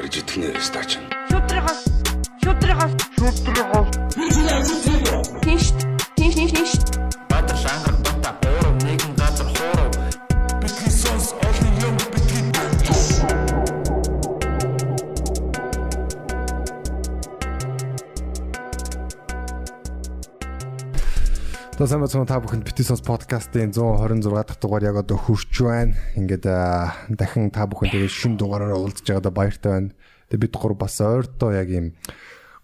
гарч идэх нэ стач. Шудрагаас шудрагаас шудрагаас За сайн бацхан та бүхэнд Битисонс подкастын 126 дахь дугаар яг одоо хурж байна. Ингээд дахин та бүхэн тэгээд шин дугаараараа уулзж байгаадаа баяртай байна. Тэгээд бид гур бас ойртоо яг ийм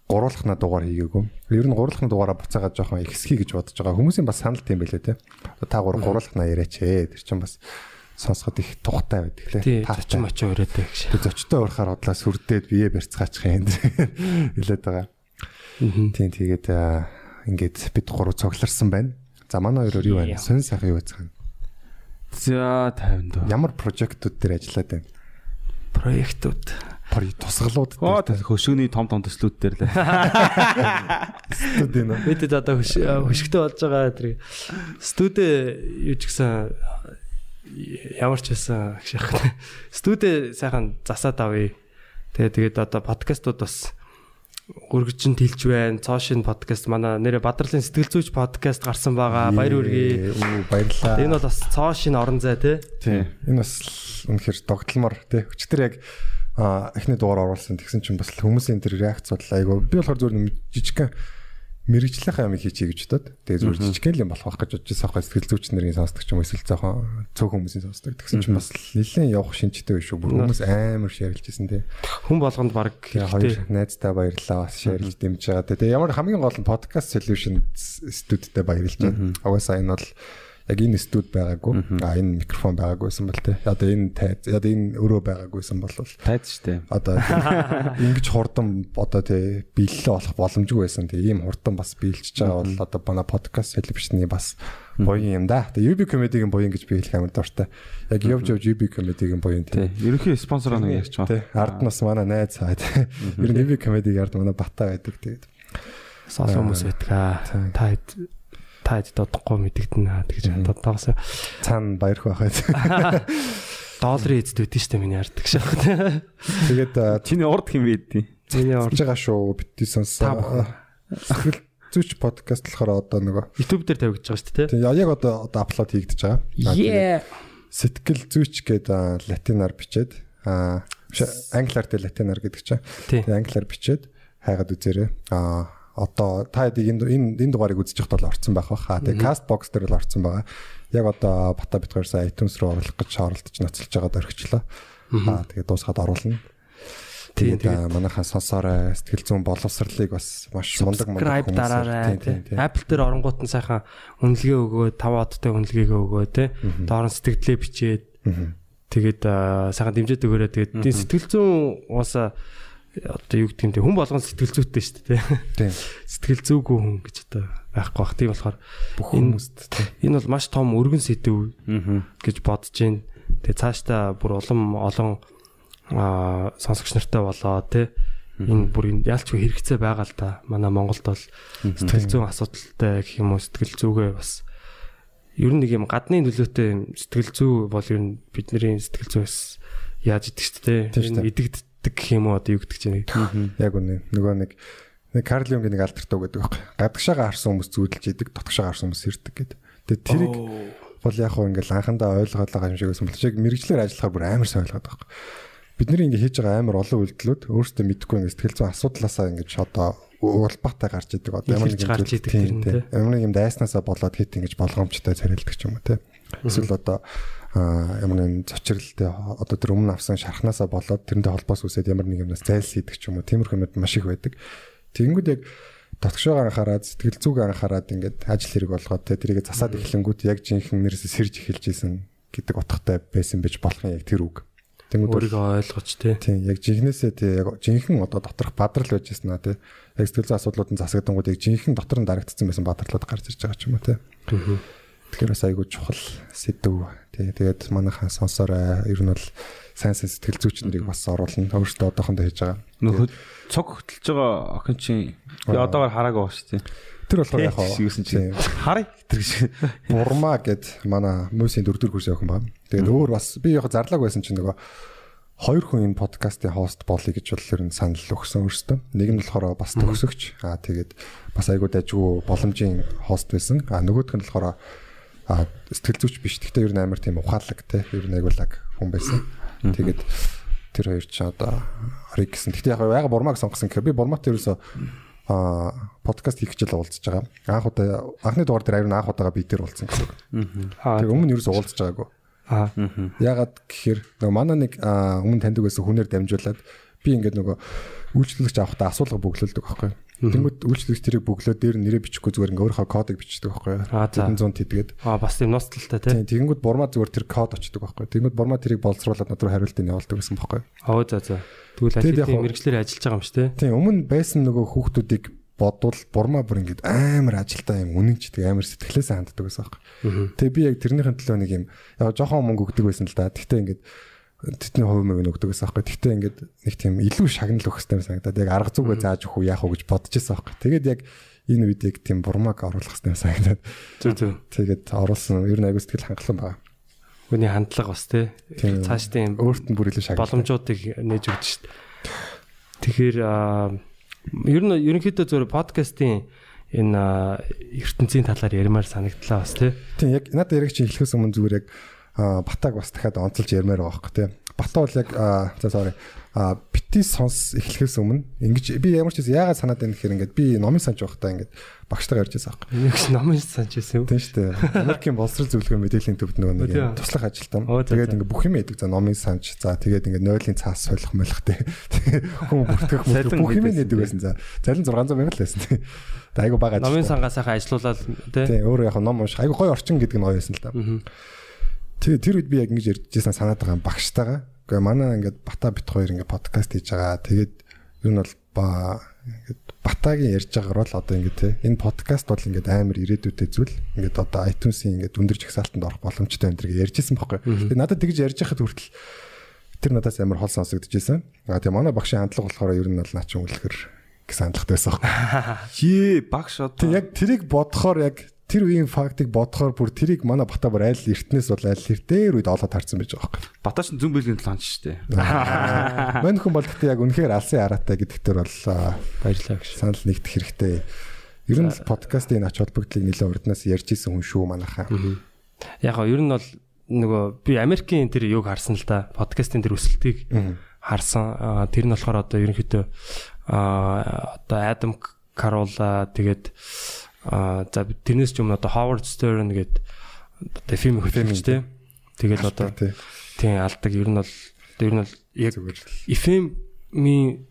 гуруулахна дугаар хийгээгүй. Ер нь гуруулахна дугаараа буцаагаад жоохон ихсхий гэж бодож байгаа. Хүмүүсийн бас санал тийм байлээ те. Та гур гуруулахна яриач ээ. Тэр чинь бас сонсоход их тухтай байдаг лээ. Зочин мочоо өрөөтэй гэж. Тэг зочтой урахаар бодлоо сүрдээд бие барьцгаачих юм хэлээд байгаа. Тийм тэгээд ингээд бид гурав цогларсан байна. За манай хоёроор юу байна? Сонь сайхан юу байцгаана? За 50 дөө. Ямар прожектууд дээр ажиллаад байна? Проектууд. Пори тусгалууд Оо дээр хөшөөний том том төслүүд дээр л. студид нэ. Бид одоо хөш- хөшгтэй болж байгаа тэр студи юу ч гэсэн ямар ч байсан шахах. Студи сайхан засаад авъя. Тэгээ тэгээд одоо подкастууд бас үргэжин тэлж байна. Цоошин подкаст манай нэрэ Бадрлын сэтгэл зүйч подкаст гарсан байгаа. Баяр үргээ. Үу баярлаа. Энэ бол бас цоошин орон зай тий. Тийм. Энэ бас үнэхээр догтлмор тий. Өчтөр яг эхний дугаар оруулсан тэгсэн чинь бас хүмүүсийн тэр реакц бол айгу би болохоор зөвхөн жижигхэн мэрэгжлийнхаа юм хийчихье гэж бодоод тэгээ зөвхөн жижигхэн юм болох гэж бодож байсан байхгүй сэтгэл зүйч нарын сонсдог ч юм уу эсвэл зөөхөн цөөх хүмүүсийн сонсдог тэгсэн чинь бас нэлээд явах шинжтэй биш үү бүр хүмүүс амар шеэрлж байсан тий Хүн болгонд баг хоёр найздаа баярлалаа бас шеэрлж дэмжиж байгаа. Тэгээ ямар хамгийн гол нь podcast solution студидтэй баярлж байна. Угаасаа энэ бол яг энэ студ байгаагүй. А энэ микрофон байгаагүйсэн бол те. Одоо энэ тайз одоо энэ өрөө байгаагүйсэн бол Тайд штэ. одоо ингэж хурдан одоо те биелэлээ болох боломжгүй байсан. Тэгээ ийм хурдан бас биелчихэж байгаа бол одоо манай podcast solution-ы бас буян юм да. Тэгээ UB comedy-гийн буян гэж би хэлэх амар дуртай. Яг явж явж UB comedy-гийн буян. Тий. Ерөнхий спонсор нэг ярьж Тэ байгаа. ард нас манай найз цаад. Ер нь UB comedy ард манай бата байдаг тэгээд. Солон хүмүүс байдаг. Та хэд та хэд додохгүй мэдэгдэн аа тэгж додоогоос цаана баярх байхад. долларын эзд үүдэн штэ миний ард гэж шахах. Тэгээд Чиний урд хэм байдیں۔ Миний орж байгаа шүү битгий сонс. Та бүхэн. Сэтгэл зүйч подкаст болохоор одоо нөгөө YouTube дээр тавигдж байгаа шүү дээ. тийм яг одоо одоо апплод хийгдэж байгаа. Сэтгэл зүйч гэдэг латинаар бичээд а биш, англиар дээр латинаар гэдэг чинь. Тий. Тэгээд англиар бичээд хайгаад үзээрэй. А одоо та хэд энэ энэ энэ дугаарыг үзэж байхад бол орцсон байх баха. Тэгээ Castbox дээр л орцсон байгаа. Яг одоо бата бит хоёрсаа iTunes руу оруулах гэж оролдож ноцолж байгаад орхичлаа. Аа тэгээ дуусгаад оруулна. Тийм, Тэгээд а, манайхаа сонсоорой сэтгэл зүйн боловсролыг бас маш мундаг мундаг хүмүүсээр- дараарай. Apple дээр оронгууд нь сайхан үнэлгээ өгөө 5 одтой үнэлгээгээ өгөө тий. Доор нь сэтгэлдээ бичээд тэгээд сайхан дэмжиж өгөөрэй. Тэгээд сэтгэл зүйн уусаа одоо юу гэдэг те хүн болгон сэтгэл зүйтэй шүү дээ тий. Тийм. Сэтгэл зүйгүй хүн гэж одоо байхгүй бах. Тийм болохоор Бүх хүмүүст тийм. энэ бол маш том өргөн сэдв гэж бодож байна. Тэгээ цаашдаа бүр улам олон сонсогч нартай болоо тий. Энэ бүр яалчгүй хэрэгцээ байгаа л да. Манай Монголд бол сэтгэл зүйн асуудалтай гэх юм уу сэтгэл зүгээ бас ер нь нэг юм гадны нөлөөтэй сэтгэл зүй бол ер нь бидний сэтгэл зүйс яаж идэг ч тий. Тийм шүү идэгддэг гэх юм уу одоо юу гэдэг чинь. Яг үнэ. Нөгөө нэг нэг Карл Юнгийн нэг алдартай үг гэдэг байхгүй. Гадагшаага харсан хүмүүс зүудэлж идэг, дотгошаага харсан хүмүүс ирдэг гэдэг. Тэгээд тэрийг бол яг хөө ингээл анхандаа ойлгоод байгаа юм шиг байсан бол яг мэрэгчлэр ажиллахаар бүр амар сайн ойлгоод байгаа. Бид нэр ингээ хийж байгаа амар олон үйлдэлүүд өөрсдөө мэдэхгүй ингээ сэтгэл зүйн асуудлаасаа ингээ одоо улбаатай гарч идэг. Одоо ямар Ихэлж нэг гарч идэг тэр нь, тий. Ямар нэг юм дайснасаа болоод хит ингэж болгоомжтой царилдаг ч юм уу тий. Эсвэл одоо ямар нэгэн зочирлтэй одоо тэр өмнө авсан шархнасаа болоод тэрнтэй холбоос үсээд ямар нэг юмнаас зайлсхийдэг ч юм уу тиймэрхүү юмуд маш их байдаг. Тэгэнгүүт яг дотгошоогоо анхаарад сэтгэл зүг анхаарад ингээд ажил хэрэг болгоод те тэрийг засаад эхлэнгүүт яг жинхэнэ нэрээс сэрж эхэлж исэн гэдэг утгатай байсан байж болох юм яг тэр үг. Тэнгүүд Өөрийгөө ойлгож тий. тийм яг жинхнээсээ тий яг жинхэнэ одоо доторх бадрал байж яснаа тий яг сэтгэл зүйн асуудлууд нь засагдангууд яг жинхэнэ дотор нь дарагдсан байсан бадралууд гарч ирж байгаа ч юм уу тий. Тэгэхээр бас айгүй чухал сэдв тий тэгээд манайхаа сонсороо ер нь бол сайн сайн сэтгэл зүйч нарыг бас оруулна өөртөө одоохондоо хийж байгаа. Нөхөд цог хөтлж байгаа охин чинь би одоогоор хараагүй ба шүү дээ. Тэр болохоор яг юусэн чинь харъя тэр гэж. Бурма гэд манай мөсийн дөрөвдөр курсын охин байна. Тэгээд өөр бас би яг зарлаг байсан чинь нөгөө хоёр хүн энэ подкастын хост болъё гэж бол ер нь санал өгсөн өөртөө. Нэг нь болохоор бас төгсөгч. Аа тэгээд бас айгуу дажгүй боломжийн хост байсан. Аа нөгөөх нь болохоор аа сэтгэл зүйч биш. Гэхдээ ер нь амар тийм ухаалаг те. Ер нь айгуулаг хүн байсан. Тэгээд тэр хоёр ч одоо орыг гэсэн. Гэхдээ яг яга бурмаг сонгосон гэхээр би бурмат ерөөсөө а подкаст хийх хичээл уулзж байгаа. Анх удаа анхны дугаар дээр аюун анх удаага би дээр уулзсан гэсэн. Тэр өмнө ерөөсөө уулзж байгаагүй. Аа. Ягаад гэхээр нөгөө манай нэг өмнө таньдаг байсан хүнээр дамжуулаад би ингээд нөгөө үйлчлэгч авахдаа асуулга бөглөлдөг байхгүй. Тэнгүүд үйлчлэгч тэрийг бөглөө дээр нэрээ бичихгүй зүгээр ингээд өөрийнхөө кодыг бичдэг байхгүй. Аа, за. 100 тэдгээд. Аа бас тийм носталтай тий. Тийм тэгэнгүүт бурмаа зүгээр тэр код очдөг байхгүй. Тэнгүүд бурмаа тэрийг боловсруулад над руу хариултыг явуулдаг гэсэн байхгүй. Аа за за. Тэгвэл хуу- мэрэгчлэр ажиллаж байгаа юм шүү те. Тийм өмнө байсан нөгөө хүүхдүүдийг бодвол бурмаа бүр ингээд амар ажилтаа юм үнэнчдэг амар сэтгэлээсээ ханддаг байсан байхгүй. Тэгээ би яг тэрнийхэн төлөө нэг юм яг жоохон мөнгө өгдөг байсан л да. Тэгтээ ингээд тэдний хувь мөнгө өгдөг байсан байхгүй. Тэгтээ ингээд нэг тийм илүү шагнал өгөх хэрэгтэй санагдаад яг арга зүгээ зааж өгөх үү яах вэ гэж бодож байсан байхгүй. Тэгээд яг энэ үед яг тийм бурмааг оруулах хэрэгтэй санагдаад Зүг зүг. тэгээд оруулсан. Ер нь аягүй сэтгэл хангалуун байна. Хүний хандлага бас те. Тийм. Цааш тийм Өөрт нь бүр илүү шагнал. боломжуудыг нээж шүү дээ. Тэгэхээр ер нь ерөнхийдөө зөв подкастын энэ ертөнцийн талаар ярмаар санагдлаа бас тий. Тийм яг надад яриг чи эхлэхээс өмнө зүгээр яг батаг бас дахиад онцолж ярмаар байгаа байхгүй тийм. Бата бол яг за sorry а бити сонс эхлэхээс өмнө ингэж би ямар ч юм яагаад санаад байна гэхээр ингээд би номын санаж байхдаа ингээд багштайгаа ярьж байсан байхгүй. Энийг ч номын санаж байсан юм. Тийм шүү дээ. Америкийн боловсрол зөвлөгөө мэдээллийн төвд нөгөө нэг Тийм. туслах ажилтан. Тэгээд ингээд бүх юм яадаг. За номын санаж за тэгээд ингээд нойлын цаас солих молих тий. Хүн бүртгэх Цалин бүх юм нээдэг байсан. За залин 600 мянга л байсан тий. Тэгээд айгу бага Номын ажилтан. сангаа сайхан ажилуулаад тий. Тийм өөрөө яг ном унших айгу гоё орчин гэдэг нь гоё байсан л да. Мгм. Тэгээ тэр үед би яг ингэж ярьж байсан санаад байгаа багштайгаа. Гэхдээ манай ингээд бата бит хоёр ингээд подкаст хийж байгаа. Тэгээд ер нь бол ба ингээд батагийн ярьж байгаагаар бол одоо ингээд те энэ подкаст бол ингээд амар ирээдүйтэй зүйл. Ингээд одоо iTunes-ийн ингээд өндөр жагсаалтанд орох боломжтой энэ төргийг ярьж исэн байхгүй. Тэгээд надад тэгж ярьж байхад хүртэл тэр надаас амар хол сонсогдож байсан. Аа тэгээ манай багшийн хандлага болохоор ер нь бол наа чи үлгэр гэсэн хандлагатай байсан. Хээ багш одоо яг тэрийг бодохоор яг тэр үеийн фактыг бодохоор бүр тэрийг манай бата бүр айл эртнээс бол айл эртээр үед олоод харсан байж байгаа байхгүй. батач зүүн бэлгийн талаан шүү дээ. Мань хүн бол гэхдээ яг үнэхээр алсын араатай гэдэгтэр бол аа, Баярлалаа гэж. санал нэгдэх хэрэгтэй. Ер нь л подкастын ач холбогдлыг нэлээд урднаас ярьж исэн хүн шүү манайхаа. Яг гоо ер нь бол нөгөө би Америкийн тэр юг харсан л да. Подкастын тэр өсөлтийг харсан. Тэр нь болохоор одоо ерөнхийдөө одоо Адам Карола тэгээд аа за тэрнээс ч юм одоо Howard Stern гээд одоо фильм хөтлөгч тий. Тэгэл одоо тий. алдаг ер нь бол ер нь бол яг. FM-ийн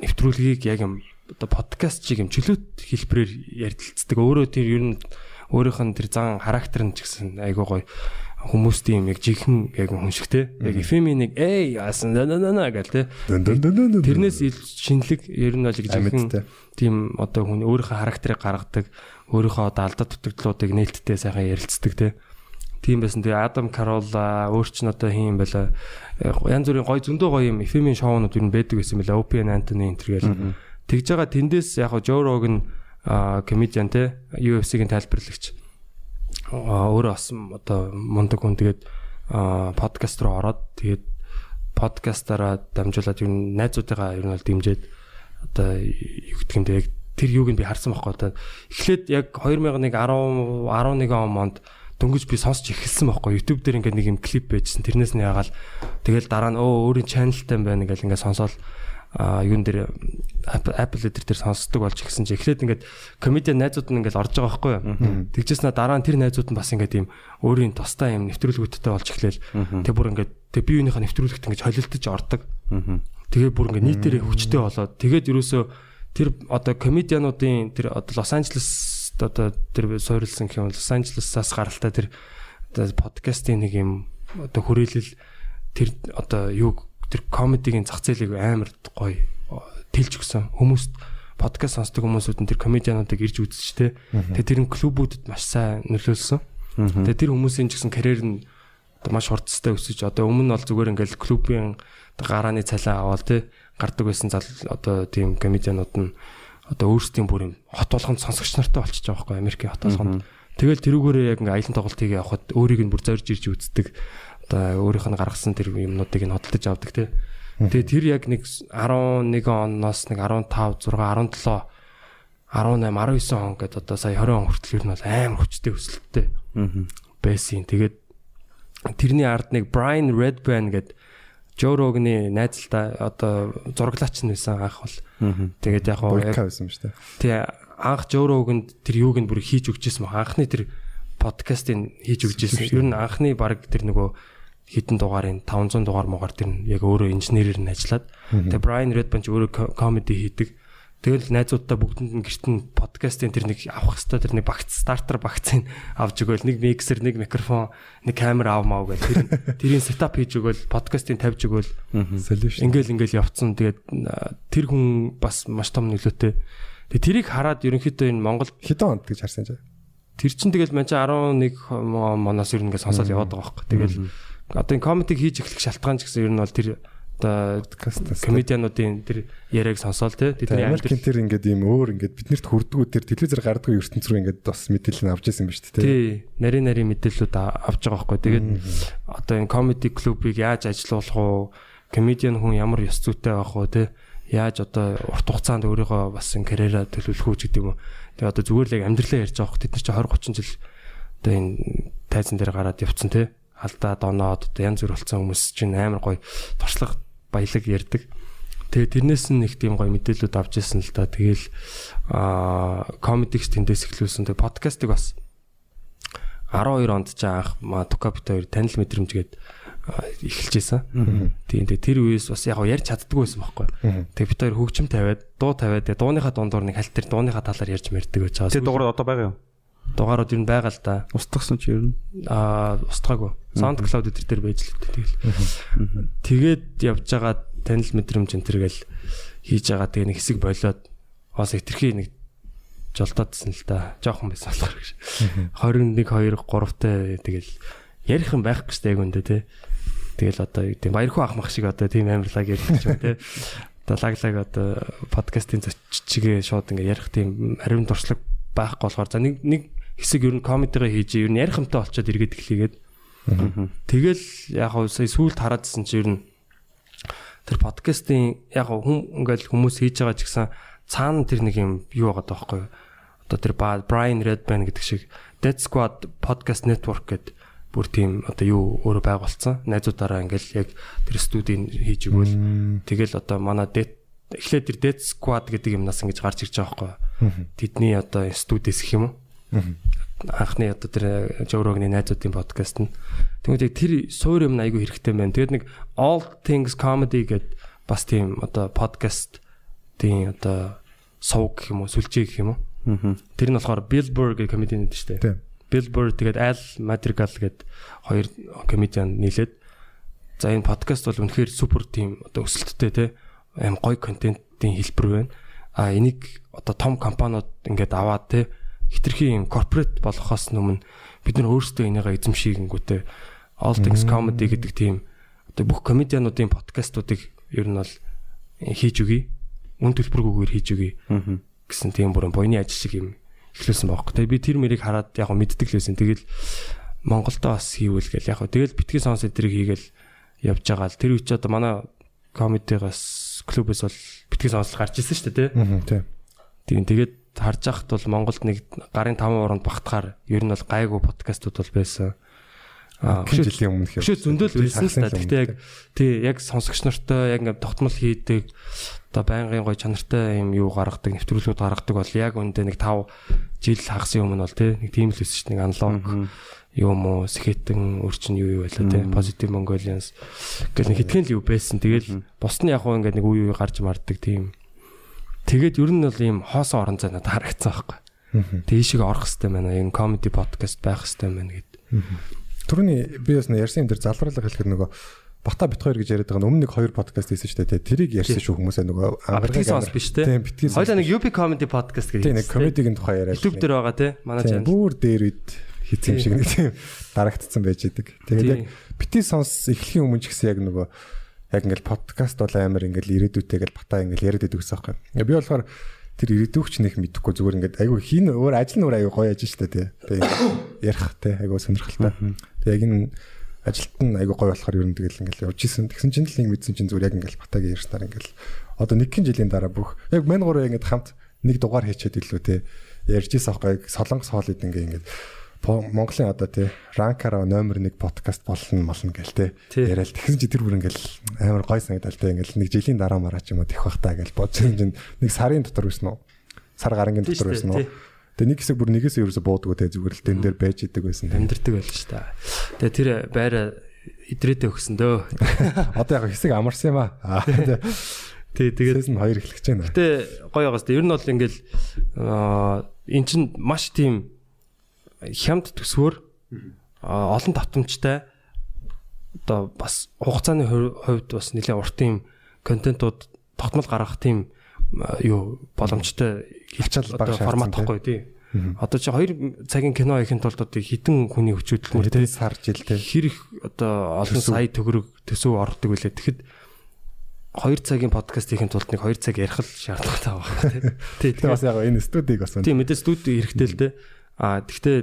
нэвтрүүлгийг яг юм одоо подкаст шиг юм чөлөөт хэлбэрээр ярилцдаг. Өөрөө тэр ер нь өөрийнх нь тэр зан характер нь ч гэсэн айгуу гоё хүмүүст юм яг жихэн яг хүн шиг те. Яг FM-ийн нэг эй яасан на на на гэл дөн. Тэрнээс ил шинэлэг ер нь бол жихэн тийм одоо хүн өөрийнхөө характерыг гаргадаг, өөрийнхөө одоо алдаа дутагдлуудыг нээлттэй сайхан ярилцдаг те. Тийм байсан. Тэгээ Адам Карола өөр ч н одоо хин юм байла. Янз бүрийн гой зөндөө гоё юм FM-ийн шоунууд нь байдаг гэсэн мэлээ. Open Anthony энэ төр гээл. Тэгж байгаа тэндээс яг Joe Rogan комедиан те UFC-гийн тайлбарлагч өөрөө бас одоо мундаг хүн тэгээд подкаст руу ороод тэгээд подкастаараа дамжуулаад ер нь найзуудыгаа ер нь бол дэмжиж одоо юу гэх юм бэ яг тэр юуг нь би харсан байхгүй. Одоо эхлээд яг 2001 10 11 он монд дөнгөж би сонсч эхэлсэн байхгүй. YouTube дээр ингээд нэг юм клип байжсэн. Тэрнээс нь ягаал тэгэл дараа нь өө өөрийн чаналтай юм байна гэл ингээд сонсоол а юун дээр Apple дээр тэр сонсдог болж ихсэн чи. Эхлээд ингээд комедиан найзууд нь ингээд орж байгаа байхгүй юу. Тэгжээснэ дараа нь тэр найзууд нь бас ингээд ийм өөрийн тустай юм нэвтрүүлгүүдтэй болж эхлээл. Тэг бүр ингээд тэг би юуныхаа нэвтрүүлэгт ингээд холилдож ордог. Тэгээ бүр ингээд нийтээрээ хүчтэй болоод тэгээд ерөөсөө тэр одоо комедиануудын тэр одоо Лос Анжелес одоо тэр суурилсан гэх юм Лос Анжелесаас гаралтай тэр одоо подкастын нэг юм одоо хүрээлэл тэр одоо юу тэр комедигийн зах зээлийг амар гоё тэлж өгсөн хүмүүст подкаст сонсдог хүмүүсүүд нь тэр комедиануудыг ирж үзчихтэй. Тэгээ тэр нь клубүүдэд маш сайн нөлөөлсөн. Тэгээ тэр хүмүүсийн ч гэсэн карьер нь маш хурцтай өсөж одоо өмнө нь бол зүгээр ингээл клубын гарааны цалин аваад тий гардаг байсан зал одоо тийм комедианууд нь одоо өөрсдийн бүр юм хот болгонд сонсогч нартай болчихж байгаа байхгүй Америкийн хот болгонд. Тэгэл тэрүүгээрээ яг ингээ аялын тоглолтыг явахад өөрийг нь бүр зорж ирж үздэг. Одоо өөрийнх нь гаргасан тэр юмнуудыг нь хөдөлж авдаг тий. Тэгээ тэр яг нэг 11 оноос нэг 15, 6, 17 18 19 он гэдэг одоо сая 20 он хүртэл ер нь бол амар хүчтэй өсөлттэй байсан. Тэгээд тэрний ард нэг Brian Redban гэдэг Rogan-ы найзлаа одоо зураглаач нь байсан анх бол. Тэгээд яг гоо байсан шүү дээ. тий анх Rogan тэр юуг нь бүр хийж өгчээсэн мөн анхны тэр подкастыг хийж өгчээсэн. Ер нь анхны баг тэр нөгөө хитэн дугаарын 500 дугаар муугаар тэр нь яг өөрөө инженерээр нь ажиллаад тэгээ Brian Redban ч өөрөө комеди хийдэг. Тэгэл найзуудтай бүгдэнд нь гэрт нь подкастын тэр нэг авах хэвээр тэр нэг багц стартер багцыг авч өгөөл нэг миксер нэг микрофон нэг камер авмаа гэл тэр тэрийн сетап хийж өгөөл подкастын тавьж өгөөл Solution. ингээл ингээл явцсан. Тэгээд тэр хүн бас маш том нөлөөтэй. Тэгээд тэрийг хараад ерөнхийдөө энэ Монгол Хэдэн онд гэж харсан чи? тэр чин тэгэл манч 11 моноос ер нь ингээд сонсоод яваад байгаа байхгүй. Тэгэл одоо энэ комедиг хийж эхлэх шалтгаан ч гэсэн ер нь бол тэр одоо комедиануудын тэр яриаг сонсоол те тэдний Америкийн тэр ингээд ийм өөр ингээд биднэрт хүрдгүү тэр телевизээр гардггүй ертөнц рүү ингээд бас мэдээлэл нь авч ирсэн биз дээ. тий нарийн нарийн мэдээллүүд авч байгаа байхгүй. Тэгээд одоо энэ комеди клубыг яаж ажилуулах уу? Комедиан хүн ямар ёс зүйтэй байх уу те? Яаж одоо урт хугацаанд өөрийгөө бас энэ карьераа төлөвлөх үү гэдэг юм уу? Тэгээд одоо зүгээр л яг амьдралаа ярьж байгаа хөх тэд нар чи 20 30 жил одоо энэ тайзан дээр гараад явцсан те алдаа доноод одоо янз бүр болсон хүмүүс чинь амар гоё туршлага баялаг ярьдаг. Тэгээ тэрнээс нь их тийм гоё мэдээлэлүүд авч ирсэн л да. Тэгээл аа комедикс тэндээс эхлүүлсэн. Тэгээ подкастыг бас 12 онд ч анх Тукабит хоёр танил мэдрэмж гээд эхэлж исэн. Тийм тэгээ тэр үеэс бас яг ярьж чаддгүй байсан байхгүй. Тэгээ бид хоёр хөгжим тавиад дуу тавиад тэгээ дууныхаа дундуур нэг хальт тэр дууныхаа талаар ярьж мэрдэг байж байгаа. Тэр дугаар одоо байгаа юу? Дугаарууд ер нь байгаа л да. Устгасан чи ер нь. Аа устгаагүй. SoundCloud өдр дээр байж л үү тэгэл. Тэгээд явж байгаа танил мэдрэмж энэ төргээл хийж байгаа тэгээ нэг хэсэг болоод оос хитрхи нэг жолтоодсэн л да. Жохон байсан болохоор гэж. 21 2 3-тай тэгэл ярих юм байх гэжтэй яг үндэ те. Тэгэл одоо юу гэдэг баярхуу ах мах шиг одоо тийм амарлаг ч юм те. Одоо лаглаг одоо подкастын зочигээ шууд ингээ ярих тийм ариун туршлага байхгүй болохоор за нэг нэг хэсэг ер нь комедигаа хийж ер нь ярих юмтай болчиход эргээд эхлэгээд. Тэгэл яг хөө сая сүулт хараадсэн чи ер нь тэр подкастын яг хүм ингээл хүмүүс хийж байгаа ч гэсэн цаана тэр нэг юм юу байгаа даахгүй одоо тэр Brian Redman гэдэг шиг Dead Squad Podcast Network гэдэг бүр тийм одоо юу өөрө байгуулсан. Найзуудаараа ингээл яг тэр студийн хийж өгөөл тэгэл одоо манай Dead эхлээд тэр Dead Squad гэдэг юмнаас ингэж гарч ирж байгаа байхгүй тэдний одоо студиэс гэх юм уу анхны одоо тэр Жоврогны найзуудын подкаст нь. Тэгмээд яг тэр суур юм айгүй хэрэгтэй байна. Тэгээд нэг All Things Comedy гэдэг бас тийм одоо подкаст тийм одоо сувг гэх юм уу сүлжээ гэх юм уу? Тэр нь болохоор Bill Burr гэх комедиан гэдэг шүү дээ Тийм. Bill Burr тэгээд Al Madrigal гэдэг хоёр комедиан нийлээд. За энэ подкаст бол үнэхээр супер тим одоо өсөлттэй те. Аим гоё контентын хэлбэр байна. А энийг одоо том компаниуд ингээд аваад те хитрхи юм корпорат болохоос өмнө бид нар өөрсдөө энийгээ эзэмшийгэнгүүтээ All Things Comedy гэдэг тийм одоо бүх комедиануудын подкастуудыг ер нь бол хийж өгье. Үн төлбөргүйгээр хийж өгье гэсэн тийм бүрэн буйны ажил шиг юм эхлүүлсэн байхгүй. Тэгээ би тэр мэрийг хараад яг мэддэг л байсан. Тэгэл Монголдо бас хийвэл гэл яг тэгэл битгий сонс эдрийг хийгээл явж байгаа л тэр үуч одоо манай комедигаас клубээс бол битгий сонс гарч ирсэн шүү дээ тий. Тийм тэгээд харж байхад бол Монголд нэг гарын 5 оронд багтахаар ер нь бол гайгүй подкастууд бол байсан. Аа жилийн өмнөх юм. Бишээ зөндөл байсан л та. Гэхдээ яг тий яг сонсогч нартай яг ингээд тогтмол хийдэг одоо байнгын гой чанартай юм юу гаргадаг, нэвтрүүлгүүд гаргадаг бол яг үндэ нэг 5 жил хагасын өмнө бол тий нэг тийм л өссөн чинь нэг аналог юм уу сэхэтэн өрчин юу юу байлаа тий positive mongolians гэх нэг хитгэн л юу байсан. Тэгэл бус нь яг хуу ингээд нэг үе үе гарч марддаг тийм. Тэгээд ер нь бол ийм хоосон орон зай надад харагдсан байхгүй. Тийшээ орох хэвээр байна. Энэ comedy podcast байх хэвээр байна гэд. Түрүүний би бас ярьсан юм дээр залруулга хэлэхэд нөгөө Бата бит хоёр гэж яриад байгаа нэг хоёр подкаст хийсэн шүү дээ. Тэрийг ярьсан шүү хүмүүсээ нөгөө Битгий сонс биш те. Тийм битгий. Хоёлаа нэг UP comedy podcast гэж. Тийм нэг комедигийн тухай яриад. YouTube дээр байгаа те. Манай channel. бүр дээр үед хийсэн юм шиг нэг тийм дарагдцсан байж идэг. Тэгээд яг битгий сонс эхлэхийн өмнө ч гэсэн яг нөгөө яг ингээл подкаст бол амар ингээл ирээдүйтэйгэл бата ингээл яриад идэг гэсэн юм. Би болохоор тэр ирээдүйгч нэг мэдэхгүй зүгээр ингээд айгүй хин өөр ажил нөр айгүй гоё ажил штэ тий. Тэгээ ярих тий айгүй сонирхолтой. Тэгээ яг энэ ажилт нь айгүй гоё болохоор ер нь тэгэл ингээл явж исэн. Тэгсэн чинь л нэг мэдсэн чинь зүгээр яг ингээл батагийн ярьснаар ингээл одоо нэг хэн жилийн дараа бүх яг мань гурав ингээд хамт нэг дугаар хийчихэд илүү те ярьж исэн аахгүй солонгос хоолойд ингээ ингээд Монголын одоо тий ранкараа номер 1 подкаст болно молно гэл тий яриад тэгсэн чи тэр бүр ингээл амар гой санагдал тий ингээл нэг жилийн дараа мараа ч юм уу тэх бах та гэл бодсон чинь нэг сарын дотор байсан уу сар гарангийн дотор байсан уу Тэгээ нэг хэсэг бүр нэгээс ерөөсө буудгүй те зүгээр л тэн дээр байж идэг байсан. Амьдэрдэг байл ш та. Тэгээ тэр байраа идрээдээ өгсөн дөө. Одоо яг хэсэг амарсан юм аа. Тий тэгээд season 2 эхлэх гэж байна. Гэтэ гоё байгаас. Ер нь бол ингээл эн чин маш тийм хямд төсвөр олон давтамжтай одоо бас хугацааны хувьд бас нэлээд урт юм контентууд тогтмол гаргах тийм юу боломжтой хилчил одоо формат тахгүй тий. Одоо чи 2 цагийн кино хийхин тулд одоо хитэн хүний хүчхөдөлмөр тий сар жил тий хэр их одоо олон сая төгрөг төсөв ордог үлээ. Тэгэхэд 2 цагийн подкаст хийхин тулд нэг 2 цаг ярих л шаардлагатай байна тий. Тэгээ бас яг энэ студийг бас тий мэдээ студи хэрэгтэй л тий. А тэгтээ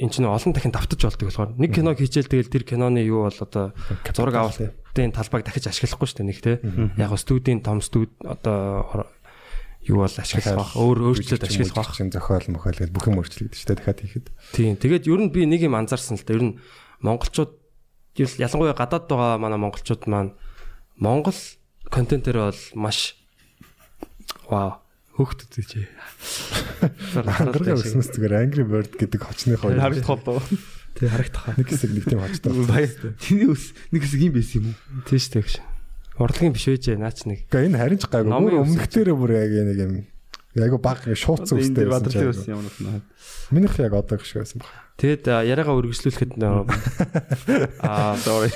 эн чинь олон дахин давтаж болдог болохоор нэг кино хийчихэл тэгэл тэр киноны юу бол одоо зураг авалтын талбайг дахиж ашиглахгүй шүү дээ нэг тий. Яг студийн том студ одоо юу бол ашиглах бах өөр өөрчлөлт ашиглах бах чинь зохиол мохол гэж бүх юм өөрчлөгдөж штэ дахиад хийхэд. Тийм. Тэгээд ер нь би нэг юм анзаарсан л да. Ер нь монголчууд ялангуяа гадаад байгаа манай монголчууд маань монгол контентээр бол маш вау хөөхт үзээч. Харагдах өснөс зүгээр Angry Bird гэдэг хочны хоёр харагдах болоо. Тэг харагдах. Нэг хэсэг нэг тийм хочтой. Тэний ус нэг хэсэг юм байсан юм уу? Шүү дээ. Урлагийн биш вэ наач нэг. Гэхдээ энэ харин ч гайгүй. Өөр өмнөхдөрөө бүр яг нэг юм айгу баг шууцсан үстэй байсан юм. Минийх яг одоо шиг байсан баг. Тэгэд яриагаа үргэлжлүүлэхэд аа sorry.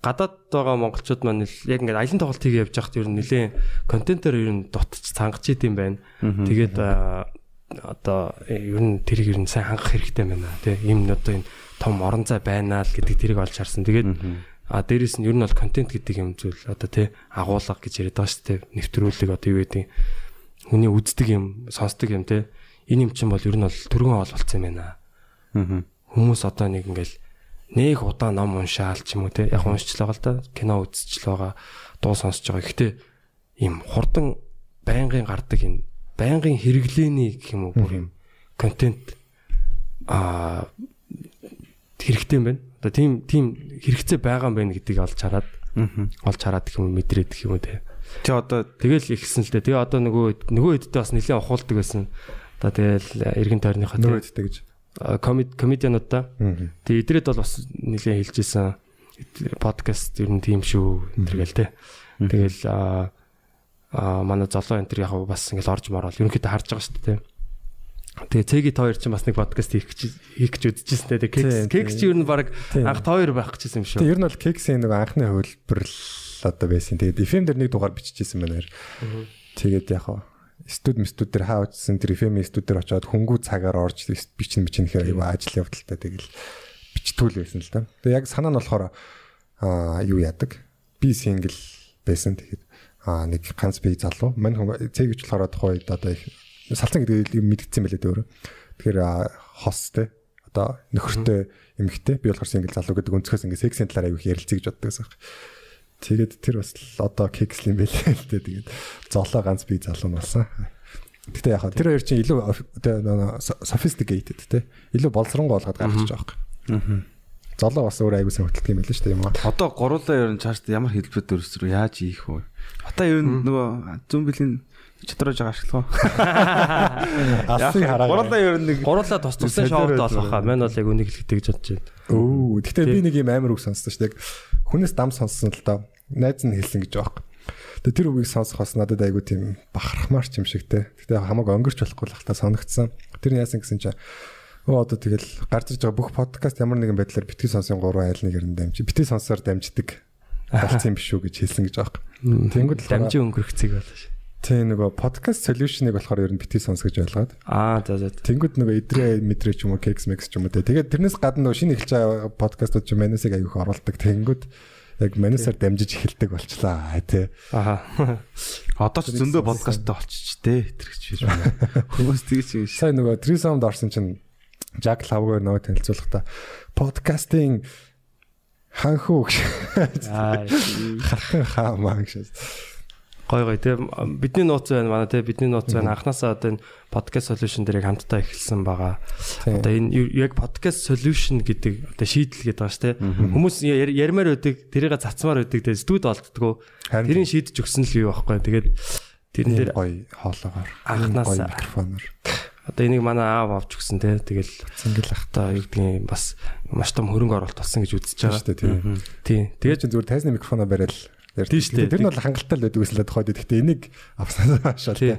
Гадаад байгаа монголчууд маань яг ингээд аялын тоглолт хийгээ явж байхад ер нь нэлээд контентоор ер нь дутж цангаж идэм байна. Тэгээд одоо ер нь тэрийг ер нь сайн хангах хэрэгтэй байна тий. Ийм одоо энэ том орон зай байна л гэдэг тэрийг олж харсан. Тэгээд А дээрэс нь ер нь бол контент гэдэг юм зүйл одоо тий агуулга гэж яриад байгаа шүү дээ. Нэвтрүүлэг одоо юу гэдэг хүний үздэг юм, сонсдог юм тий. Энэ юм чинь бол ер нь бол түргэн оол болцсон юм байна. Хүмүүс одоо нэг ингээл нэг удаа ном уншаал ч юм уу тий. Яг уншчихлаа л да. Кино үзчихл байгаа. Дуу сонсож байгаа. Гэхдээ ийм хурдан байнгын гардаг энэ байнгын хэрэглээний гэх юм уу бүр юм контент а хэрэгтэй юм байна одоо тийм тийм хэрэгцээ байгаа юм байна гэдгийг олж хараад олж хараад гэх юм мэдрээд гэх юм те. Тэ одоо тэгэл ихсэн л дээ. Тэгээ одоо нөгөө нөгөө хэдтэй бас нэлээд ухуулдаг байсан. Одоо тэгэл эргэн тойрныхоо нөгөө хэдтэй гэж комедиануудаа. Тэгээ идрээд бол бас нэлээд хэлжсэн подкаст ер нь тийм шүү тэргээл те. Тэгэл а манай золоо энэ яг бас ингээл орж морол ерөнхийдөө харж байгаа шүү дээ. Тэгээ цэгийн тоор чинь бас нэг подкаст хийх гэж хийх гэж үзчихсэн те. Кекс кекс чи ер нь баг анх тоор байх гэжсэн юм шүү. Ер нь бол кексийн нэг анхны хөлбөр л одоо байсан. Тэгээд FM дээр нэг дугаар биччихсэн байна. Тэгээд яг хаа студ мстуд дээр хаа очсон тэр FM студ дээр очиод хөнгүү цагаар орж бичнэ бичнэхээр аюу ажил явдалтай тэгэл бичтүүл байсан л да. Тэгээ яг санаа нь болохоор аа юу яадаг. Би сингл байсан. Тэгээд аа нэг ганц би залуу. Мань цэг гэж болохоор тухайд одоо их салцан гэдэг юм мэдгэцсэн байлээ дээ өөрөө. Тэгэхээр хос те одоо нөхөртэй эмэгтэй би болохоор сингл залуу гэдэг өнцгөөс ингээ сексийн талаар ярилцъя гэж боддог гэсэн. Тэгээд тэр бас одоо кекслим байлээ л дээ. Тэгээд золоо ганц би залуу болсон. Гэтэ яг тэр хоёр чинь илүү sophisticated те илүү боловсронгуй болгоод гаргаж байгаа юм. Золоо бас өөр аягүй сайн хөтэлдэг юм байл шүү дээ юм аа. Одоо гуруулаа ер нь чаашд ямар хэлбэрээр өрсрөө яаж ийх вэ? Хата ер нь нөгөө зүүн бэлийн Чөтөрөж байгаа ашиглах уу? Алсын хараа. Гурлаа ер нь нэг гурлаа тус тусан шоуд болох хаа. Мань бол яг үнийг хэлэхдээ гэж бодож байна. Өө, гэхдээ би нэг юм амар үг сонссон шүү дээ. Хүнээс дам сонссон л доо. Найз нь хэлсэн гэж байгаа. Тэгээ тэр үгийг сонсох бас надад айгүй тийм бахархмаар ч юм шиг те. Гэтэ хамааг өнгөрч болохгүй л хата санагдсан. Тэр яасан гэсэн чинь Өө одоо тэгэл гарч ирж байгаа бүх подкаст ямар нэгэн байдлаар битгий сонсын гурван айл нэгээр нь дамжи. Битгий сонсоор дамждаг болсон юм биш үү гэж хэлсэн гэж байгаа. Тэнгүүд л дамжи өнгөрөх цэг болоо ш. Тийм нөгөө podcast solution-ыг болохоор ер нь бити сонс гэж ойлгоод. Аа за за. Тэнгүүд нөгөө идрээ мэдрээ ч юм уу Kex Max ч юм уу те. Тэгээд тэрнээс гадна нөгөө шинэ эхэлж байгаа подкастууд ч манусыг аягүй их оруулдаг. Тэнгүүд яг манусаар дамжиж эхэлдэг болчлаа те. Аа. Одоо ч зөндөө подкасттай болчих те. Тэр гэж байна. Хүмүүс тэгж юм. Сайн нөгөө Threesome-д орсон чинь Jack Love-гаар нөгөө танилцуулахдаа подкастын ханхуу гэж Аа хархан хаамаа гэж. Гой гой те бидний нууц байна манай те бидний нууц байна анханасаа одоо энэ podcast solution дээрийг хамтдаа эхэлсэн байгаа. Одоо энэ яг podcast solution гэдэг одоо шийдэл гэдэг байгаа ш те. Хүмүүс яр- ярмаар байдаг, тэрийг цацмаар байдаг те олддгоо. Харин Тэрийг шийдэж өгсөн л юу байхгүй. Тэгээд тэрэн дээр гоё хоолоогоор гоё микрофоноор одоо энийг манай аав авч өгсөн те. Тэгэл зингэл ах одоо юу гэдгийг бас маш том хөрөнгө оруулалт болсон гэж үзэж байгаа. шүү дээ тийм. Тийм. Тэгээд чи зүгээр тайзны микрофоноо бариад шүү дээ. Тэр нь бол хангалттай л байдаг гэсэн л тухайд. Гэхдээ энийг авснаас хашаал тий.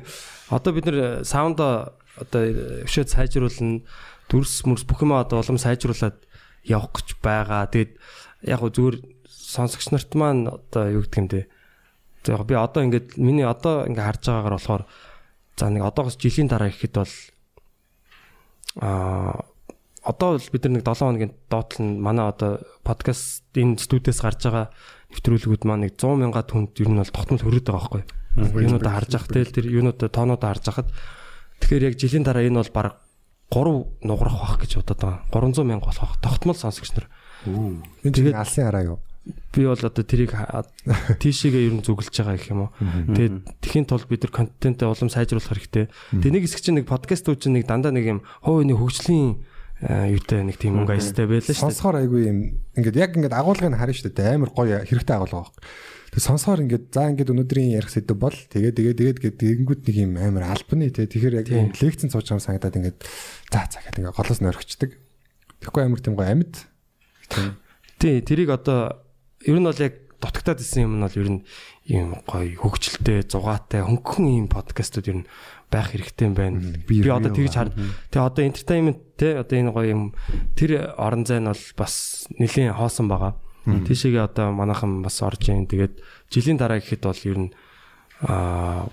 Одоо бид нэр саунда одоо өшөө сайжруулна дүрс мөрс бүх юм одоо улам сайжруулад явах гэж байгаа. Тэгээд яг гоо зүгээр сонсогч нарт маань одоо юу гэдэг юм те. За яг би одоо ингээд миний одоо ингээд харж байгаагаар болохоор за нэг одоогоос жилийн дараа ихэд бол аа одоо бол бид нар нэг 7 хоногийн доотлол нь манай одоо подкаст энэ студиэс гарч байгаа нэвтрүүлгүүд маань нэг 100 мянга түнд ер нь бол тогтмол хөрөөд байгаа байхгүй. Юунуудаа харж ах тэл тэр юунуудаа тоонуудаа харж ахад тэгэхээр яг жилийн дараа энэ бол баг 3 нугарах бах гэж бодоод байгаа. 300 мянга болох тогтмол сонсогч нар. Энэ чинь алсын хараа юу? Би бол одоо тэрийг тийшээгээ ер нь зүгэлж байгаа гэх юм уу. Тэгээд тэхийн тулд бид нар контентээ улам сайжруулах хэрэгтэй. Тэгээ нэг хэсэг чинь нэг подкастууд чинь нэг дандаа нэг юм хоо нэг хөгжлийн юутай нэг тийм өнгө аястай байлаа шүү дээ. Сонсохоор айгүй юм. Ингээд яг ингээд агуулгыг харна шүү дээ. Амар гоё хэрэгтэй агуулга баг. Тэгээ сонсохоор ингээд за ингээд өнөөдрийн ярих сэдв бол тэгээ тэгээ тэгээд тэгэнгүүт нэг юм амар албаны тий. Тэгэхээр яг лекцэн сууж байгаа санагдаад ингээд за за гэдэг ингээд голоос нөрөгчдөг. Тэгэхгүй амар тийм гоё амьд. Тий, тэрийг одоо ер нь бол яг дутагтаад исэн юм нь бол ер нь ийм гоё хөгжилтэй, зугаатай, хөнгөн ийм подкастууд ер нь байх хэрэгтэй юм байна. Би одоо тэгж хар. Тэгээ одоо entertainment те одоо энэ гоё юм тэр орон зай нь бол бас нэлийн хоосон байгаа. Тийшээгээ одоо манайхан бас орж ийн. Тэгээд жилийн дараа гэхэд бол ер нь аа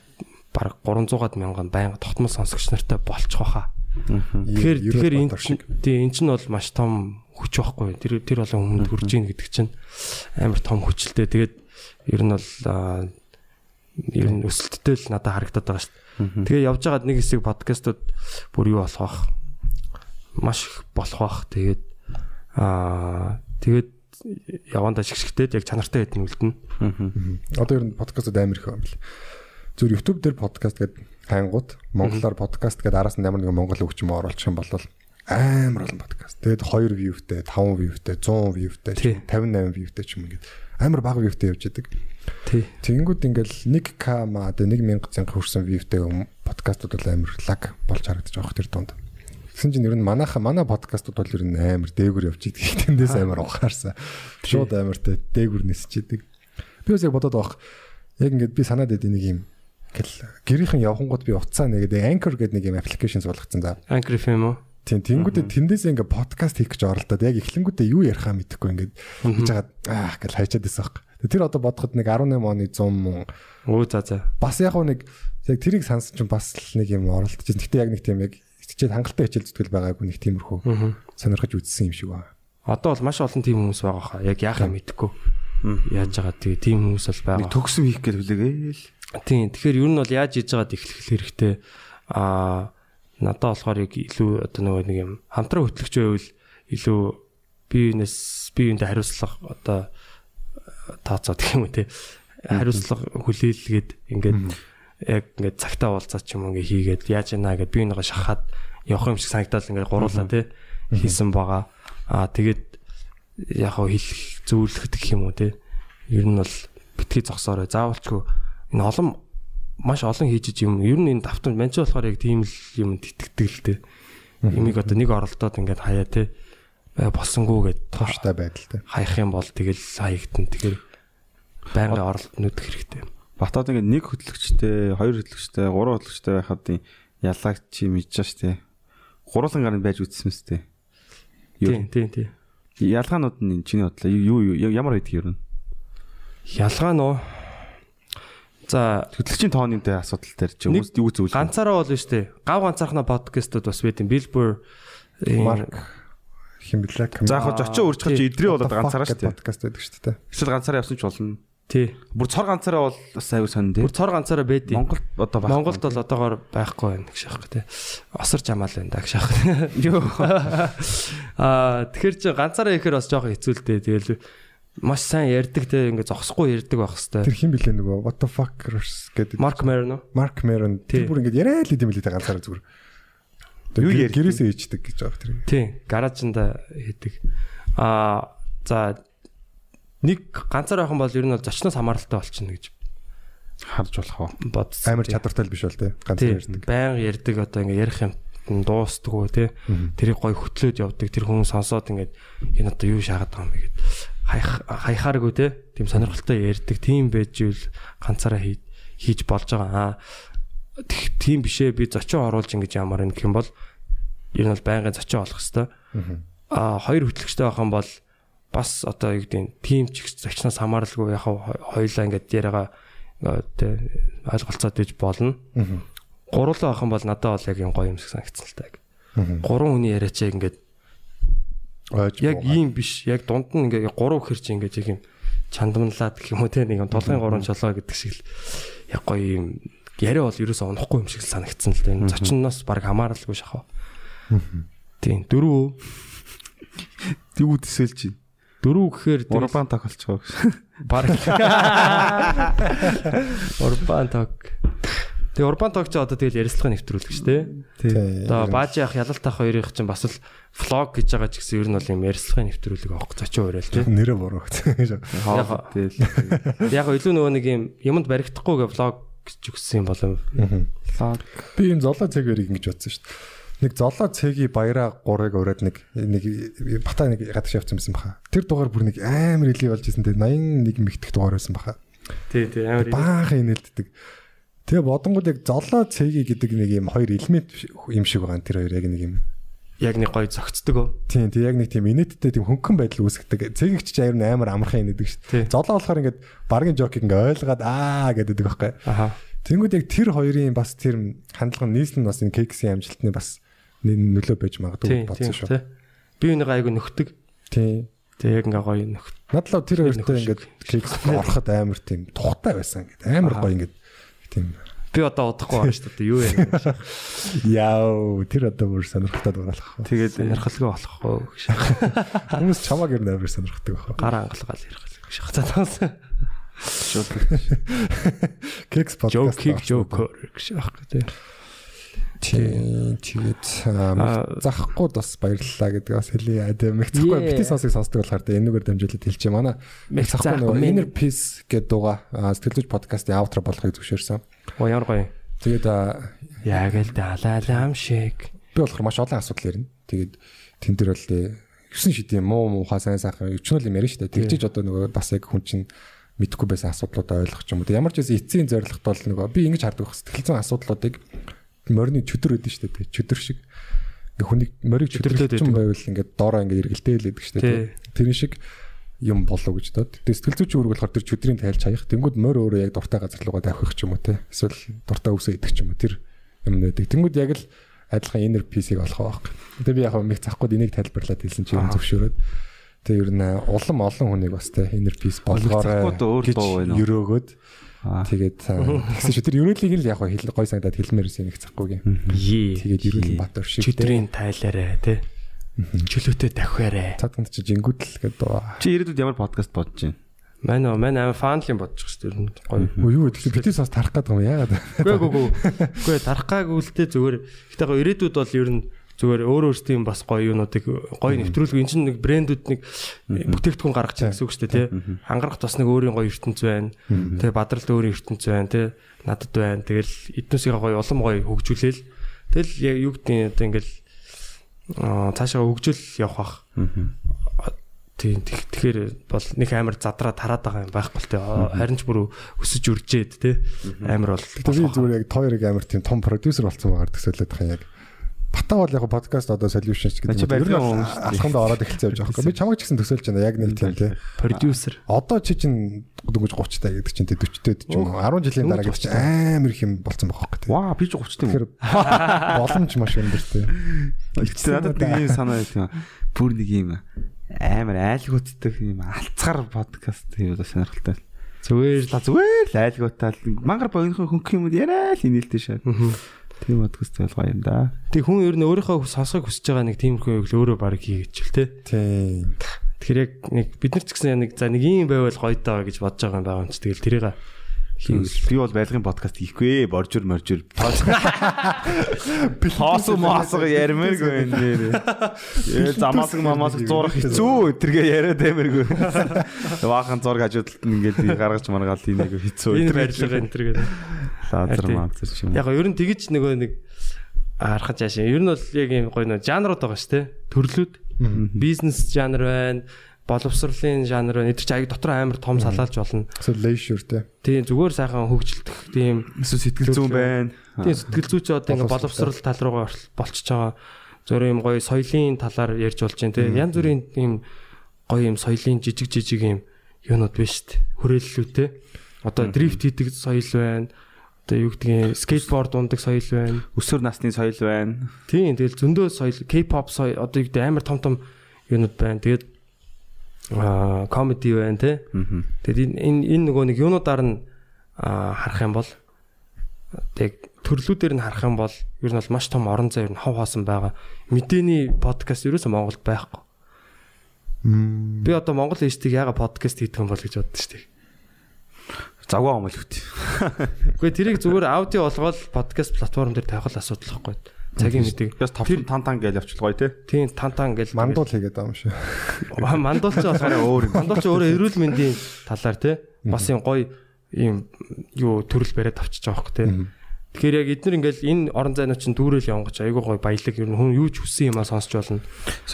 баг 300 гад мянган байнга тогтмол сонсогч нартай болчих واخа. Тэгэхээр тэгэхээр энэ тий эн чинь бол маш том хүч واخгүй. Тэр тэр болон хүмүүнд хүрж ийн гэдэг чинь амар том хүчтэй. Тэгээд ер нь бол ер нь өсөлттэй л надад харагдаад байгаа шүү дээ Тэгээ явж байгаад нэг хэсэг подкастууд бүр юу болох бах. Маш их болох бах. Тэгээд аа тэгээд явандаа шигшгтэй яг чанартай хэдэн үлдэнэ. Одоо ер нь подкастууд амар их юм бэл. Зүгээр YouTube дээр подкаст гэдэг хайнгууд монголоор подкаст гэдэг араас нь ямар нэгэн монгол үг ч юм уу оруулчих юм бол амар олон подкаст. Тэгээд 2 viewтэй, 5 viewтэй, 100 viewтэй, Тий. 58 viewтэй ч юм ингээд амар бага viewтэй явж идэг. Тий. Тэгэнгүүт ингээл 1k маа тэгээ 1000 цанга хүрсэн viewтэй подкастууд бол амар лаг болж харагдаж байгаа хөх тэр дунд. Тэгсэн чинь ер нь манайха манай подкастууд бол ер нь амар дээгүр явж идэг. Тэндээс амар ухаарсан. Шууд амар тэ дээгүр нисэж идэг. Би бас яг бодоод байх. Яг ингээд би санаад байд нэг юм гэл гэрийнхэн явхангууд би уцаа нэгээд Anchor гэдэг нэг юм аппликейшн суулгацсан за. Anchor FM уу? Тийм тэнгүүтээ тэндээс ингээд подкаст хийх гэж оролдоод яг эхлэнгүүтээ юу ярихаа мэдэхгүй ингээд хийж хагаад аа гэл хайчаад байсан юм. Тэр одоо бодоход нэг 18 оны 100 мөн Өө за за. бас яг нэг яг тэрийг сансан чинь бас л нэг юм оролдож. Гэхдээ яг нэг тийм яг хичээл хангалттай хичээл зүтгэл байгаагүй нэг тиймэрхүү сонирхож үзсэн юм шиг байна. Одоо бол маш олон тийм хүмүүс байгаа хаа. Яг яахаа мэдэхгүй. Яаж байгаа тэгээ тийм хүмүүс бол Нэг байгаа. төгсөм хийх гэж хүлээгээл. Тийм. Тэгэхээр ер нь бол яаж хийж байгаад эхлэх хэрэгтэй. Аа надад болохоор яг илүү одоо нөгөө нэг юм хамтран хөтлөгч байвал илүү биенээс биеиндээ хариуцлага одоо тооцоо гэх юм уу те хариуцлага хүлээлгээд ингээд яг ингээд цагтаа уулзаад ч юм уу ингээд хийгээд яаж яана гэд би нэгэ шахаад явах юм шиг санагдал ингээд гуруулаа те хийсэн байгаа. Аа тэгээд яг хөө хэлэх зөвлөхөд гэх юм уу те ер нь бол битгий зогсоорой. Заавалчгүй энэ олон маш олон хийж юм. Ер нь энэ давтамж манч болохоор яг тийм л юм тэтгдэг л те имийг одоо нэг оролдоод ингээд хаяа те болсонгүй гэд Тууштай байдалтай. хаях юм бол тэгэл хаягдана тэгэхээр байнгын оролт нүдэх хэрэгтэй Батад ингээд нэг хөтлөгчтэй, хоёр хөтлөгчтэй, гурван хөтлөгчтэй байхад яллагч чи мэдэж штэ. Гурлан гарын байж үтсэн мэт. тийм тийм тийм Ялгаанууд нь чиний бодлоо юу юу ямар байдаг юм? ялгаа нөө за Хөтлөгчийн тооны дээр асуудал дээр чи хүмүүс юу зөвлөх? ганцаараа бол шүү дээ гав ганцаархна подкастууд бас байт юм Billboard Марк хим блэ? За яг зочин үржих чи идрээ болоод ганцаараа штэ. подкаст байдаг шүү дээ. Эсвэл ганцаараа явсан ч болно. Тий. Бүр цор ганцаараа бол бас аюу сонь тий. Бүр цор ганцаараа байдیں۔ Монголд одоо баг. Монголд бол одоогоор байхгүй байна гэж аахгүй тий. Осор жамаал байна да гэж аахгүй. юу Аа тэгэхээр чи ганцаараа ихээр бас жоохон хэцүүлтэй. Тэгэл маш сайн ярьдаг те ингээ зогсохгүй ярьдаг байх хэвээр. Тэр хин блэ нөгөө what the fuckers гэдэг. Марк Мерно. Марк Мерон Тий. тэр бүр ингэ яриа л идэм билээ ганцаараа зүгээр. Ярьд- гэрээсээ ичдэг гэж байгаа тэр. Тий, гаражинда хийдэг. Аа за нэг ганцаар байх юм бол ер нь бол зочноос хамааралтай болчихно гэж харж болох уу? бодсон. Амар чадвартай л биш бол тий. Ганцаар ярьдаг. баян ярьдаг одоо ингээ ярих юм дуустдаггүй тий. Тэрийг гой хөтлөөд явдаг. Тэр хүн сонсоод ингээд энэ одоо юу шаагаад байгаа юм бэ гэд хаях хаяхааргүй тий. Тийм сонирхолтой ярьдаг. Тийм байж ивэл ганцаараа хий- хийж болж байгаа. Аа тийм бишээ би зочин оруулж ингэж ямар юм гэх юм бол ер нь бол байнгын зочин болох хэвээр. Аа хоёр хөтлөгчтэй байх юм бол бас одоо юу гэдэг нь тим ч зочноос хамааралгүй яг хоёлаа ингээд яриагаа тий, ойлголцоод иж болно. Гурлаа авах юм бол надад бол яг юм гоё юм шиг санагдсан л таг. Гурван хүний яриач ингээд яг ийм биш. Яг дунд нь ингээд гурав хэр чи ингээд яг юм чандамлаад гэх юм уу те нэг юм толгойн гурван чолоо гэдэг шиг л яг гоё юм яриа бол ерөөсөө унахгүй юм шиг санагдсан л дээ. Зочноос баг хамааралгүй шахав. Тийм дөрөв Юу төсөөлж байна? дөрөв гэхээр Урбан тохиолцоо гэж. баг Урбан ток. Тэгээ урбан ток чи одоо тэгэл ярилцлага нэвтрүүлэх шүү дээ. Тий. Одоо баажи ах ялалт ах хоёрын чинь бас л влог гэж байгаа ч гэсэн ер нь бол юм ярилцлагын нэвтрүүлэг авах зочин өөрөө л тий. нэрээ буруу гэж. Яг- Тэгэл. Яг илүү нөгөө нэг юм юмд баригдахгүй гэ влог гэж өгсөн юм болов. Би энэ золоо цэг өрийг ингэж бодсон шүү дээ. Нэг золоо цэгийн баяраа 3-ыг ураад нэг нэг бата нэг гадагш явцсан байсан баха. Тэр дугаар бүр нэг амар илий болж исэн те 81 мэгтэх дугаар байсан баха. Тий, тий, амар Баахан инээлддэг. Тэгээ бодонгууд яг золоо цэгийн гэдэг нэг юм хоёр элемент юм шиг байгаа тэр хоёр яг нэг юм. яг нэг гоё зөгцдөг өө. Тийм тийм яг нэг тийм инээдтэй тийм хөнгөн байдал үүсгдэг. Цэгийг ч чаяр амар амархан инээдэг шүү дээ. Золоо болохоор ингээд баргийн жокийг ингээд ойлгоод аа гэдэг байхгүй. Аха. Тэнгүүд яг тэр хоёрын бас тэр хандлага нийслэн бас энэ кексийн амжилтны бас нөлөө байж магадгүй бодсон шүү. Би нэг айгу нөхдөг. Тий. Тэг яг ингээ гоё нөхд. Надлаа тэр хоёртой шиг. кекс ороход амар тийм тухтай байсан ингээд амар гоё ингээд тийм Би одоо удахгүй байна шүү дээ. Юу яа. яа тэр одоо бүр сонирхолтой дууралах. Тэгээд Ярхалгүй болох уу гэж. Хүмүүс чамааг ер нь амар сонирхдаг байх. Гар ангалгаал ярхал гэж хацаад. шууд Кекс подкаст. Жокийг жокер гэж аахгүй тий. Тийм тэгээд захгүй бас баярлалаа гэдэг бас хэлье. Адэ мэгцэхгүй Yeah. бити сонсыг сонсдог болохоор тэ энэгээр дамжуулаад хэлчихэ манай. Мэх заахгүй, нөгөө Inner Peace гэдэг дууга аа, сэтгэлзүйч подкастын аутро болохыг зөвшөөрсөн. Оо ямар гоё. Тэгээд Яг л далаалам шиг. би болохоор маш олон асуудал ярина. Тэгээд тэн дээр бол тэ 9 шидийн муу муухай сайн сайхан өчнөл юм ярина шүү дээ. Тэгжиж одоо нөгөө бас яг хүн чинь мэдхгүй байсан асуудлуудаа ойлгох юм Ямар ч байсан эцсийн зорилгот бол нөгөө би ингэж хардаг байх сэтгэл зүйн асуудлуудыг морины чөдөр өгдөн шүү дээ. тэ. Чөдөр шиг ингээ хүнийг морийг чөдөрлөж юм байвал ингээ доороо ингээ эргэлдээлээд шүү дээ. тэ. Тэр шиг юм болов гэж дод. Тэгээ сэтгэл зүйч үүрэг болохоор тэр чөдрийн тайлж хаях. Тэнгүүд морь өөрөө яг дуртай газар руугаа давхих ч юм уу те. Эсвэл дуртай үсээ идэх ч юм уу. Тэр юм нээдэг. Тэнгүүд яг л адилхан inner peace-ийг олох байх. Тэгээ би яг мэг захгүй энийг тайлбарлаад хэлсэн чи юм зөвшөөрөөд. Тэгээ ер нь улам олон хүнийг бас те inner peace болгоорой уу? өрөөгөөд. Тэгээд тэгсэн чи тэр ерөөлийг л яг хэл гой сандаад хэлмээрсэн нэг захгүй гин. Йee. Тэгээд ерөөл батар шиг те. Чөдрийн тайлаарэ тий. Чөлөөтэй давхиарэ. цаатанд чи жингүүд л гэдэг. Чи ирээдүйд ямар подкаст бодож байна? Мань оо мань амар фанлын бодчих шүү дээ. Гоё. Юу тэгэхээр битээ сонс тарах гэдэг юм яагаад? Үгүй үгүй үгүй. Үгүй тарах гаагүй л дээ зүгээр. Гэтэ гоё ирээдүйд бол ер нь зүгээр өөр өөрсдийн бас гоё юунуудыг гоё нэвтрүүлэг энэ чинь нэг брэндүүд нэг бүтээгдэхүүн гаргаж байгаа гэсэн үг шүү дээ тий. Ангарах бас нэг өөрийн гоё ертөнц байна. Тэгээ бадралд өөрийн ертөнц байна тий. Надад байна. Тэгэл эднүсийг гоё улам гоё хөгжүүлээл. Тэгэл яг юу гэдэг одоо ингээл аа цаашаа хөгжөөл явах бах. Тийм тэг- тэгэхээр бол нэг амар задраа тараад байгаа юм байхгүй л тий. Харин ч бүр өсөж үржээд тий. Амар бол би зүгээр яг тойрог амар тийм том продюсер болсон байгаа төсөөлөд байгаа юм яг. Бата бол яг podcast одоо solution ч гэдэг юм. Ер нь алхамд ороод эхэлсэн явж байгаа юм. Би чамайг ч гэсэн төсөөлж байна яг нэг тийм тий. продюсер. Одоо чи чинь дөнгөж 30 та гэдэг чинь тий 40 та ч юм уу 10 жилийн дараа гэдэг чинь амар их юм болсон байгаа байхгүй тий. Ваа, би ч 30 тийм. Тэгэхээр боломж маш өндөр тий. Тэгтээ надад нэг юм санаа байт юм. Бүр нэг юм амар айлгууддаг юм алцгар подкаст хийвэл сонирхолтой. Зүгээр та зүгээр л айлгуутаа мангар богинохон хөнгөх юм яриа л инээлтэй шээ. Тийм подкаст болгоо юм да. Тэг хүн ер нь өөрийнхөө сонсохыг хүсэж байгаа нэг тиймэрхүү яг л өөрөө баг хийгээч л те. Тийм. Тэгэхээр яг нэг бид нар ч гэсэн нэг за нэг юм байвал гоё даа гэж бодож байгаа юм байгаа юм чи тэгэл тэрийг Би бол байлгын подкаст хийхгүй ээ. Боржур моржур. Хоосо моосго ярмээргүй энэ дээр. Яа замаасаг мамаасаг зурах хэцүү тэргээ яриад амиргүй. Ваахан зураг хажуудалд нь ингээд гаргаж маргаал тийнийг хэцүү. энэ барилга энэ төр гэдэг. лазер маазер ч юм. Яг ер нь тэгэж нөгөө нэг харахад жаашаа. Ер нь бол яг юм гоё нөө жанрууд байгаа шүү те. Төрлүүд. Бизнес жанр байна боловсролын жанр байна. Эдгээр чи аяг дотор амар том салаалж болно. So leisure те. Тийм зүгээр сайхан хөгжилдөх тийм Эсвэл сэтгэл зүйн байна. тийм сэтгэл зүйч одоо ингээ боловсрол тал руугаа болчихж байгаа. Зөв юм гоё соёлын талаар ярьж болж байна тийм. Янз бүрийн тийм гоё юм соёлын жижиг жижиг юм юунууд биш шүү дээ. Хүрээллүүд те. Одоо дрифт хийдэг соёл байна. Одоо юу гэдгийг скейтборд ундаг соёл байна. Өсвөр насны соёл байна. Тийм тэгэл зөндөө соёл K-pop соёл одоо юу гэдэг амар том том юунууд байна. Тэгээд аа комеди байна те. Тэгээд энэ энэ нөгөө нэг юунуудаар нь харах юм бол тэг төрлүүдээр нь харах юм бол ер нь бол маш том орон зай ер нь хав хаасан байгаа. Мэдээний подкаст ерөөсөө Монголд байхгүй. Би одоо Монгол эстиг яга подкаст хийдэг юм бол гэж боддоо шүү дээ. Завгаа омол хөт. Гэхдээ тэрийг зүгээр аудио болгоод подкаст платформ дээр тавих л асуудал байхгүй. Цагийн мэдэг. Бас 5 тан тан гэж явчихлаа гоё те. Тийм тан тан гэж Мандуул хийгээд байгаа юм шиг. мандуулч болохоор өөр юм. Мандуулч өөрөө эрүүл мэндийн талаар те бас юм гоё юм юу төрөл бариад авчиж байгаа хөөе те. Тэгэхээр яг эдгээр ингээл энэ орон зайнууд чинь дүүрэл явган гэж айгүй гоё баялаг ер нь хүн юу ч хүссэн юмаа сонсч болно.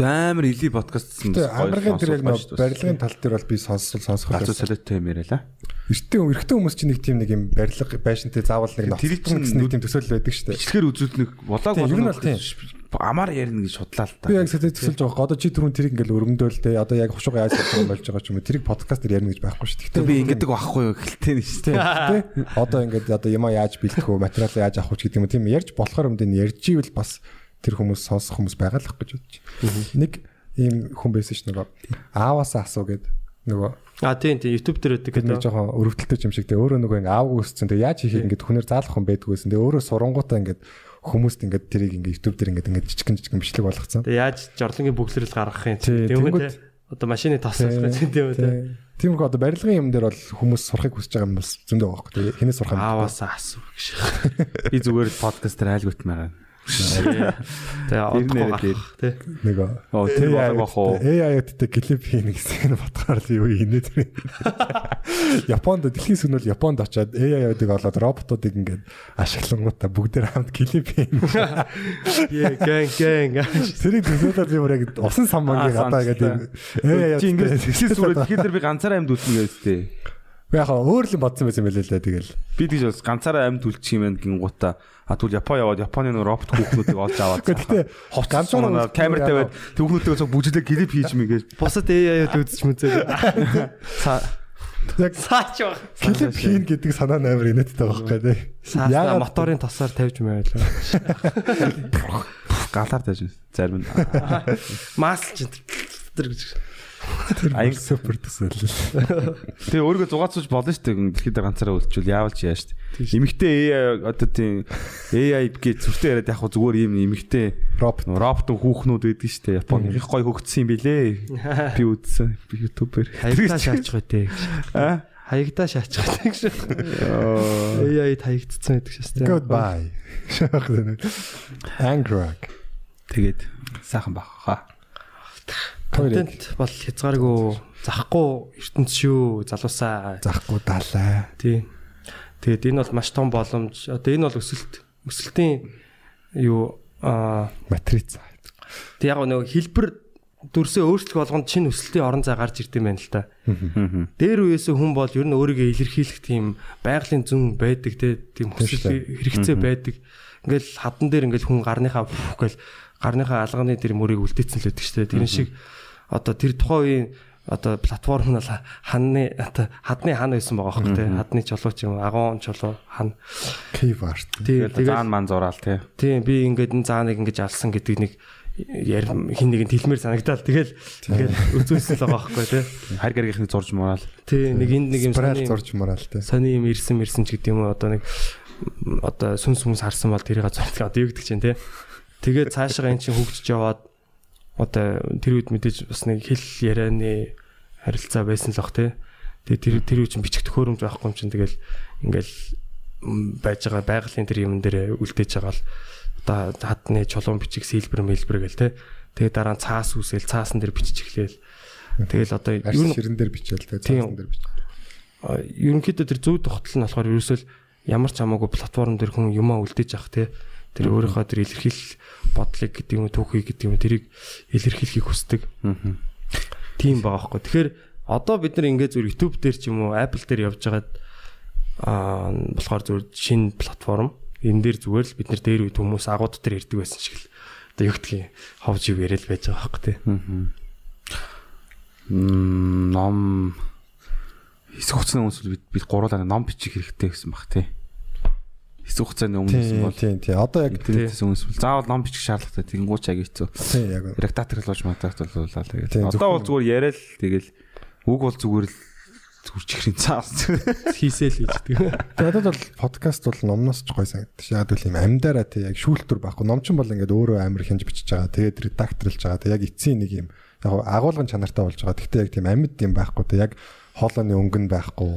Амар илий подкаст гэсэн Тэгээ амаргын тэр яг нөө барилгын тал дээр бол би сонсол сонсох Гацуу байсан. солиотой юм яриа л. Эртний эрэгтэй хүмүүс чинь нэг тийм нэг юм барилга байшинтай заавал нэг чинь гэсэн нэг тийм төсөөлөл байдаг шүү дээ. Ичлэгээр үзүүлнэг болоог бол. Амар ярина гэж судлаа л та. Би яг сэтгэл төсөлж байгаа. Одоо чи түрүүн тэрийг ингээл өргөмдөөл те. Одоо яг хушууга яаж болох юм болж байгаа ч юм уу. Тэрийг подкаст дээр ярина гэж байхгүй шүү дээ. Тэг би ингэдэг байхгүй юу гэлтэй нь шүү дээ. Тэ. Одоо ингээд одоо яма яаж бэлдэх вэ? Материал яаж авах вэ гэдэг юм. Тийм ярьж болохоор юм дий ярьж ивэл бас тэр хүмүүс сонсох хүмүүс байгаа л гэж бодож. Нэг ийм хүн байсан ш нөгөө ааваасаа асуу гэд нөгөө А тийм тийм YouTube дээр байдаг гэдэг нэг жоохон өрөвдөлтөй юм шиг те өөрөө нөгөө ингээ аав үсцэн те яаж хийхийг ингээд хүнээр заалах хүн байдаг байсан. Тэгээ өөрөө сурангуудаа ингээд хүмүүст ингээд тэрийг ингээд YouTube дээр ингээд ингээд жижигэн жижигэн бичлэг болгоцсон. Тэгээ яаж жорлонгийн бүгдлэрэл гаргах юм Тий, Одоо машины болох юм тийм үү те. Тийм үү одоо барилгын юм дээр бол хүмүүс сурахыг хүсэж байгаа юм бас зөндөө байгаа байхгүй. Хинээс сурах юм. Ааваасаа асуу гэж. Би зүгээр подкаст дээр айлгуут байгаа. Тэгээ гарах те. Нөгөө Оо тэр болог бах уу? AI-тэй клип хийнэ гэсэн нь бодохоор л юу хийнэ тэр. Японд дэлхийн сүнэл Японд очиод AI-ыг олоод роботуудыг ингээд ашиглангуудаа бүгдээр хамт клип хийнэ. Яа гэн гэн. Тэрийг төсөөлөд би бүр яг усан самбангийн Аа, гадаа гэдэг AI Чи ингэж тэгсэн сүрээд тэгэхээр би ганцаараа амьд үлдэнэ гэжтэй. Яг өөр л бодсон байсан байлээ л да тэгэл. Би тэгж бас ганцаараа амьд үлдчих юм байна гингуута. А тэгвэл Япон яваад Японы нэг робот хүүхнүүдийг олж аваад. Гэхдээ ганцаараа камер тавиад түүхнүүдээс бүжлээ клип хийж мэгээд. Бусад AI-д үзэж мүзээ. яг Саач баг. клип хийн гэдэг санаа амар инээдтэй байхгүй тий. Саасна моторын тосоор тавьж маяг. Галаар тааж зарим нь. Маслж энэ гэж. Аян супер төсөөлөл. Тэгээ өөрийгөө зугаацуулж болно шүү дээ. Дэлхийд ганцаараа үлдчихвэл яавал ч яаш шүү дээ. Эмэгтэй AI одоо тийм AI гэж зүртэй яриад яг хөө зүгээр юм эмэгтэй Робот. робот хүүхнүүд байдаг шүү дээ. Японы их гоё хөгжсөн юм билээ. Би үзсэн. Би ютубер. Хаягдаа шаачих байтэй. Аа. Хаягдаа шаачих байтэй гэж. AI-д хаягдцсан байдаг шээс тэ. Goodbye. Шах зэнэ. Angrag. Тэгээд сайхан баг хаа. Контент бол хязгааргүй захгүй ертөнц шүү залуусаа. Захгүй далаа. Тий. Тэгээд энэ бол маш том боломж. Одоо энэ бол өсөлт өсөлтийн юу аа Матриц. тэг яг нэг хэлбэр дүрсээ өөрчлөх болгонд чинь өсөлтийн орон зай гарч ирд юм байна л да. Дээр үеэсээ хүн бол ер нь өөрийгөө илэрхийлэх тийм байгалийн зүн байдаг тийм хүсэл хэрэгцээ байдаг. Ингээл хадан дээр ингээл хүн гарныхаа гэл гарныхаа алганы тэр мөрийг үлдээсэн л байдаг шүү дээ. Тэр шиг одоо тэр тухайн үеийн одоо платформ нь бол ханны одоо хадны хан байсан байгаа хөх те хадны чулуу ч юм агуун чулуу хан Keyword. тий Тэгээд заан ман зураал тий. тий би ингээд энэ зааныг ингэж алсан гэдэг нэг ярим хин нэг нь тэлмээр санагдаал тэгэл ингээд үзүүлсэн л байгаа байхгүй тий. Харь гаргийнхны зурж мураал. Тий нэг энд нэг юм сони зурж мараал те. сони юм ирсэн мэрсэн ч гэдэг юм уу одоо нэг одоо сүнс хүмүүс харсан бол тэрийг зурдаг одоо юу гэдэг чинь тий. Тэгээд цаашаа энэ чинь хөгжиж яваад одоо тэр үед мэдээж бас нэг хэл ярианы харилцаа байсан л бах тий. Тэгээд тэр тэр үед чинь бичих төхөөрөмж байхгүй юм чинь тэгэл ингээл байж байгаа байгалийн тэр юм дээр үлдээж байгаа л одоо хатны чулуун бичих сэлбэр мэлбэр гэл тий. Тэгээд дараа нь цаас үсэл цаасан дээр бичиж эхлээл. Тэгэл одоо ер нь ширэн дээр бичээл те. Тийм. Цаасан дээр бичээл. Ерөнхийдөө тэр зөв тогтол нь болохоор ерөөсөө ямар ч хамаагүй платформ дээр хүн юмаа үлдээж авах те тэр өөрийнхөө тэр илэрхийлэл бодлыг гэдэг юм уу түүхийг гэдэг юм уу тэрийг илэрхийлэхийг хүсдэг. Тийм байгаа байхгүй. Тэгэхээр одоо бид нар ингээд зөв YouTube дээр ч юм уу Apple дээр явж байгаад аа болохоор зөв шинэ платформ энэ дээр зүгээр л бид нар дээр үед хүмүүс агууд дээр ирдэг байсан шиг л одоо юу гэдгийг ховж юу яриад байж байгаа байхгүй те. Мм ном хэсэг хугацааны өмнөөс бид бид гуруулаа ном бичих хэрэгтэй гэсэн баг тий. Хэсэг хугацааны өмнөөс Тийм бол тийм тийм. Одоо яг интернетээс өмнөөс бол заавал ном бичих шаардлагатай. Тэгэнгүүч аяг хэцүү. тийм яг Редактор хэлж матагтууллаа Тийм, тэгээд. Одоо бол зүгээр яриад л тэгэл үг бол зүгээр л зүгээр чихрийн цаас. Хийсэл хийдэг. Тэгээд бол подкаст бол номноос ч гой санагдчих. Яг л юм амьдараа тий яг шүүлтүр байхгүй. Ном ч бол ингээд өөрөө амир хинж бичиж байгаа. Тэгээд редакторлж байгаа. Тэгээд яг эцсийн нэг юм яг агуулгын чанартай болж байгаа. Гэхдээ яг тийм амьд юм байхгүй. Тэгээд яг хоолойны өнгөн байхгүй.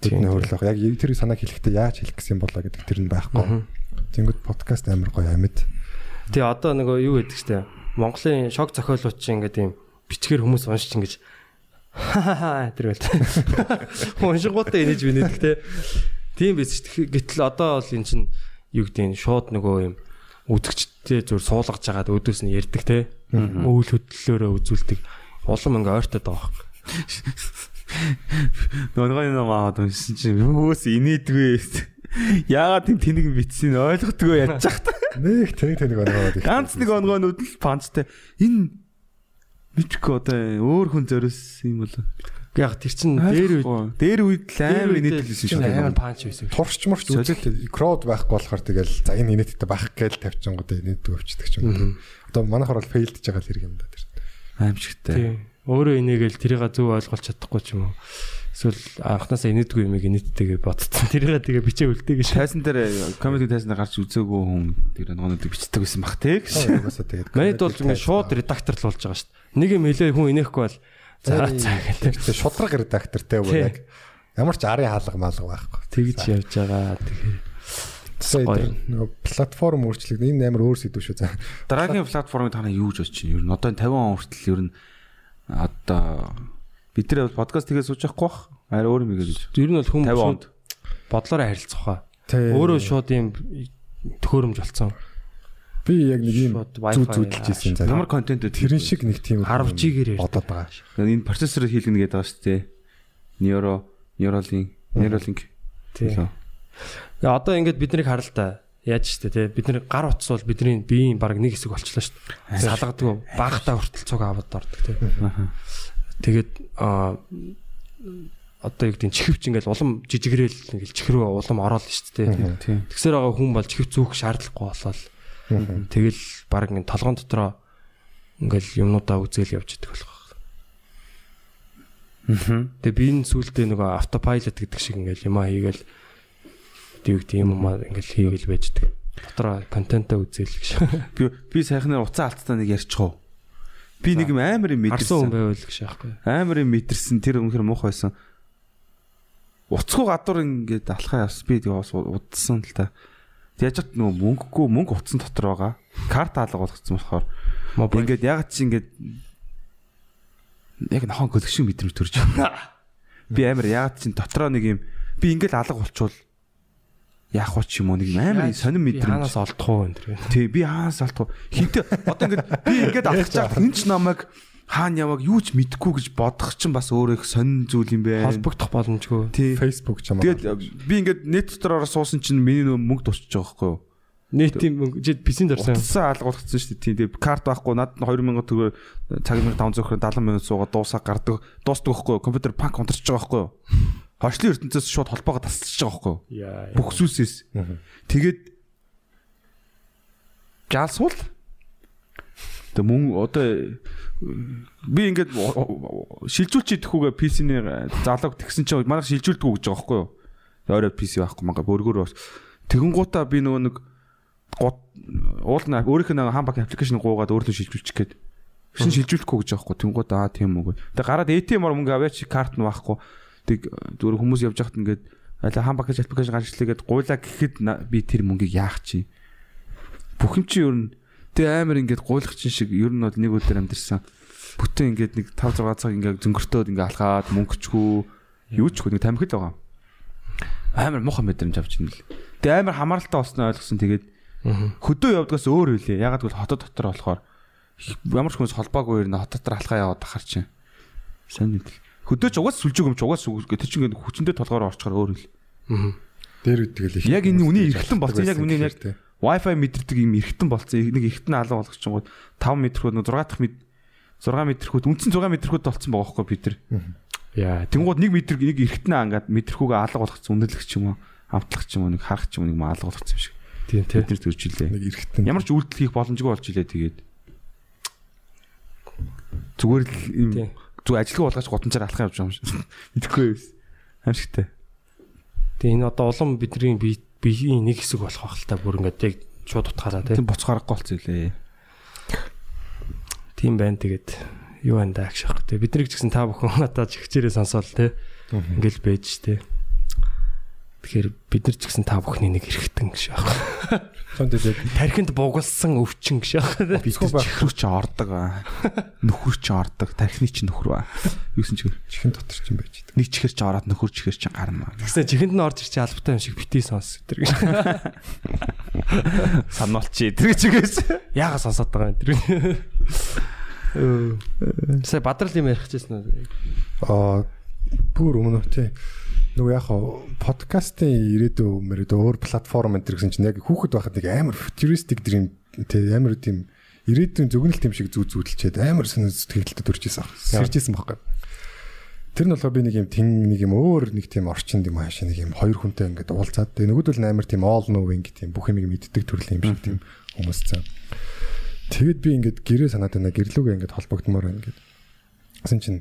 Бидний хөрлөх. Яг тэр санааг хэлэхдээ яаж хэлэх гэсэн болоо гэдэг тэр нь байхгүй. Тэнгүүд подкаст амир гоё амьд. Тэгээ одоо нөгөө юу гэдэг чтэй. Монголын шок зохиолууд чинь ингээд юм бичгээр хүмүүс уншиж ингэж тэр байл. Уншингуудаа инеж бинэдэг те. Тийм биз ч гэтэл одоо бол эн чинь юу гэдэг нь шууд нөгөө юм үзэгчтэй зур суулгаж жагаад өдөөс нь ярддаг те. Үйл хөдлөлөөрөө үзүүлдэг. Улам ингээ ойртоод байгаа юм. Нөгөө нэг аваад уншсан чинь хүмүүс инээдгүй. Яагаад тийм тэнэг битсийг ойлгохгүй яаж чах та. Нэг тэг тэнэг оногоод их. Ганц нэг онгойнууд л панчтай. Энэ мэдгүй одоо өөр хүн зориулсан юм болоо. Яг тэр чин дээр үед дээр үед л амар инээдэлсэн шүү амар дээ. панч байсан. турш мурч үзэл крауд байхгүй болохоор тэгэл за энэ инээдтэй байх гээл тавьчихгоо инээдгүй өвчдөг ч юм. Одоо манайхаар бол фейлдж байгаа л хэрэг юм да тэр. Аимшигтай. Өөрөө инээгээл тэрийг зөв ойлгуулж чадахгүй ч юм уу. Эсвэл анханасаа инээдгүй юм инээдтэйгээ бодсон. Тэрийг тэгээ бичээ үлдээ гэж. Тайсан дээр комеди тайсан дээр гарч үзээгүй хүн тэр ногоонуудыг бичдэг байсан бах те гэж. Манайд бол ингэ шууд редакторлуулж байгаа шүү дээ. Нэг юм хэлээ хүн инехгүй бол за за гэдэг. шудраг редактортэй Тий. бүр яг ямар ч арын хаалга маалга байхгүй. Тэгж явж байгаа. Гоё. нөгөө платформ өөрчлөлт энэ амар өөр сэдв шүү за. Дараагийн платформыг та нар юу гэж бодож байна? Ер нь одоо энэ 50 он хүртэл ер нь одоо бид нар бол подкаст тэгээ сууж байхгүй бах. Арай өөр юм гэж. ер нь бол хүн 50 шууд онд. бодлороо харилцах хаа. Өөрөө шууд юм төхөөрөмж болсон. би яг нэг юм зүү Wi-Fi зүүдэлж ирсэн за. Ямар контент үү? тэрэн шиг нэг тийм 10 G-гээр бодоод байгаа. энэ процессор хийлгэнэ гэдэг байгаа шүү дээ. Neuro, Neuralink, Neuralink. Тий. Яа одоо ингээд биднийг харал та. Яаж штэ те бид нар гар утас бол бидний биеийн баг нэг хэсэг болчлоо штэ. Салгадаг багтаа хүртэл цуг аваад ордог те. Тэгээд аа одоо юу гэдэг чихвч ингээл улам жижигрээл ингээл чихрөө улам ороод штэ те. Тийм. Тэгсээр байгаа хүн бол чихв зүүх шаардлагагүй болол. Тэгэл баг ингээд толгоон дотроо ингээл юмнуудаа үзэл явж идэх болох. Тэгээ би энэ сүултээ нөгөө автопайлот гэдэг шиг ингээл юмаа хийгээл юу гэдэг юм аа ингээл хийгээл байждаг. Дотроо контентаа үзэл гэж. Би би сайхнаар уцаа алтаа нэг ярьчихв. Би нэг юм амар юм Харсан хүн мэдэрсэн. байвал гэж яахгүй. Амар юм мэдэрсэн. Тэр үнэхээр муухай байсан. Уцгүй гадуур ингээд алхаа явсан. Би тэгээ бас удсан л та. Яаж ч нөгөө мөнгөгүй мөнгө утсан дотор байгаа. Карт алга болгоцсон болохоор ингээд яг чи ингээд яг нахан коллекшн мэдрэмж төрж байна. Би амар яг чин дотроо нэг юм би ингээд алга болчвол яах вэ ч юм уу нэг амар сонир би мэдрэмж. хаанаас олдох уу энэ тэр. Тий би хаанаас алдах вэ? Хинтээ одоо ингээд би ингээд алхаж байгаа энэ ч намайг хаана яваг юу ч мэдэхгүй гэж бодох чинь бас өөрөө их сонин зүйл юм бэ. Холбогдох боломжгүй. Facebook ч юм уу. Тэгээд би ингээд нет дотор ороо суусан чинь миний нөө мөнгө тусч байгаа байхгүй юу? Нийтийн мөнгө жид писэнд орсон. Утсаа алгуулсан шүү дээ. Тийм. Тэгээд карт байхгүй надад 2000 төгрөөр цаг 1500 төгрөөр 70 минут суугаад дуусаа гардаг дуустдаг байхгүй юу? Компьютер панк унтарч байгаа байхгүй юу? Хошлын ертөнцөөс шууд холбоогоо тасалж байгаа байхгүй юу? Яа. Бүх зүйлсээс. Тэгээд жалсуул Тэгээ мөн одоо би ингээд шилжүүлчих идэхүүгээ PC-ний залууг тэгсэн чинь манайх шилжүүлдэг гэж байгаа байхгүй юу? Орой PC байхгүй мага бөргөр бас тэгэн гутаа би нөгөө нэг гот уул нь өөрийнх нь хам баг аппликейшн гуугаад өөрлөө шилжүүлчих гээд Шин шилжүүлэхгүй гэж байгаа хгүй. Тэнгууд аа тийм үгүй. Тэгээ гараад ATM-оор мөнгө аваач карт нь байхгүй. Тэг зүгээр хүмүүс явж хахад ингээд аль хам багаж аппликейшн гарчлаагээд гуйлаа гэхэд би тэр мөнгийг яах чи. Бүх юм чи ер нь тэг амар ингээд гуйлах чин шиг ер нь бол нэг өдөр амьдэрсэн. Бүтэн ингээд нэг 5 6 цаг ингээд зөнгөртөөд ингээд алхаад мөнгөчгүй юу ч хөө нэг тамхил байгаа. Амар муухай мэдрэмж авч ийн л. Тэг амар хамааралтай болсноо ойлгосон. Тэгээд хөдөө явдгаас өөр үлээ. Ягаад гэвэл хотод дотор болохоор ямар ч хүнс холбоогүй нэ хот дотор алхаа яваад ахаар чинь. Сайн нэг. Хөдөөч угаас сүлжиг юмч угаас үгүй. Тэр чинь хүчөндөө толгоор орчхоор өөр л. Аа. Дээр үтгэл их. Яг энэ үний эргэтэн болсон. Яг үний яг Wi-Fi мэдэрдэг юм эргэтэн болсон. Нэг эргэтэн алга болгоч чинь 5 м хүүд 6 дахь мэд 6 м хүүд үндсэн 6 м хүүд болцсон байгаа байхгүй бид нар. Яа, тэнгууд 1 м нэг эргэтэн ангаад мэдрэхүүгээ алга болгоцсон үнэлэх ч юм уу, амтлах ч юм уу, нэг харах ч юм уу нэг алга болгоцсон юм шиг. Тийм тийм. Бид нар төрж илээ. Нэг эргэтэн. Ямар ч үйлдэл хийх боломжгүй болж илээ тэгээд. Зүгээр л юм зүг ажилгүй болгож гутанчаар алхах явж байгаа юм шиг. Идэхгүй юу? Хамшигтай. Тэгээ энэ одоо улам бидний бие биеийн нэг хэсэг болох байх л та бүр ингээд яг шууд утгаараа тийм боцохарахгүй болцсон үлээ. Тийм байна тэгээд юу байна даа гэж аах. Тэгээ бид нар ч гэсэн та бүхэн надад чигчээрээ сонсоол те. Ингээл байж те. Тэгэхээр бид нар ч гэсэн та бүхний нэг эргэтэн гэж аах. Сон тэгээд тархинд бугалсан өвчин гэж аах. Бид нөхөр ч ордог. Нөхөр ч ордог. Тархины ч нөхөр ба. Юусэн ч чихэн дотор ч юм байж байгаа. Нэг чихэр ч ороод нөхөр чихэр ч гарна. Тэгсэн чихэнд нь орж ирчих албатай юм шиг битий сонс тэр гэж. Сануулчи тэр чигээс. Яага сонсоод байгаа юм тэр. Сэ бадрал юм ярих гэжсэн үү? Аа бүр өмнө тий нөгөө яг подкастын ирээдүй мөрөд өөр платформ энэ гэсэн чинь яг хүүхэд байхад нэг амар futuristic dream тий амар тийм ирээдүйн зөвгнөл тийм шиг зүү зүүдэлчээд амар сонир сэтгэлдээ төржсэн баг. Сэржсэн байхгүй. Тэр нь болохоор би нэг юм тэн нэг юм өөр нэг тийм орчинд юм хаашаа нэг юм хоёр хүнтэй ингээд уулзаад тэгээ нөгөөдөл амар тийм all knowing тийм бүх юмыг мэддэг төрлийн юм шиг тийм хүмүүс цаа. Тэгэд би ингээд гэрээ санаад байна гэрлүүгээ ингээд холбогдмоор байна ингээд. Гэсэн чинь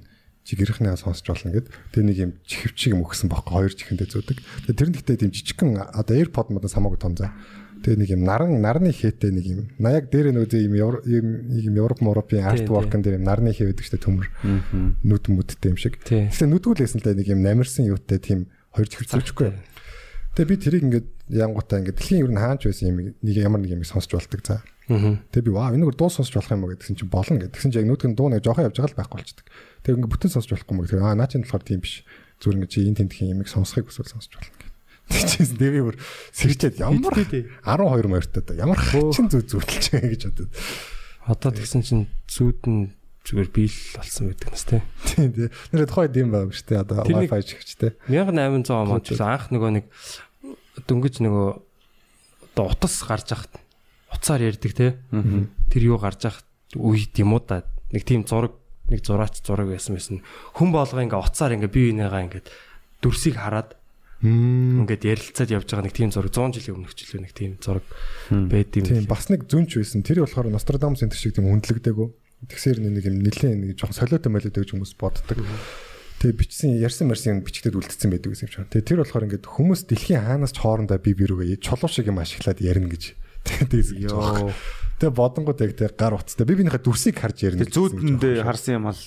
чи гэрхнээ сонсч болно гэд. Тэгээ нэг юм чихвчиг юм өгсөн байхгүй хоёр чихэндээ зүүдэг. Тэгээ тэр гэхдээ тийм жижигхэн одоо AirPod модон самаагүй том заа. Тэгээ нэг юм наран нарны хээтэй нэг юм. Наяг дээр үгүй юм юм Европ Европын воркн дээр юм нарны хээ байдаг дээ төмөр. Нүд мүдтэй юм шиг. Тэгэхээр нүдгүүлсэн л дээ нэг юм намирсан юутай тийм хоёр чихвч зүүчихгүй. Тэгээ би тэрийг ингээд янгуудаа ингээд дэлхийн ер нь хаанч байсан юм нэг ямар нэг юм сонсч болдог за. Тэгээ би ваа энэгээр дуу сонсч болох юм уу гэдгсэн чинь болно гэдгсэн чинь яг нүдгэн дуу нэг жоохон явж байгаа л байхгүй болчихдог. Тэгээ ингээд бүтэн сонсч болохгүй юм. Тэгээ аа наа чинь болохоор тийм биш. Зүгээр ингээд чи энэ тентхийн ямиг сонсхийг хүсвэл сонсч болно гэдэг. Тэгчихсэн тэгээ бүр сэрчээд ямар 12 моёртой да ямар хачин зүг зүтэлж байгаа гэж бодод. Одоо тэгсэн чинь зүүд нь зүгээр биел болсон байдаг нас тий. Тийм тий. Нэр тухайд юм байв шүү дээ. Одоо wifi чигчтэй. 1800 онд ч анх нөгөө нэг дөнгөж нөгөө одоо утас гарч ахт уцаар ярддаг тий. Тэр юу гарч ахт үед юм уу да. Нэг тийм зураг нэг зураач зураг байсан байсан. Хүн болгоо ингээ уцаар ингээ бие бинийгаа ингээ дүрсийг хараад ингээд ярилцаад явж байгаа нэг тийм зураг 100 жилийн өмнөх жилөө нэг тийм зураг байд юм. Тийм бас нэг зүнч байсан. Тэр болохоор Нострадамус энэ шиг тийм хүндлэгдээгүй. Тэгсээр нэг юм нэлээд нэг жоохон солиотой молиотой гэж хүмүүс боддог. Тэгээ бичсэн ярьсан марсын бичгтэд үлдсэн байдаг гэсэн юм чинь. Тэгээ тэр болохоор ингээд хүмүүс дэлхийн хаанаас ч хоорондоо бие биерүүгээ чулуу шиг юм ашиглаад ярина гэж. Тэгээ ёо. Тэгээ бодонгууд яг тэр гар утастай. Би бинийхээ дүрсийг харж ярина. Тэр зүүдэндээ харсан юм бол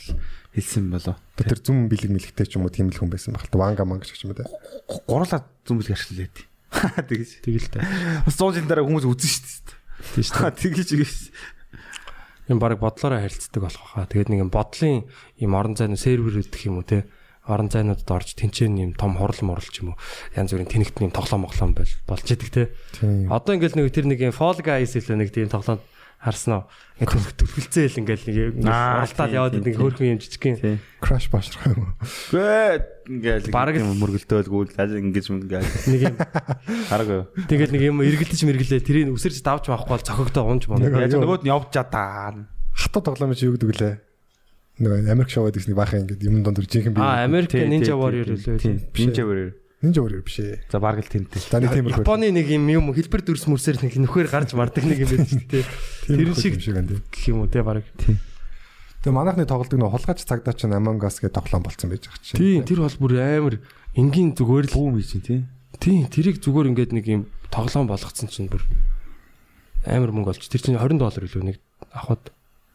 хэлсэн болоо. Тэр зүм бэлэг мэлэгтэй ч юм уу тийм л хүн байсан баг. Ванга манга ч юм уу. Гурлаа зүм бэлэг дээ. Тэгэж. Тэгэл та. Бас 100 жил дараа хүмүүс үзэн шүү дээ. Тийм шүү. Тэгэж игээс. юм баг бодлороо харилцдаг болох хаа. Тэгээд нэг юм бодлын юм орон зайны серверүүд гэх юм уу те орон зайнуудад орж тэнцэн юм том хурал мурал ч юм уу янз бүрийн тэнэгтний юм тоглоом моглоом бол болж идэг те. Одоо ингээл нэг тэр нэг юм Fall Guys хэлээ нэг тийм тоглоом харсан уу? Ингээд төлөвлөлцөө хэл ингээл нэг оролдоод яваад нэг хөөрхөн юм жижигхэн crash башрах юм уу? Гээ ингээл Бараг л- юм мөргөлдөөлгүүл аль ингэж ингээл нэг юм хараг. тэгэл нэг юм эргэлдэж мэргэлээ тэрийг үсэрч давж байхгүй бол цохогдоо унж. Нэг- Яаж нөгөөд нь явж чадаа. Хатуу тоглоом чи юу гэдэг лээ? Нөгөө Америк шоу гэдэг нэг баахан ингээд юм дондор жинхэнэ бие. Аа Америк Ninja Warrior үлээ. Ninja Warrior. Ninja Warrior биш ээ. За баг л тэмтэй. За нэг тиймэрхүү. Японы нэг юм юм хэлбэр дүрс мөрсээр нэг нөхөр гарч мардаг нэг юм байдаг шүү дээ. Тэр шиг шиг байна тий. гэх юм уу те баг. Тэгээ манайхны тоглолтог нөө хулгайч цагдаа чинь Among Us гэдэг тоглоом болцсон байж байгаа чинь. Тийм тэр бол бүр амар энгийн зүгээр л Бүүм хийж тий. тийм тэрийг зүгээр ингээд нэг юм тоглоом болгоцсон чинь бүр амар мөнгө олж. Тэр чинь 20 доллар илүү нэг авахд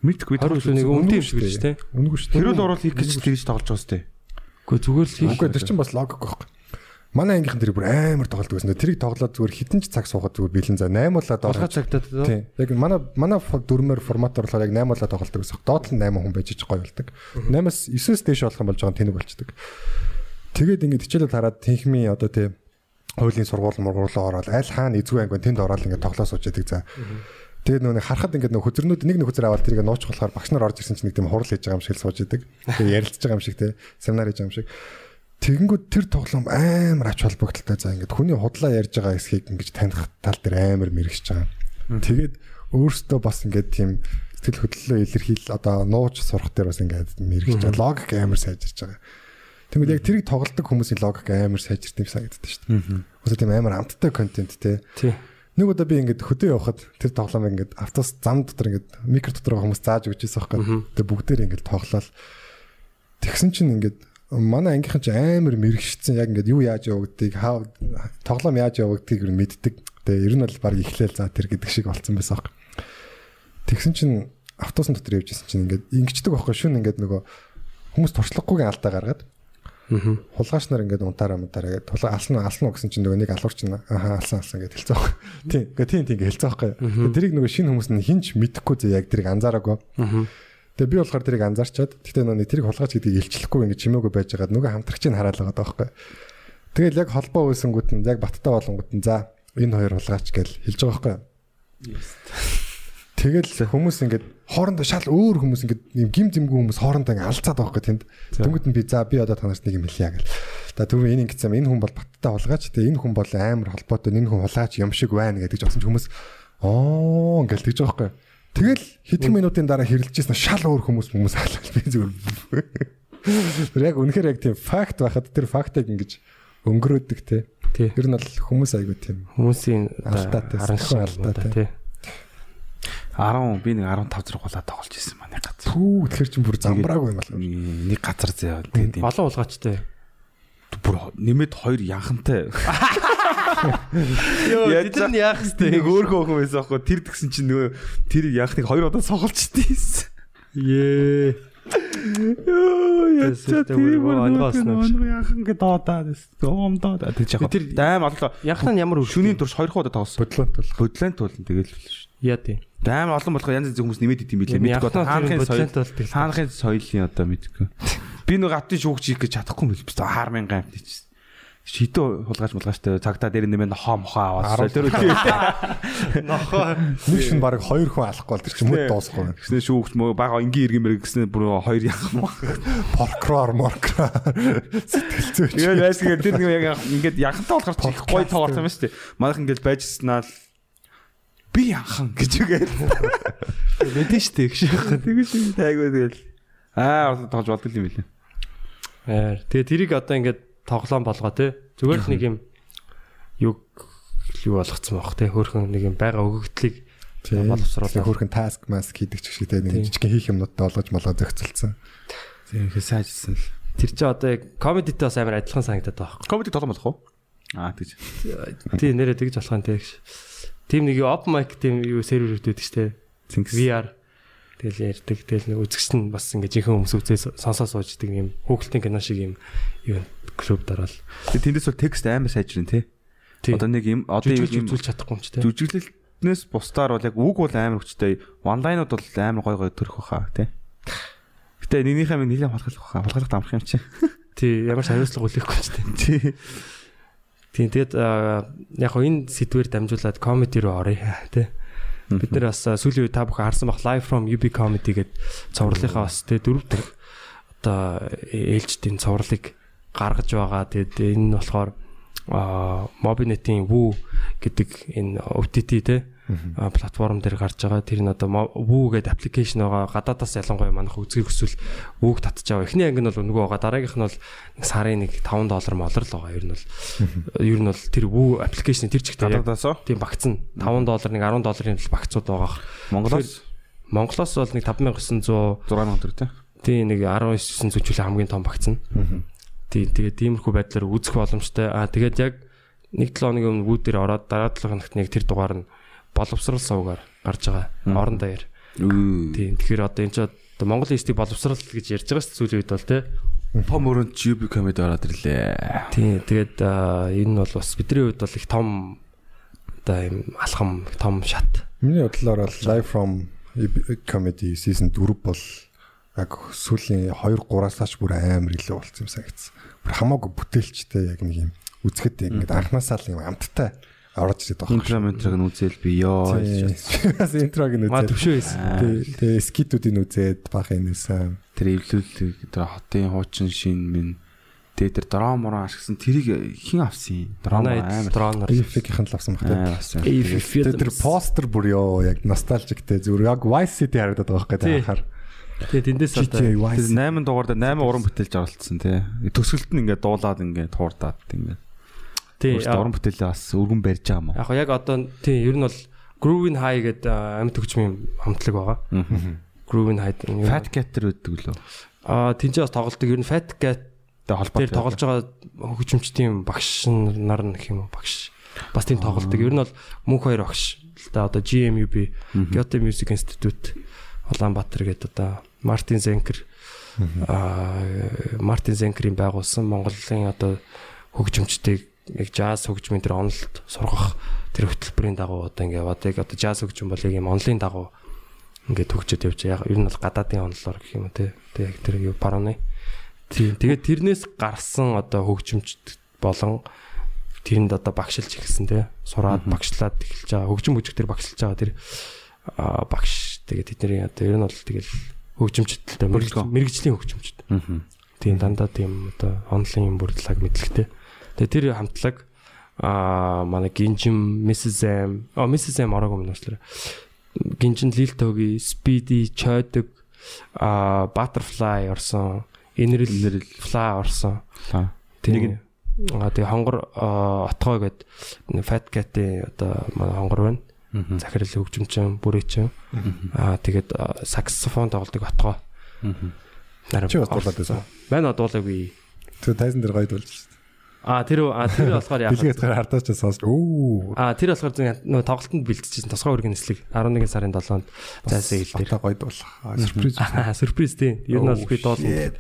Мэдгүй 20 илүү нэг өмнө юм шиг биш те. Үнэгүй шүү дээ. Хэрүүл орол хийх гэж тэгж тоглож байгаа сте. Гэхдээ зүгээр л хийх. Үгүй тэр чинь бас логик байхгүй. Манай ангийнхан тэр бүр амар тоглолт гэсэн. Тэрийг тоглоод зүгээр хитэн ч цаг суугаад зүгээр бэлэн за 8 улаад Болгоо цагтаад дөө. Тийм. Яг манай манай дөрмөр форматор болохоор яг 8 улаад тоглолдог гэсэн. Доод нь 8 хүн байж иж гоё болдог. 8-аас 9-өөс дээш болох юм болж байгаа тэнэг болчдөг. Тэгээд ингээд хичээлэл хараад тэнхмийн одоо тийм хуулийн сургууль мургуулаа ороод аль хаана эзгүй анги тэнд ороод ингээд тоглоо сууж яадаг за. Тэгээд нөө нэг харахад ингээд нөө хөзөрнүүд нэг нэг хөзөр аваад тэрийг нууч болохоор багш нар орж ирсэн чинь нэг тийм хурал хийж байгаа юм шиг сууж яадаг. Тэгээд ярилцж байгаа юм шиг те семинар хийж байгаа юм шиг. Тэгэнгүүт тэр тоглоом амар ач холбогдолтой за ингээд хүний худлаа ярьж байгаа эсхийг ингээд таних тал дээр амар мэрэгч байгаа. Тэгээд өөрөөсөө бас ингээд тийм сэтгэл хөдлөлөө илэрхийл одоо нууж сурах дээр бас ингээд мэрэгч байгаа. Логик амар сайжирч байгаа. Тэгмээд яг тэрийг тоглодог хүмүүсийн логик амар сайжирт юм санагддаг шүү дээ. Үгүй тийм амар амттай контент те. Тий. Нэг удаа би ингээд хөдөө явхад тэр тоглоом ингээд автобус зам дотор ингээд микро дотор хүмүүс зааж өгч байсан байхгүй. Тэгээ бүгдээр ингээд тоглолол. Тэгсэн чинь ингээд манай ангийнхан ч амар мэрэгшсэн яг ингээд юу яаж явагдгийг хаа тоглоом яаж явагдгийг юу мэддэг. Тэгээ ер нь бол баг ихлээл за тэр гэдэг шиг болцсон байсан байхгүй. Тэгсэн чинь автобусын дотор явж исэн чинь ингээд ингэждэг байхгүй шүн ингээд нөгөө хүмүүс туршлагагүйгийн алдаа гаргаад Аа. хулгайч нар ингээд унтаараа мутаараа гэдэг тулаа алсан алсан уу гэсэн чинь нөгөө нэг алуурч нь аха алсан алсан гэж хэлцээ байхгүй. Тийм. Ингээ тийм тийм хэлцээ байхгүй. Тэрийг нөгөө шинэ хүмүүс нь хинч мэдэхгүй зэ яг тэрийг анзаараагүй. Аа. Тэгээ би болохоор тэрийг анзаарчаад тэгтээ нөгөө тэрийг хулгайч гэдгийг илчлэхгүй ингээ чимээгүй байж байгаад нөгөө хамтрагчийг хараал байгаа байхгүй. Тэгэл яг холбоо үүсэнгүүт нь яг баттай болонгууд нь за энэ хоёр хулгайч гэж хэлж байгаа байхгүй. Тэгэл хүмүүс ингээд хоорондоо шал өөр хүмүүс ингээд юм гим зэмгүй хүмүүс хоорондоо ингээд алцаад байгаа байхгүй тэнд. Тэнгүүд нь би за би одоо танарт нэг юм хэлье гэл. За түрүү энэ ингэсэн энэ хүн бол баттай хулгайч тэгээ энэ хүн бол амар холбоотой энэ хүн хулгайч юм шиг байна гэдэг жогсон ч хүмүүс оо ингээл тэгж байгаа байхгүй. Тэгэл хэдхэн минутын дараа хэрэлжсэн шал өөр хүмүүс хүмүүс хаалал би зүгээр. Тэр яг үнэхээр яг тийм факт байхад тэр фактыг ингэж өнгөрөөдөг те. Ер нь бол хүмүүс айгүй тийм Хүмүүсийн Алдаатай, харан сэтгэл шиг алдаатай. тий. 10 би нэг 15 зэрэг гулаа тоглож ирсэн манай газар. пүү тэгэхээр чинь бүр замбраагүй юм байна. Нэг газар заяа тэгээд юм. Олон улгаачтай. бүр нэмээд хоёр янхантай. Йоо тэд нь яах вэ? нэг өөрөө хүн байсан аахгүй тэр тэгсэн чинь нөгөө тэр янхныг хоёр удаа соголчдээ. Ее. Йоо Тэсэлтэй бүр онгоосноо биш. янхан гэдэг доодаа омдоо. Тэр яг Тэр- дайм олоо. Яхна нь ямар Шүний турш хоёр удаа тоглосон. Бодлоо тул. Бодлын туулна тэгэл л шүү. Яа тий. Дайм олон болох янз янзын хүмүүс нэмээд идэм билээ. Мэдгүй одоо хаанхын соёл хаанхын соёлын одоо мэдгүй. Би нэг автын шүүгч хийх гэж чадахгүй юм биш. Хаармын гамт тийч. Шитөө хулгаач мулгаачтай цагтаа дээр нэмээд хоо мохоо аваад тэр Нохоо. Нэг шин баг хоёр хүн алахгүй бол тэр чинь мөд дуусахгүй. Гэснээр шүүгч мөө бага энгийн иргэн мэрэг гэснээр бүр хоёр яах юм. Поркроор моркроор сэтгэл зүйч. Тэгээд байсгээ тэр нэг яг ингээд янхантай болохоор ч их гоё тоглолт юм шүү дээ. Манайх ингээд байжснаа л би янхан гэж үгээд Мэдэн штэ гэж. тэгэж шиг тайгүй тэгэл аа тоглож болдог юм билээ. Аа тэгээ тэрийг одоо ингээд тоглоом болгоо те. Зүгээр л нэг юм юу юу болгоцсон байх те. Хөөхөн нэг юм байга өгөгдлийг боловсруулах. Хөрхэн таск маск хийдэг ч шиг те нэг жижигхэн хийх юмнуудтай болгож молоо зохицолцсон. Тийм их сайжсан л. Тэр чи одоо яг комедитэй бас амар адилхан санагдаад байгаа. Комеди тоглоом болох уу? Аа тэгж. Тий нэрээ тэгж болох юм те. Тим нэг юу open mic тийм юу сервер үүдээд штэ. Зингс. VR тэгэл ярьдаг. Тэгэл нэг үзэгч нь бас ингээ жинхэнэ хүмүүс үзээ сонсоо сууждаг юм хүүхэлтийн кино шиг юм юу клуб дараал. Тэндээс бол текст амар сайжрын тий. Тий. Одоо нэг юм одоо юм үзүүлж чадахгүй юм ч те. жүжиглэлтнээс бусдаар бол яг үг бол амар хүчтэй. Онлайнууд бол амар гой гой төрөх баха тий. Гэтэ нэгнийхээ минь нэлээд халахлах баха. Халахлах амрах юм чи. Тий ямар ч хариуцлага үлээхгүй ч. Тий. Тийм тэгээд яг хоо энэ сэдвээр дамжуулаад комеди руу оръё те. Бид нэр бас сүүлийн үед та бүхэн харсан бах live from UB comedy гэдэг цувралынхаа бас те дөрөв дэх одоо ээлжтийн цувралыг гаргаж байгаа. Тэгээд энэ нь болохоор Mobinet-ийн Woo гэдэг энэ OTT а, платформ дээр гарч байгаа. Тэр нь одоо Woo гэдэг аппликейшн байгаа. Гадаадаас ялангуяа манайх үзгэр хүсвэл Woo-г татж байгаа. Эхний анги нь бол өнгөө байгаа. Дараагийнх нь бол сарын нэг 5 доллар молор л байгаа. Ер нь бол ер нь бол тэр Woo аппликейшн тэр чигтээ яг Гадаадаас тийм багц нь 5 доллар нэг 10 долларын л багцууд байгаа. Монголоос Монголоос бол нэг 5900 6000 төгрөг тий. тий нэг 19 зүчүүл хамгийн том багц нь. Тий тэгээд тиймэрхүү байдлаар үзэх боломжтой. Аа тэгээд яг нэг 7 хоногийн өмнө Woo дээр ороод дараа 7 хоногт нэг тэр дугаар нь боловсрал сувгаар гарч байгаа. Орон даяар. Тийм. Тэгэхээр одоо энэ ч одоо Монгол эстийг боловсрал гэж ярьж байгаа шүү дээ сүүлийн үед бол тий. Том өрөнд UB comedy ороод ирлээ. Тийм. Тэгээд энэ нь бол бас бидний хувьд бол их том одоо юм алхам том шат. Миний бодлоор бол live from comedy season 4 бол яг сүүлийн 2 3-аас хойш бүр амар илүү болсон юм санагдсан. Бүр хамаагүй бүтээлчтэй яг нэг юм үзэхэд ингээд анханасаа л юм амттай орж ирээд байгаа. Интро ментрог нь үзэл би ёо. Бас интрог нь Маа үзээд. төвшөө байсан. Тэгээ скитүүдийн үзээд бах энэсэн. Тэр эвлүүл тэр хотын хуучин шин минь тэгээ тэр дрон морон ашигсан тэрийг хэн авсан юм? Дрон амар дроноор Эйфикийнх нь л авсан баг тийм. Тэгээ тэр постэр бүр ёо яг носталжиктэй зүгээр яг Vice City харагдаад байгаа байхгүй Тий. анхаар. Тэгээд тэндээс одоо GTA Тэр Vice 8 дугаар дээр 8 уран бүтээлж оролцсон тий. Төсөлт нь ингээд дуулаад ингээд хуурдаад ингээд. Тий Өөртөө уран бүтээлээ бас өргөн барьж байгаа юм уу? яг яг одоо тий ер нь бол Groovin High гэдэг амьд хөгжмийн хамтлаг байгаа. Groovin High Fat Cat тэр өгдөг лөө. а тэнцээ бас тоглолдог ер нь Fat Cat Тэгээ холбоотой. дээр тоглож байгаа хөгжимчдийн багш нар нь гэх юм багш бас тийм тоглолдог. Ер нь бол мөнх хоёр багш л да одоо GMUB Kyoto Music Institute Улаанбаатар гэдэг одоо Мартин Зенкер а Мартин Зенкерийн байгуулсан Монголын одоо хөгжимчдийг яг jazz хөгжмийн тэр онолд сургах тэр хөтөлбөрийн дагуу одоо ингээ яваад яг одоо jazz хөгжим бол яг юм онлын дагуу ингээд хөгжөд явж. Яг ер нь бол гадаадын онлоор гэх юм те. Яг тэр юу пароны. Тийм. Тэгээд тэрнээс гарсан одоо хөгжимч болон тэрэнд одоо багшилж ирсэн те. Сураад багшлаад эхэлж байгаа. Хөгжим бүжиг тэр багшилж байгаа тэр багш тэгээд тэдний одоо ер нь бол тэгэл Бүрэлдэхүүн. мэрэгжлийн хөгжимчд. Аа. Тийм дандаа тийм одоо онлайн юм бүрдлэг мэдлэгтэй. Тэгээ тэр хамтлаг аа манай Гинжим, Mrs. M, оо Mrs. M ороогүй юм уу? Гинжин Лилтоги, Speedy, Choiдөг, аа Butterfly орсон, Инрэл Fly орсон. Тийм. Аа тэгээ хонгор аа, отгой гэд Fat Cat-ийн одоо манай хонгор байна. Захирал хөгжимчин, бүрээчин. Аа тэгээд саксофон тоглодог отгой. Нарав. Чи бас дуулаад байсан. Байна дуулаагүй. Тэр тайзан дээр гойд болж Аа тэр аа тэр болохоор яах вэ? Билгээд хар хардаач сонсож өө Аа тэр болохоор зөв нөгөө тоглолтод бэлтжижсэн тосгой үргийн нислэг 11 сарын 7-нд зайсан хил дээр. одоо гойд болох. Сюрприз. Аа сюрприз тийм. Ер нь бол би дуулна.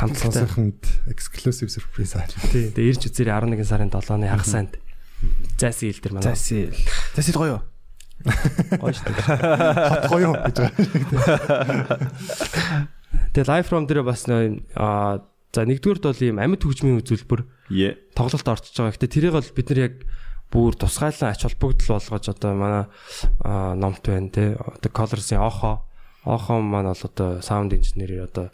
Хамтлагтай. Сонсоход exclusive surprise аа. Тийм. Тэгээ ирж үзээрэй 11 сарын 7-ны хагас санд. Зайсан хил дээр манай. Засил. Засил гоё. Гоё шүү дээ. Хот гоё гэж байгаа. Тэгээ live from дээр бас нөө аа за нэгдүгürt бол ийм амьд хөгжмийн үзүүлбэр тоглолт орчиж байгаа. Гэтэ тэрийг бол бид нар яг бүр тусгайлан ач холбогдол болгож одоо манай номт байна те. Одоо Colors-ийн Охо Охо маань бол одоо sound engineer одоо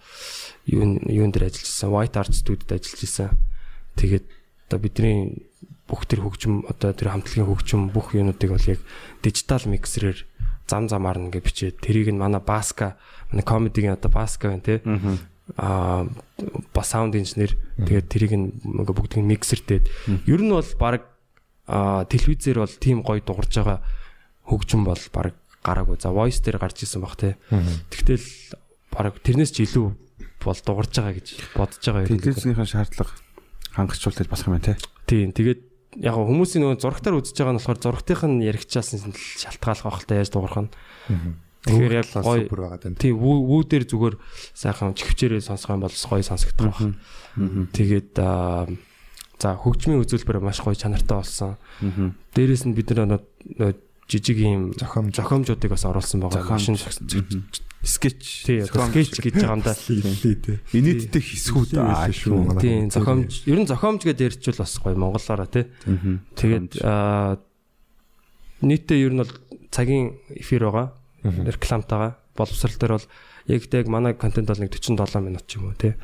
юун юун дээр ажиллаж байсан. White Art Studio-д ажиллаж байсан. Тэгээд одоо бидний бүх тэр хөгжим одоо тэр хамтлагийн хөгжим бүх юунуудыг бол яг дижитал миксерээр зам замаар ингээ бичээд тэрийг нь манай Баска манай комедигийн одоо Баска байна те аа ба саунд инженер. Тэгээд тэрийг ингээ бүгдийг миксердээд ер нь бол баг телевизээр бол тийм гоё дуурж байгаа хөгжим бол баг гараагүй. За voice дээр гарч исэн баг те. Тэгтэл баг тэрнээс ч илүү бол дуурж байгаа гэж бодож байгаа юм. Телевизийнхаа шаардлага хангачултад басах юм байна те. тийм тэгээд яг хүмүүсийн нөгөө зурагтаар үзэж байгаа нь болохоор зурагтынх нь яригчаас нь л шалтгааллах багтай яаж дуурах нь тэгэхээр яг гоё супер байгаа тань. тий вүү дээр зүгээр сайхан чихвчээрээ сонсох юм бол гоё сонсогдох байх. Тэгээд аа, за хөгжмийн үзүүлбэр маш гоё чанартай болсон. Дээрээс нь бид нар жижиг юм Зохиомж. зохиомжуудыг бас оруулсан байгаа. Машин Скетч. скетч гэж байгаа юм да. Инээдтэй хэсгүүд аа шүү. Тий зохиомж ер нь зохиомж гэдээ ярьчвал бас гоё монголоороо тий. Тэгээд аа, нийтдээ ер нь бол цагийн эфир байгаа. Рекламтайгаа боловсрал дээр бол яг тэг манай контент бол нэг 47 минут ч юм уу тий.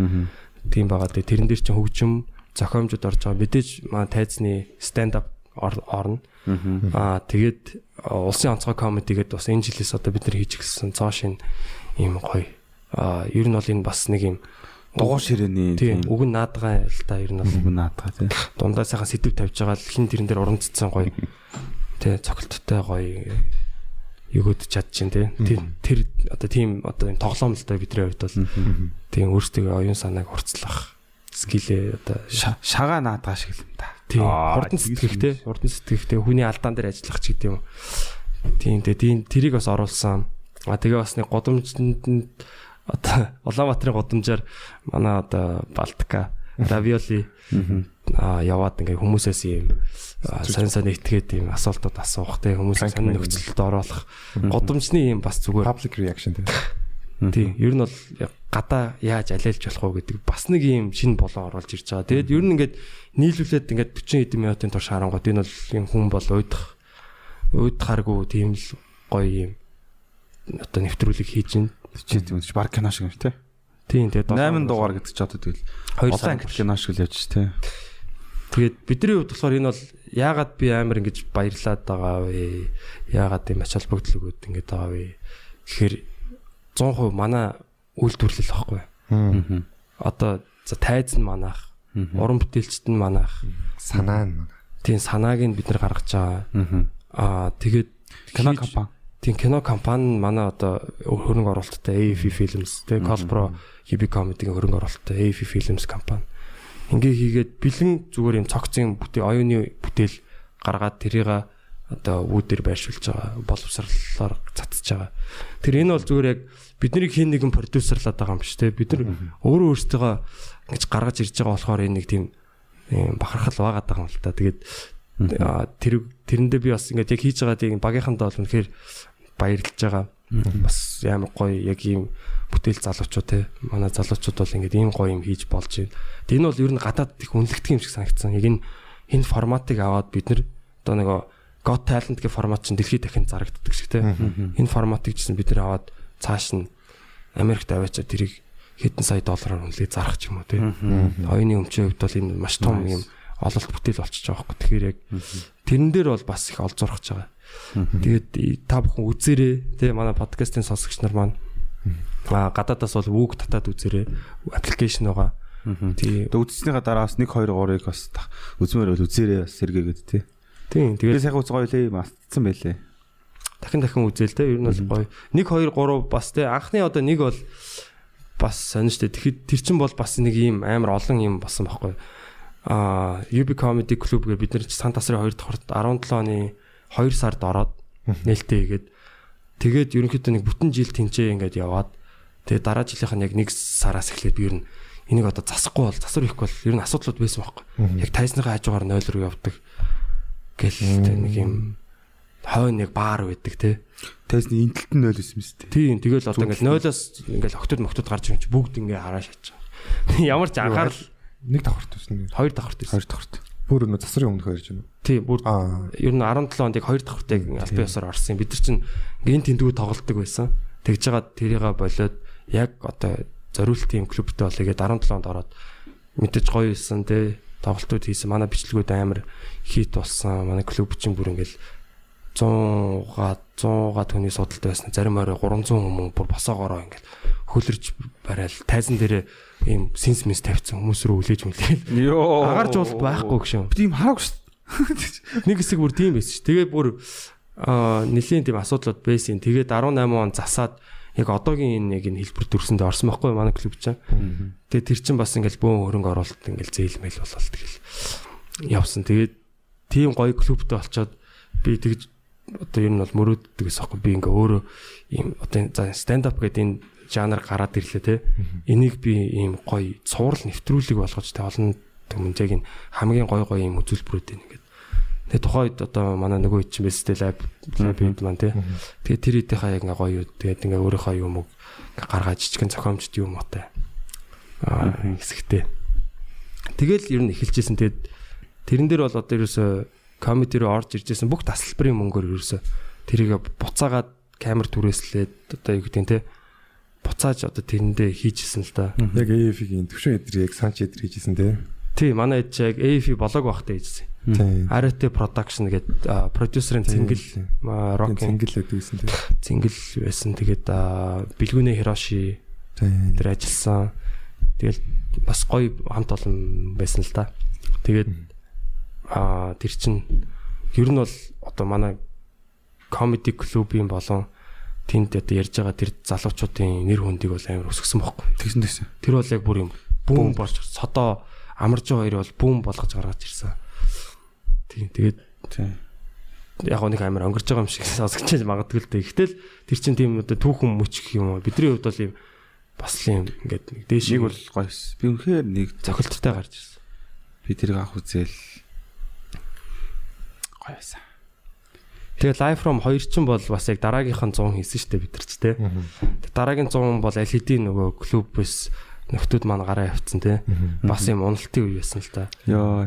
Тийм байгаа. Тэрэн дээр чинь хөгжим зохиомжууд орж байгаа. Мэдээж манай тайзны stand up ор- орно. Аа тэгээд улсын онцгой комеди гэдэг бас энэ жилээс одоо бид нар хийж эхэлсэн цоо шин ийм гоё. Аа ер нь бол энэ бас нэг юм дугуй ширээний тийм үг нь наадгаа л та ер нь бол үг наадгаа тий. дундаа сайхан сэдв тавьж байгаа л хин тэрэн дээр уран цэцэн гоё. Тэ цогцолттой гоё югод чадчихин тий. Тэр тэр одоо тийм одоо юм тоглоом л да бидний хувьд бол тийм өөрсдөө оюун санааг хурцлах скилээ одоо Ша- шагаа наадгаа шиг л юм да. тийм Аа, хурдан тэгж сэтгэхтэй хурдан сэтгэхтэй хүний алдаан дээр ажиллах ч гэдэг юм. Тийм тэгээ тийм тэрийг бас оруулсан. А тэгээ бас нэг годомжинд одоо Улаанбаатарын годомжаар манай одоо Балтика равиоли а яваад ингээ хүмүүсээс юм сайн сайн итгээд юм асуултууд асуух те хүмүүсийг сонир нөхцөлд оруулах годомжны юм бас зүгээр public reaction тийм. Тийм. Ер нь бол гадаа яаж алиалж болох уу гэдэг бас нэг юм шинэ болон оруулж ирж байгаа. Тэгээд ер нь ингээд нийлүүлээд ингээд 40 хэдэн минутын турш харангууд энэ бол юм хүн бол уйдах уйдахааргүй тийм л гоё юм одоо нэвтрүүлэг хийж байна. Чи тийм ч баг кино шиг юм тий. Тийм тэгээд 8 дугаар гэдэг ч одоо тэгэл Хоёр олон англи кино шиг л явж тий. Тэгээд бидний хувьд болохоор энэ бол яагаад би амар ингэж баярлаад байгаа вэ? Яагаад ийм ач холбогдол өгөөд ингэж байгаа вэ? Гэхдээ 100% манай үйлдвэрлэл واخгүй. Аа. Одоо за тайз нь манайх, уран бүтээлчд нь манайх, санаа нь манай. Тийм санааг нь бид нар гаргаж байгаа. Аа тэгээд кино компани Тийм кино компани манай одоо хөрөнгө оруулалттай AFI Films, тэ Colpro Hibi Comedy-гийн хөрөнгө оруулалттай AFI Films компани. Ингээ хийгээд бэлэн зүгээр юм цогцын бүтээл оюуны бүтээл гаргаад тэрийг одоо үүдээр байршуулж байгаа боловсрлолоор цацж байгаа. Тэр энэ бол зүгээр яг бидний хин нэгэн продюсерлаад байгаа юм биш те бид нар өөрөө өөрсдөө ингэж гаргаж ирж байгаа болохоор энэ нэг тийм ийм бахархал байгаа юм л та. Тэгээд тэр тэрэндээ би бас ингээд яг хийж байгаа тийм багийнхандаа бол үнэхээр баярлж байгаа. Бас амар гоё яг ийм бүтээл залуучууд те манай залуучууд бол ингээд ийм гоё юм хийж болж байна. Тэг энэ бол ер нь гадаад их үнэлэгдэх юм шиг санагдсан. Яг энэ энэ форматыг аваад бид нар одоо нөгөө Got Talent гэх формат чинь дэлхийд дахин зарагддаг шиг те. Энэ форматыг жисэн бид нар аваад цааш нь Америкт аваачаад тэрийг хэдэн сая доллараар үнэлээ зарах ч юм уу те. Оюуны өмчийн хувьд бол энэ маш том юм ололт бүтээл болчихж байгаа байхгүй. Тэгэхээр яг тэрэн дээр бол бас их олзуурхаж байгаа. Тэгээд и- та бүхэн үзээрэй те манай подкастын сонсогч нар маань аа гадаадаас бол үг татаад үзээрэй. Аппликейшн байгаа. Тий. Тэгээ үзснийхаа дараа бас 1 2 3-ыг бас үзмээр бол үзээрээ бас сэргээгээд тий. Тийм. Тэгээ сайхан үз гоё лээ мастцсан байлээ. дахин дахин үзээл те. Ер нь бол гоё. 1 2 3 бас те анхны одоо нэг бол бас сонь штэ. Тэгэхэд тэр чин бол бас нэг ийм амар олон юм болсон байхгүй. Аа UB Comedy Club гэ бид нар ч сан тасрын 2 давхарт 17 оны 2 сард ороод нээлттэй хийгээд тэгээд ерөнхийдөө нэг бүтэн жил тэнцээ ингээд яваад тэгээд дараа жилийнх нь яг нэг сараас эхлээд би ер нь энийг одоо засахгүй бол засвар ихгүй бол ер нь асуудлууд байсан байхгүй. Яг тайзныхаа хажуугаар 0 руу явдаг. Гэл нэг юм хойно нэг баар байдаг те. Тэсний интэлт нь 0 байсан шүү дээ. Тийм тэгэл одоо ингээд 0-оос ингээд октод моктод гарч ирж бүгд ингээ хараа шатж байгаа. Ямар ч анхаарал Нэг давхарт байсан. хоёр давхарт байсан. 2 давхарт. Бүр нөө засрын өмнөх ярьж байна. Тийм бүр ер нь 17 онд яг хоёр давхартыг албан ёсоор орсон. Бид нар чинь гин тэндүү тоглолдог байсан. Тэгж байгаа тэрийгээ болоод яг одоо зориултын клубтэй болъё гээд 17 онд ороод мэдээж гоё байсан те тоглолтууд хийсэн. Манай бичлэгүүд амар хит болсон. Манай клуб чинь бүр ингээл 100га 100га төгний судалтай байсан. Зарим орой 300 хүмүүс бүр босоогоороо ингээл хөлөрж барайл тайзан дээр ийм синс мис тавьсан хүмүүс рүү үлээж мүлээл. Йоо. Агарч уулт байхгүй гүшэн. Би юм хараагүй шүү. Нэг хэсэг бүр тийм байсан ш. Тэгээ бүр аа нэлийн тийм асуудлууд байсан. Тэгээд 18 он засаад яг одоогийн энэ яг энэ хэлбэр төрсөндөө орсон байхгүй манай клуб чинь. Тэгээд тэр чинь бас ингээл бөөн хөрөнгө оруулалт ингээл зээлмэл болол тэгэл явсан. Тэгээд тийм гоё клубтэй болчоод би тэгж одоо ер нь бол мөрөөддөг гэсэн байхгүй би ингээ өөрөө ийм одоо за stand up гэдэг энэ жанр гараад ирлээ те. Энийг би ийм гоё цуврал нэвтрүүлэг болгож те олон яг энэ хамгийн гоё гоё ийм үзүүлбэрүүд энэ Тэгээ тухайд одоо манай нөгөө хэд ч юм байсан те лаб лабд маань те. Тэгээ тэр хэдийнхаа яг ингээ гоё юу тэгээд ингээ өөрийнхөө юм уу гаргаад жижигэн зохиомжт юм уутай. Аа хэсэгтэй. Тэгэл ер нь эхэлжсэн тэгээд тэрэн дээр бол одоо ерөөсө комеди руу орж иржсэн бүх тасалбарын мөнгөөр ерөөсө тэрийг буцаагаад камер түрээслээд одоо юу гэдэг нь те буцааж одоо тэрэндээ хийжсэн л да. Яг AF-ийн төвшин эдрийг санч эдэр хийжсэн тий. Тий, манай хэд ч яг AF болоог байхдаа хийжсэн. Arete Production гэдэг а, продюсерын Цэнгэл Рок Rocking цингэл өгдөгсэн тийм. Цэнгэл байсан. Тэгээд а, Бэлгүнэ Хироши тэр ажилласан. Тэгэл бас гоё хамт олон байсан л да. Тэгээд аа тэр чин ер нь бол одоо манай комеди клубын болон тэнд одоо ярьж байгаа тэр залуучуудын нэр хүндийг бол амар өсгсөн бохоггүй. Тэгсэн тэгсэн. Тэр бол яг бүр юм бүүм болж содоо амарж байгаа хоёр бол бүүм болгож гаргаж ирсэн. Тийм тэгээд яг нэг амар өнгөрч байгаа юм шиг сонсогч магадгүй л дээ. Гэтэл тэр чин тийм одоо түүхэн мөч гэх юм уу. Бидний хувьд бол юм бас л юм ингээд нэг дээш Нэг бол гоё. эс. Би үнэхээр нэг зохилттой гарч ирсэн. би тэрийг анх үзэл гоё байсан. Тэгээ live from 2 ч бол бас яг дараагийнх нь 100 хийсэн дээ бид нар ч тий. Дараагийн 100 бол LED нөгөө клубээс нөхдүүд маань гараа явцсан тий. Бас юм уналтын үе байсан л та. Йоо.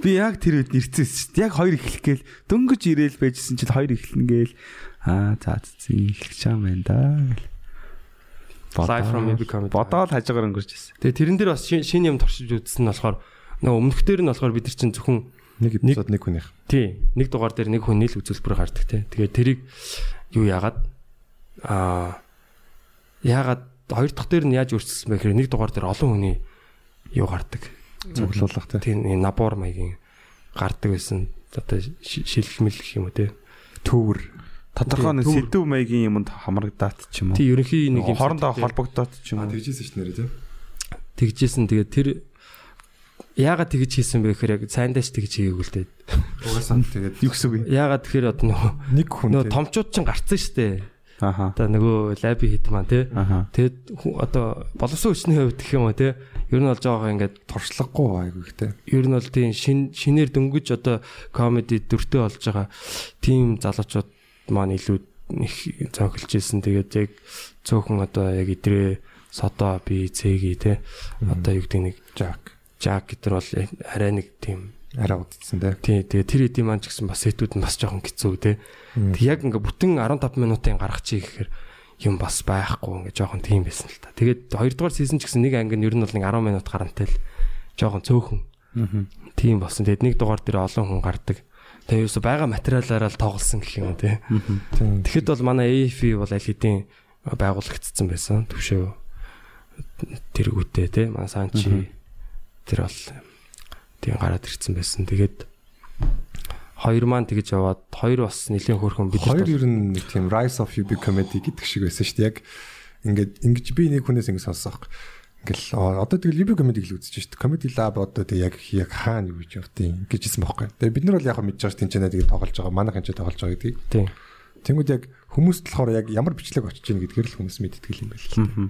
Би яг тэр үед нэрцээс шүү дээ. Яг хоёр эхлэх гээл дөнгөж ирээл байжсэн чинь хоёр эхлэн гээл аа за зин эхлэх чам байна да. Live from Maybe Comedy. Бодоод хажуугаар өнгөрч ирсэн. Тэгээ тэрэн дээр бас шин шинэ юм туршиж үзсэн нь болохоор нөгөө өмнөх дээр нь болохоор бид нар чинь зөвхөн Нэг эпизод нэг хүнийх. тий нэг дугаар дээр нэг хүн нийл үзүүлбэр гардаг тий. Тэгээ тэрийг юу яагаад аа яагаад хоёр дахь дээр нь яаж өөрчилсөн бэ гэхээр нэг дугаар дээр олон хүний юу гардаг. Цуглуулах тийм. Набор маягийн гардаг байсан. Одоо ши- шилхмэл гэх юм уу тий. Төвөр. Тодорхой нэг сэдв маягийн юмд хамрагдаад ч юм уу. Тий ерөнхий нэг юм Хоорондоо холбогдоод ч юм уу. тэгжсэн шүү нэрээ тийм. тэгжсэн. Тэгээд тэр яагаад тэгж хийсэн бэ гэхээр яг сайндаач тэгж хийгээгүй л дээ. Угаасаа тэгээд Юу гэсэн үг? Яагаад тэгэхээр одоо нөгөө нэг хүн нөгөө томчууд ч гарцсан штэ. Аха. Одоо нөгөө лаби хит маань тий. Тэгэд одоо боловсон хүчний хувьд гэх юм уу тий. Ер нь бол жоохоо ингээд туршлагагүй айгүй ихтэй. ер нь бол тийм шин шинээр дөнгөж одоо комеди дүртэй болж байгаа тийм залуучууд маань илүү их цонхилж ирсэн. Тэгээд яг цөөхөн одоо яг идрээ содо би цэги тий. Одоо юу гэдэг нэг Жак. жак гэтэр бол арай нэг тийм Араа удцсан тийм. тий тэгээ тэр эдийн маань ч гэсэн бас сетүүд нь бас жоохон хэцүү тий. Тэг яг ингээ бүтэн 15 минутын гарах чи гэхээр юм бас байхгүй ингээ жоохон тийм байсан л та. Тэгээд хоёрдугаар сизон ч гэсэн нэг анги нь ер нь бол нэг 10 минут гарантай л жоохон цөөхөн тийм болсон. Тэгээд нэг дугаар дээр олон хүн гардаг. Тэгээ юусо байгаа материалаараа л тоглосон гэх юм тий. Тэгэхэд бол манай AFI бол аль хэдийн байгуулагдсан байсан. Төвшөө тэргүүтээ тий. Манай Санчи тэр бол тийм гараад ирсэн байсан. Тэгээд хоёр маань тэгж яваад хоёр бас нэлийн хөөрхөн бид Хоёр ер нь нэг тийм Rise of UB comedy гэдэг шиг байсан шүү дээ. Яг ингээд ингэж би нэг хүнээс ингэ сонсох. Ингээл оо, одоо тэгэл UB comedy л үзэж шүү дээ. Comedy lab одоо тэг яг яг хаана юу гэж явдیں۔ гэж хэлсэн байхгүй. Тэгээ бид нар бол яг мэдж байгаа тэнцэнэ тэгээ тоглож байгаа. Манайхан ч тоглож байгаа гэдгийг. тийм. Тэнгүүд яг хүмүүст болохоор яг ямар бичлэг очиж ийн гэдгээр л хүмүүс мэддэг юм байл. Мгм.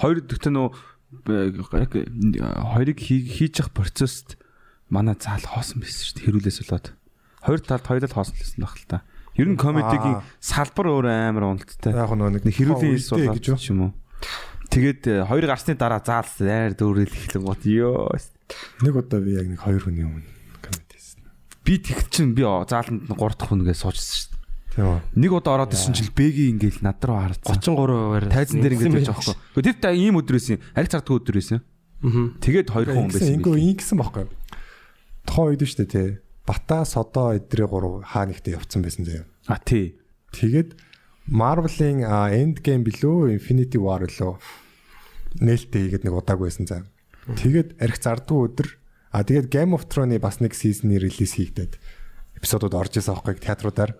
Хоёр гэхдээ нөө яг хоёрыг хий- хийж явах процесст манай заал хоосон байсан шүү дээ. Хэрүүлээс болоод. Хоёр талд хоёулаа хоосон лсэн баг л та. Ер нь комедигийн салбар өөр амар уналттай. Яг нэг Нэг хэрүүлийн юу? ч юм уу. Тэгээд э, хоёр гарсны дараа заал зайр дүүрэл эхлэн гот ёо. нэг удаа би яг нэг хоёр хүний өмнө комеди хийсэн. Би тэгт чинь би зааланд 3 дахь хүнгээ суужсэн шүү дээ. Тийм. Нэг удаа ороод ирсэн чинь бэги ингээл над руу харцсан. 33-аар Тайзан дээр ингээд байж аахгүй. Тэр та ийм өдөр байсан. Ариг цардгүй байсан. Аа. Тэгээд хоёр хүн байсан. Ингээ ингэсэн байхгүй. Тухайн үед шүү дээ тий. Бата содо эдрээ гурав хаа нэгтээ явцсан байсан заяа. А тий. Тэгээд Marvel-ийн End Game билүү Infinity War лөө нээлттэй хийгээд нэг удааг байсан заа. Тэгээд арх зардгүй өдөр а тэгээд Game of Thrones-ы бас нэг season-ы релиз хийгдээд эпизодууд орж исэн аахгүй театруудаар.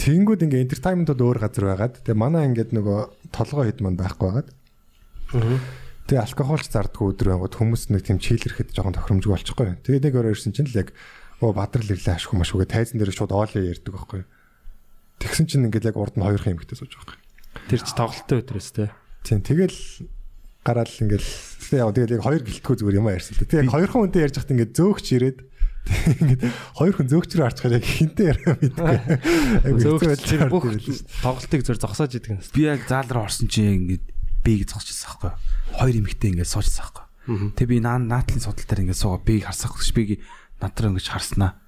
Тэнгүүд ингээ entertainment-ууд өөр газар байгаад тэгээ манай ингээд нөгөө толгой хэд манд байхгүй байгаад. Тэгээ алкоголч зардгүй өдөр байгаад хүмүүс нэг тийм чийлэрэхэд жоохон тохиромжгүй болчихгүй. Тэгээд нэг өөр ирсэн чинь л яг оо бадрал ирлээ ашгүй машгүйгээ тайзан дээр шууд оолё ярьдаг байхгүй. Тэгсэн чинь ингээд яг урд нь хоёр хэм ихтэй сууж байгаа байхгүй. Тэр ч тоглолттой өдрөөс те. Тийм тэгэл гараал ингээл тэгээ яа тэгэл яг хоёр гэлтгүү зүгээр юм ярьсан л дээ. Тэгээ хоёр хүн үнтэй ярьж хахад ингээд зөөгч ирээд ингээд хоёр хүн зөөгч рүү харчихаар яг хинтээ яриа мэдгүй. Айгу Зөөгч хэцүү чинь байдлаар бүх тоглолтыг зөөр зогсоож идэг юм. Би яг заал руу орсон чинь ингээд бийг зогсчихсан байхгүй. Хоёр эмэгтэй ингээд суужсан байхгүй. Тэг би наа наатлын судал дээр ингээд суугаа бийг харсах гэж бийг над руу ингээд харснаа.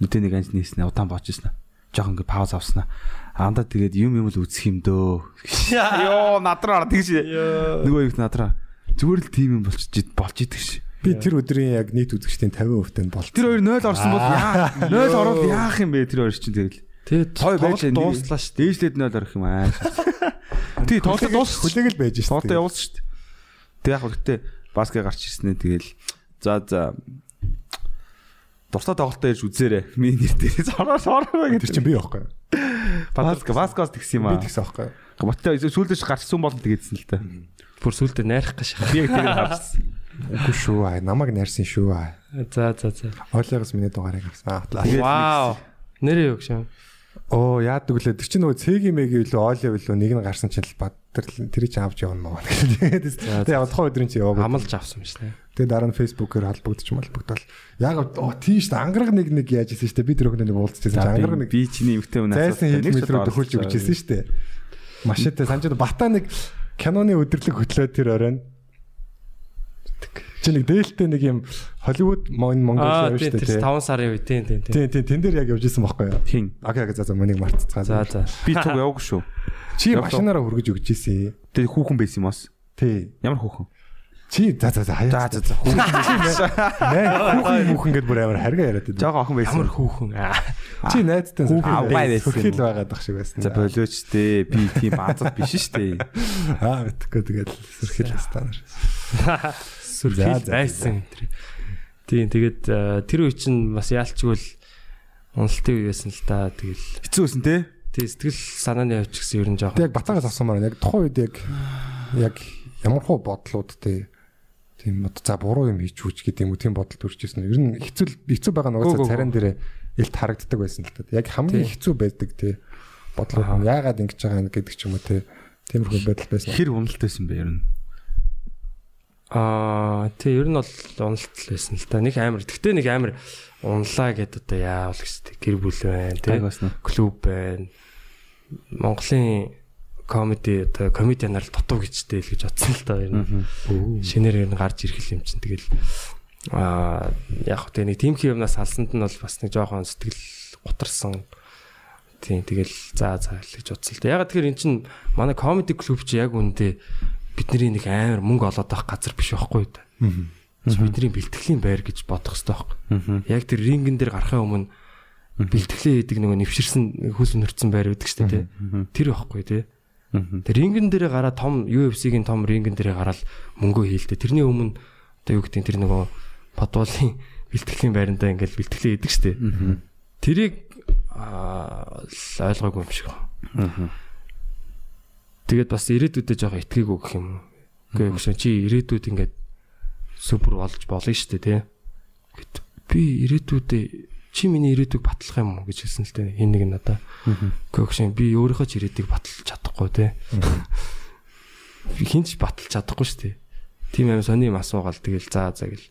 Нүдэ нэг анж нээснэ удаан боож ирсэн. Жог ингээд пауз авснаа. Аандаа тэгээд юм юм л үзэх юм дөө. Йоо над руу ороод тэгш. Нөгөө юу над руу. Зүгээр л тийм юм болчих болж идэг ш. Би тэр өдрийн яг нийт үзэгчдийн 50% нь болт. Тэр хоёр 0 орсон бол яа 0 орвол яах юм бэ тэр хоёр чинь тэгэл. Тэгээд тоглолт дуслаа шүү дээ. Дээжлээд 0 орох юм аа. Тий тоглолт дууссан. хүлээгэл байж шүү. Тоглолтоо явуулсан дээ. Тэг яг гэхдээ баскет гарч ирснээр тэгэл за за дуртай тоглолтоо ярьж үзээрэй. Миний нэр дээр зороо зороо гэдэг чинь би байхгүй. баск баскос тэгсэн юм Би аа. тэгсэн байхгүй. Баттай сүүлдэж гарчсан болно тэгээдсэн л та. Бүр сүултээ найрах гэж. Би яг тэрийг харсан. Үгүй шүү аа. Намайг нарьсан шүү аа. За за за. Ойлоогоос миний дугаарыг авсан. Вау. Нэрээ юу гэж юм. Оо яадаг лээ. Тэр чинь нөгөө цэгийн мэги үлээ оолив үлээ нэг нь гарсан чинь л бат тэр тэр чинь авч явна маа. Тэгээд тэгээ явахын өдрийн чинь яваагүй. Амлж авсан юм шнэ. Тэгээ дараа нь фэйсбүүкээр холбогдож молбогдол. Яг оо тийш та ангараг нэг нэг яаж исэн штэ бид тэр өглөө нэг уулзчихсан ангараг нэг би чиний эмгтэй үнэ зайсан хэлмэтрүүд хөлж өгч исэн штэ. Машинтай санжид бата нэг киноны өдрлөг хөтлөө тэр оройн. Чи нэг дээлтэй нэг юм Холливуд мон Монгол Аа шүү тийм тийм тий. 5 сарын үе тийм тийм тийм. Тийм тийм тэн дээр яг явж исэн байхгүй юу? Хин. Окей окей за за монийг мартцгаа. За за. Би туг яваагүй шүү. Чи машинаараа хүргэж өгч исэн. Тэгээ хүүхэн байсан юм аас. Тий. Ямар хүүхэн? Чи за за за хаяа. За за за. Хүүхэн хүүхэн гэдээ бүр амар харга яриад байдаг. Жага охин байсан. Ямар хүүхэн. Чи найзтай Хүүхэн байсан. Хөрхил байгаад ах шиг байсан. За болооч тээ. Би тийм базад биш штэ. Аа битггүй тэгэл сэрхил станаар. За, байсан. Тийм тэгээд э, тэр үе чинь бас яалчгүй л уналтын үе байсан л да. Тэгэл Хэцүү байсан те. Тий сэтгэл санааны явж гисэн ер нь жоохон. Тэг яг батагаас авсамаар байна. Яг тухайн үед яг яг ямар хуу бодлууд те тийм одоо за буруу юм хийж хүч гэдэг юм уу тийм бодолд төрчихсэн. Ер нь хэцүү хэцүү байгаа нугасаа царин дээр илт харагддаг байсан л та. Яг хамгийн Тий. хэцүү байдаг бодлууд нь яагаад ингэж байгаа юм гэдэг ч юм уу те тиймэрхүү байдал байсан. Хэр уналт байсан бэ ер нь? Аа тий ер нь бол уналт л байсан л да. Нэг амар. Гэхдээ нэг амар унлаа гэдэг одоо яавал гэж гэр бүл байна тий. Клуб байна. Монголын комеди одоо комедианаар дутуу гэжтэй л гэж бодсон л да ер нь. шинээр ер нь гарч ирэх юм чинь тэгэл аа яг хөө тэг нэг тим юмнаас алсанд нь бол бас нэг жоохон сэтгэл гутарсан. Тийм тэгэл за за л гэж бодсон л да. Ягаад тэгэхээр эн чинь манай комеди клуб чи яг үндэ бидний нэг амар мөнгө олоод авах газар биш байхгүй да. Бидний бэлтгэлийн байр гэж бодох хэрэгтэй байхгүй. Яг тэр рингэн дээр гарахын өмнө бэлтгэлээ хийдэг нөгөө нэвширсэн хөлс нөрцөн байр байдаг шүү дээ. Тэр байхгүй тий. Тэр рингэн дээрээ гараад том UFC-гийн том рингэн дээрээ гараад мөнгөө хийлдэ. Тэрний өмнө одоо юу гэдэг тэр нөгөө подволын бэлтгэлийн байрандаа ингээл бэлтгэлээ хийдэг шүү дээ. Тэрийг ойлгоогүй юм шиг. Тэгээд бас ирээдүйдээ жоохон итгээгүй гэх юм. Гэхдээ гэж чи ирээдүйд ингээд супер болж болно шүү дээ тий. Гэт би ирээдүйдээ чи миний ирээдүйг батлах юм уу гэж хэлсэн л дээ. Хин нэг надаа. Гэхдээ би өөрийнхөө ч ирээдүйг баталж чадахгүй тий. Би хинч баталж чадахгүй шүү дээ. Тийм аим сони юм асуугаал тэгэл заа заа гэл.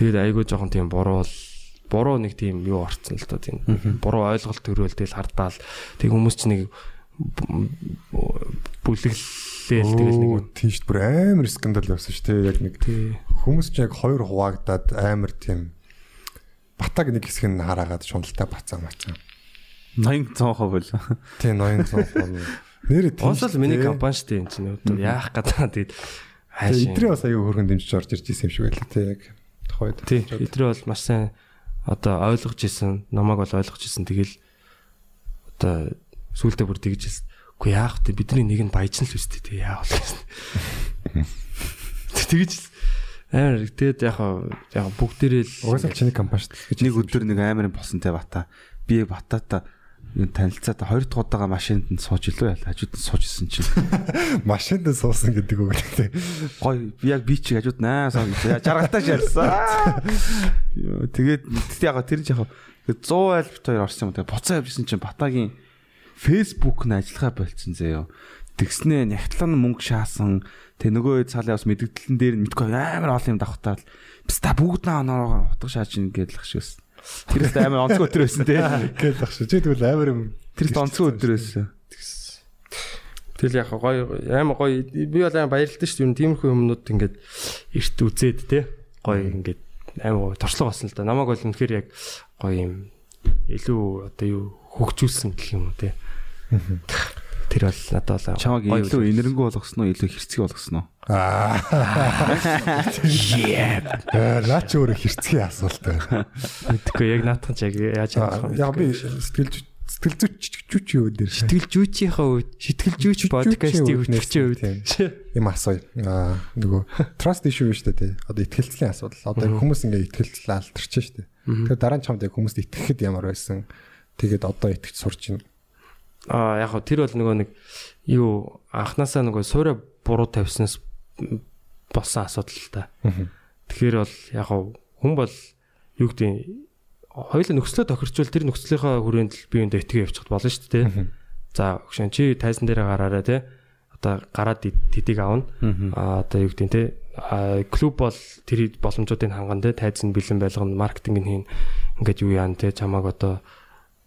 Тэгээд айгүй жоохон тийм буруу л буруу нэг тийм юу орцсон л доо тийм буруу ойлголт төрөөл тэгэл хардаал тэг хүмүүс ч нэг бүлэглээл тэгэл нэг Оо, тийш бүр амар скандал явсан шүү дээ. Яг нэг хүмүүс ч яг хоёр хуваагдаад амар тийм батаг нэг хэсэг нь хараагаад шундалтай бацаа мацаа. 80 100% бол. Тийм 800 нэр тийм. Уусал миний компани шүү дээ энэ чинь одоо яах гэдэг тэгээд хайш. Эдрээ бас аюу хөргөн дэмжиж орж ирж исэн юм шиг байлаа тий яг тухайд. Тий, эдрээ бол маш сайн одоо ойлгож исэн, намайг бол ойлгож исэн. Тэгэл одоо сүултээ бүр тэгж хэлсэн. Үгүй яах вэ? Бидний нэг нь баяжсан л үстэй тий яах вэ гэсэн. Тэгж хэлсэн. Амар тэгээд яг яг бүгдээрээ л Угаасаа чиний компани шүү дээ. Нэг өдөр нэг амарын босонтэй бата. Би батата танилцаад хоёр дахь удаага машинд нь сууж илүү ял хажууд нь сууж исэн чинь машинд суусан гэдэг үг л тий. гой би яг би чи хажууд наа саа жаргалтай шаарсан. Йоо, Тэгээд яг тэр чинь яг 100 айл бит хоёр орсон юм. Тэгээд буцаа явжсэн чинь батагийн фейсбુક нь ажиллагаа болцсон заяо. Тэгснээ нягтлан мөнгө шаасан. Тэг нөгөө цаалаа бас мэдгдлэн дээр нь мэдгүй амар олон юм давхтаад бста бүгд наа оноо утга шааж ин гэдэл ах шигс. Тэр ихтэй амар онцгой өдөр байсан тий. Гээл багш. Чи тэгвэл амар юм. Тэр ихтэй онцгой өдөр байсан. Тэгэл яг гоё амар гоё би бол амар баярлалтай шүү дээ. Тиймэрхүү юмнууд ингээд эрт үзээд те гоё ингээд амар гоё туршлага болсон л да. Намайг бол үнэхээр яг гоё юм илүү одоо юу хөгжүүлсэн гэх юм уу те. Тэр бол надад бол Чамаг илүү инэрэнгүү болгосноо илүү хэрцгий болгосноо. Аа. Наа ч өөрөө хэрцгий асуулт байна. Мэдхгүй яг наатхан ч яг яаж яах Яг би сэтгэл сэтгэл зүйч юу дээр Сэтгэл зүйчийнхаа үед сэтгэл зүйч подкастыг хөтлөчөө үед юм асууя. Аа нөгөө trust issue шүү дээ тий. Одоо итгэлцлийн асуудал. Одоо хүмүүс ингээ итгэлцэл алдчихж шүү дээ. Тэгэхээр дараа нь чамд яг хүмүүст итгэхэд ямар байсан. Тэгээд одоо итгэж сурч байна. Аа яг хөө тэр бол нөгөө нэг юу анханасаа нөгөө суурэ буруу тавьснаас болсон асуудал л та. Тэгэхээр бол яг хүн бол юу гэдэг хоёул нөхцлөө тохирчвол тэр нөхцлийнхаа хүрээнд л би өндөө итгэ явчихд болно шүү дээ. За өгшөн чи тайзан дээр гараараа те одоо гараад тэдийг аавна. Аа одоо юу гэдэг те клуб бол тэр боломжуудыг ханган те тайзан бэлэн байлгана маркетинг нь хийн ингээд юу яан те чамааг одоо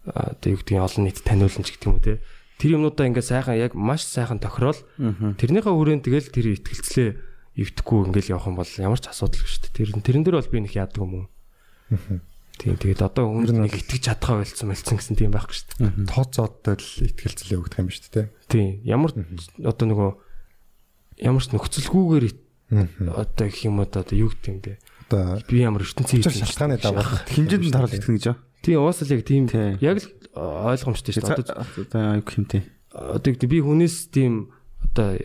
одоо юу нь олон нийт таниулна ч гэдэг юм уу те. Тэр юмнуудаа ингээд сайхан яг маш сайхан тохирол. Тэрнийхээ хүрээнд тэгэл тэр ихтгэлцлээ эвдэхгүй ингээл явах юм бол ямар ч асуудал шүү дээ. Тэр тэрэн дээр бол би нэг яадаг юм уу? Тийм тэгээд одоо хүмүүс нэг итгэж чадхаа байлцсан мэлцэн гэсэн тийм байхгүй шүү дээ. Тооцоодтой л итгэлцэл өгдөг юм шүү дээ. тийм. Ямар одоо нөгөө ямар ч нөхцөлгүйгээр одоо гэх юм уу одоо юу гэдэг юм бэ Одоо би ямар ертөнцийн шалтгааны дагуулах Хэмжээнд таруулж итгэнэ гэж аа. Тийм уус л яг тийм яг л ойлгомжтой шүү дээ одоо аюу хэмтэй. одоо би хүнээс тийм одоо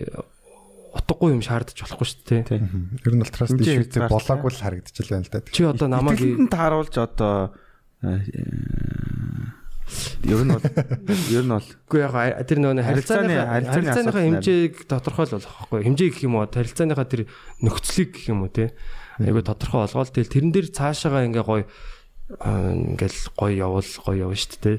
утгагүй юм шаардаж болохгүй шүү дээ тий. ер нь Хэмжээ issue хязгаартай. болоогүй л харагдчихл байна л да. Чи одоо намайг Итгэлэнд тааруулж одоо э, ер нь бол ер нь бол үгүй яг тэр нөгөө Харилцааны- харилцааны харилцааны харилцааныхаа хэмжээг тодорхойлох байхгүй хэмжээ гэх юм уу харилцааныхаа тэр нөхцөлийг гэх юм уу тий. Айгу тодорхой олгоол тэгэл тэрэн дээр цаашаага ингээ гоё ингээл гоё явал гоё явна шүү дээ.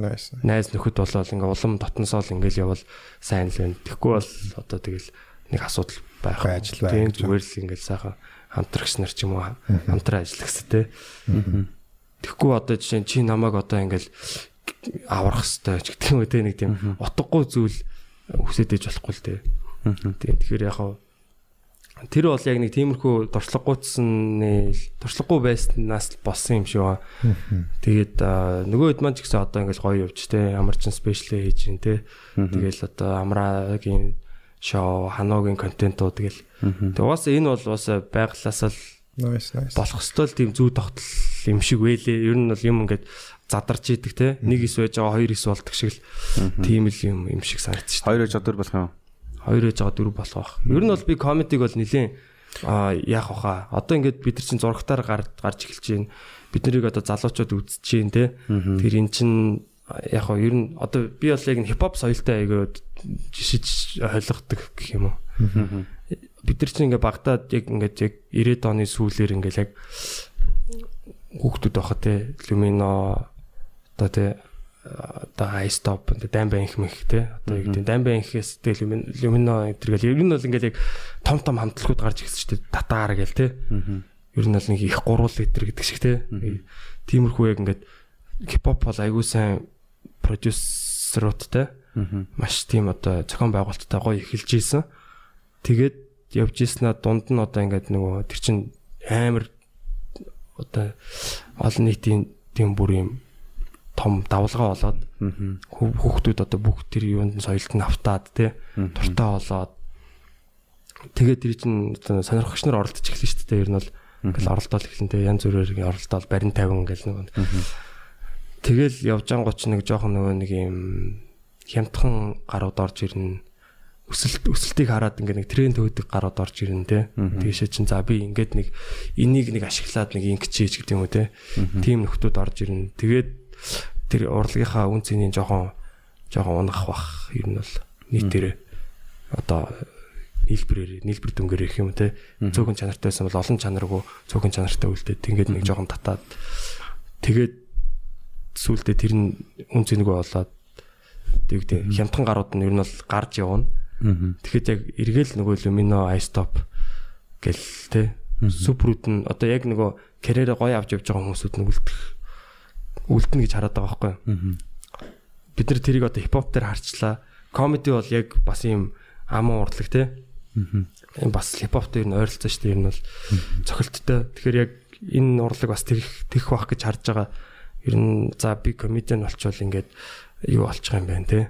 Nice. Найз нөхөд болол ингээ улам дотносоол ингээл явал сайн л байна. Тэгэхгүй бол одоо тэгэл нэг асуудал байх. Байж л байна Тийм зүгээр л ингээл сайхан хамтрагч нар ч юм уу хамтран ажиллах хэрэгтэй. Тэгэхгүй одоо жишээ нь чи намайг одоо ингээл аврах хэрэгтэй ч гэдэг юм үү те нэг тийм утгагүй зүйл хүсэж ээж болохгүй л те. Тийм тэгэхээр яг хав тэр бол яг нэг тиймэрхүү дуршлаггүйцсны дуршлаггүй байснаас болсон юм шиг ба. Тэгээд нөгөө хэд маань ч гэсэн одоо ингээл гоё явж те ямар ч спешиал хийж гин те. Тэгэл одоо амраагийн шоу, ханоогийн контентууд тэгэл. Тэгээд угаасаа энэ бол угаасаа байглаас л болох ёстой л тийм зүү тогтол юм шиг байлээ. Ер нь бол юм ингээд задарч идэг те. Нэг ис байж байгаа, хоёр ис болдог шиг л тийм л юм юм шиг санагдчих. хоёр ээж өдөр болох юм. Хоёр ээж байгаа дөрөв болох байх. Ер нь бол би комедиг бол нилээн а яах ваха. Одоо ингээд бид нар чинь зурагтаар гар гарч эхэлж байна. Бид нарыг одоо залуучууд үзэж чинь те. Тэр эн чин яг хоо ер нь одоо би бол яг хипхоп соёлтой айгаа жишиж ойлгодог гэх юм уу. Бид нар чинь ингээ багтаад яг ингээд яг 90-ад оны сүүлээр ингээл яг хүүхдүүд байхад те люмино одоо те одоо айстоп дан банк мэх те одоо яг тийм дан банкээс те люмино гэдэргээл ер нь бол ингээл яг том том хамтлагууд гарч ирсэн шүү дээ татаар гээл те. Ер нь бол нэг их гурвал литр гэдэг шиг те. Тиймэрхүү яг ингээд хипхоп бол айгуу сайн продюсеруудтай маш тийм одоо зохион байгуулалттай гоё эхэлж ийсэн тэгээд явж ийснаа дунд нь одоо ингээд нөгөө тэр чин амар одоо олон нийтийн тийм бүр юм том давлгаа болоод хүү- хүүхдүүд одоо бүх тэр юунд нь соёлд нь автаад те дуртай болоод. Тэгээд тэр чинь одоо сонирхогч нар оролдож эхэлнэ шүү дээ. Ер нь бол ингээл оролдоод эхэлнэ те янз бүрээр оролдоод барин 50 ингээл нэг. Тэгэл явж ангууч нэг жоохон нөгөө нэг юм хямдхан гарууд орж ирнэ. Өсөлт өсөлтийг хараад ингээ нэг тренд төөдөг гарууд орж ирнэ те. Тийшээ чин за би ингээд нэг энийг нэг ашиглаад нэг ингэчээж гэдэг юм уу те. Тийм нөхдүүд орж ирнэ. Тэгээд тэр урлагийнхаа үн цэнийг жоохон жоохон унах бах ер нь бол нийтээрээ одоо нийлбэрээр нийлбэр дүнгээр их юм те. Цөөхөн чанартай байсан бол олон чанаргүй цөөхөн чанартай үлдээд тэгээд нэг жоохон татаад тэгээд сүултээ тэр нь үн цэнэгүй болоод тэгвэл хямдхан гарууд нь ер нь бол гарч явна. Тэгэхэд яг эргээл нөгөө люмино айстоп гэл те. Суперүүд нь одоо яг нөгөө карьераа гоё авч явж байгаа хүмүүсүүд нь үлдэх үлдэнэ гэж хараад байгаа байхгүй юу? Бид нар тэрийг одоо хипхоп дээр харчлаа. Комеди бол яг бас юм аман урлаг те. Энэ бас хипхоп дээр нь ойролцоо шүү дээ. Ер нь бол цохилттой. Тэгэхээр яг энэ урлаг бас тэрх тэрх бах гэж харж байгаа. Ер нь за би комедиан болчвол ингээд юу болчих юм бэ те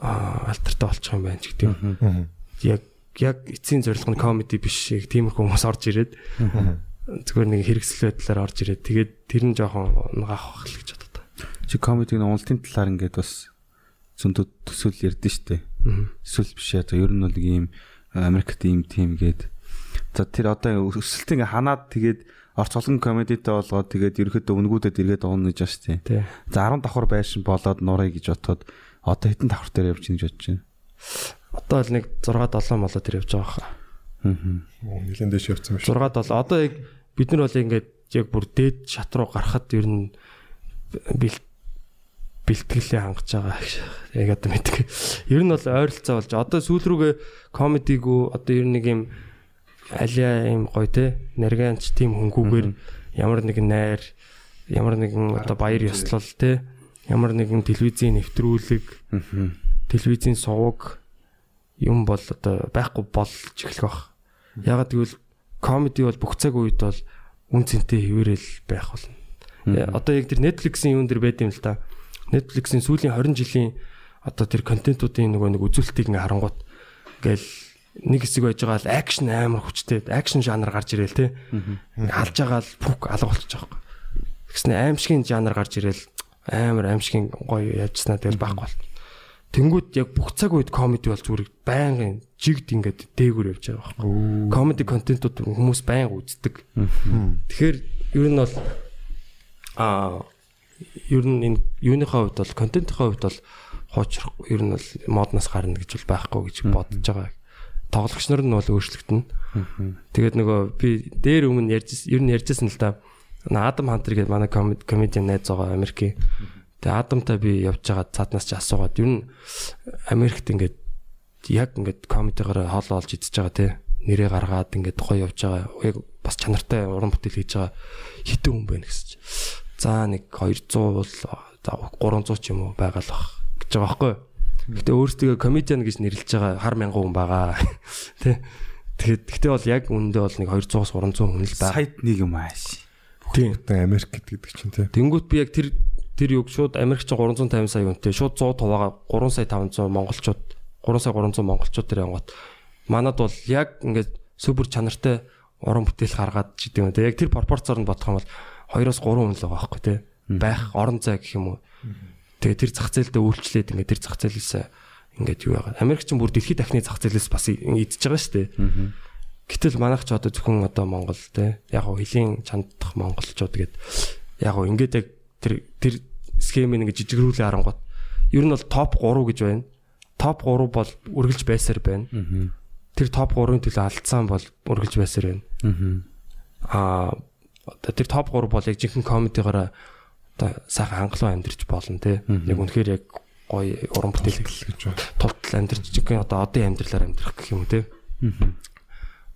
аа альтертай болчих юм байна ч гэдэг. Яг яг эцсийн зорилго нь комеди биш яг тиймэрхүү хүмүүс орж ирээд зүгээр нэг хэрэгсэл байдлаар орж ирээд тэгээд тэр нь жоохон унгаах бах л гэж боддог. Чи комедиг уналтын талаар ингээд бас зөндөө төсөөл ярдэн штэ. Эсвэл биш яа. Ер нь бол нэг ийм Америкт ийм тим гээд. За тэр одоо өсөлт ингээ ханаад тэгээд орц олон комедитэй болгоод тэгээд ерөөхдөө өнгүүдэд эргээд уун гэж байна штэ. За 10 давхар байшин болоод нурыг гэж бодоход одоо хэдэн давхар дээр явж гэж бодож байна. Одоо л нэг 6 7 молоо тэр явж байгаа хаа. Аа. Нилэн дэш явцсан биш. 6 7 одоо яг бид нар бол ингээд яг бүр дээд шат руу гарахад ер нь бэлт бэлтгэлээ хангаж байгаа яг одоо мэддэг. Ер нь бол ойролцоо болж одоо сүүл рүүгээ комедигүү одоо ер нэг юм алиа юм гоё те нарганч тийм хөнгүүгээр ямар нэгэн найр ямар нэгэн одоо баяр ёслол те ямар нэгэн телевизийн нэвтрүүлэг телевизийн сувг юм бол одоо байхгүй болж эхлэх бах. Ягаад гэвэл комеди бол бүх цаг үед бол үн цэнтэй хэвээрэл байх болно. Э, Одоо яг тэр Netflix-ийн юун дээр байд юм л да. Netflix-ийн сүүлийн 20 жилийн одоо тэр контентуудын нөгөө нэг үзүүлэлтийг ингээ харангуут ингээл нэг хэсэг байж байгаа л акшн амар хүчтэй акшн жанр гарч ирээл те. Алж байгаа л пүк алга болчих жоох. Тэгснэ аимшигын жанр гарч ирээл амар аимшигын гоё яжснаа тэгэл байхгүй бол. Тэнгүүд яг бүх цаг үед комеди бол зүгээр байнгын жигд ингээд дээгүр явж байгаа байхгүй. Комеди контентууд хүмүүс байнга үздэг. Тэгэхээр ер нь бол аа ер нь энэ юуныхаа хувьд бол контентынхаа хувьд бол хуучрах ер нь бол модноос гарна гэж бол байхгүй гэж бодож байгаа. Тоглогч нар нь бол өөрчлөгдөнө. Тэгээд нөгөө би дээр өмнө ярьж ер нь ярьжсэн л да. Адам Хантер гэдэг манай комедиан найз байгаа Америкийн. Тэгээ Адамтай би явж байгаа цааднаас ч асуугаад ер нь Америкт ингээд яг ингээд комедигаар хоол олж идчихэж байгаа те нэрээ гаргаад ингээд гоё явж байгаа. Яг бас чанартай уран бүтээл хийж байгаа хитэн хүн байна гэсэн чинь. За нэг 200 бол за 300 ч юм уу байгаа л бах гэж байгаа байхгүй. Гэтэ өөрсдөө комедиан гэж нэрлэж байгаа хар мянган хүн байгаа. Тэ. Тэгээд гэтээ бол яг үндэ бол нэг 200-аас 300 хүн л байгаа. Сайт нэг юм ааш. Тийм. Америк гэдэг чинь тий. Тэнгүүт би яг тэр тэр юг шууд Америкч 350 сая хүнтэй шууд 100 туваага 3 сая 500 монголчууд 3 сая 300 монголчууд тэр янгот манад бол яг ингээд супер чанартай уран бүтээл гаргаад ч гэдэг юм. Тэгээ яг тэр пропорцоор нь бодох юм бол 2-оос 3 хүн л байгаа байхгүй тий. Байх орон зай гэх юм уу. Тэгээ тэр зах зээлдээ үйлчлээд ингээд тэр зах зээлээс ингээд юу яагаад Америкч бүр дэлхийд дахны зах зээлээс бас идчихэж байгаа шүү дээ. Гэтэл манайх ч одоо зөвхөн одоо Монгол те яг хөө хөлийн чандах монголчууд гээд яг хөө ингээд яг тэр тэр схемийг ингээд жижигрүүлээ харангуут ер нь бол топ 3 гэж байна. Топ 3 бол үргэлж байсаар байна. Тэр топ 3-ын төлөө алдсан бол үргэлж байсаар байна. Аа тэр топ 3 бол яг жинхэнэ комедигаараа одоо сайхан хангалуун амьдэрч болно те. Яг үнэхээр яг гоё уран бүтээл гэж байна. Тултал амьдэрч жинхэнэ одоо одын амьдралаар амьдрах гэх юм те.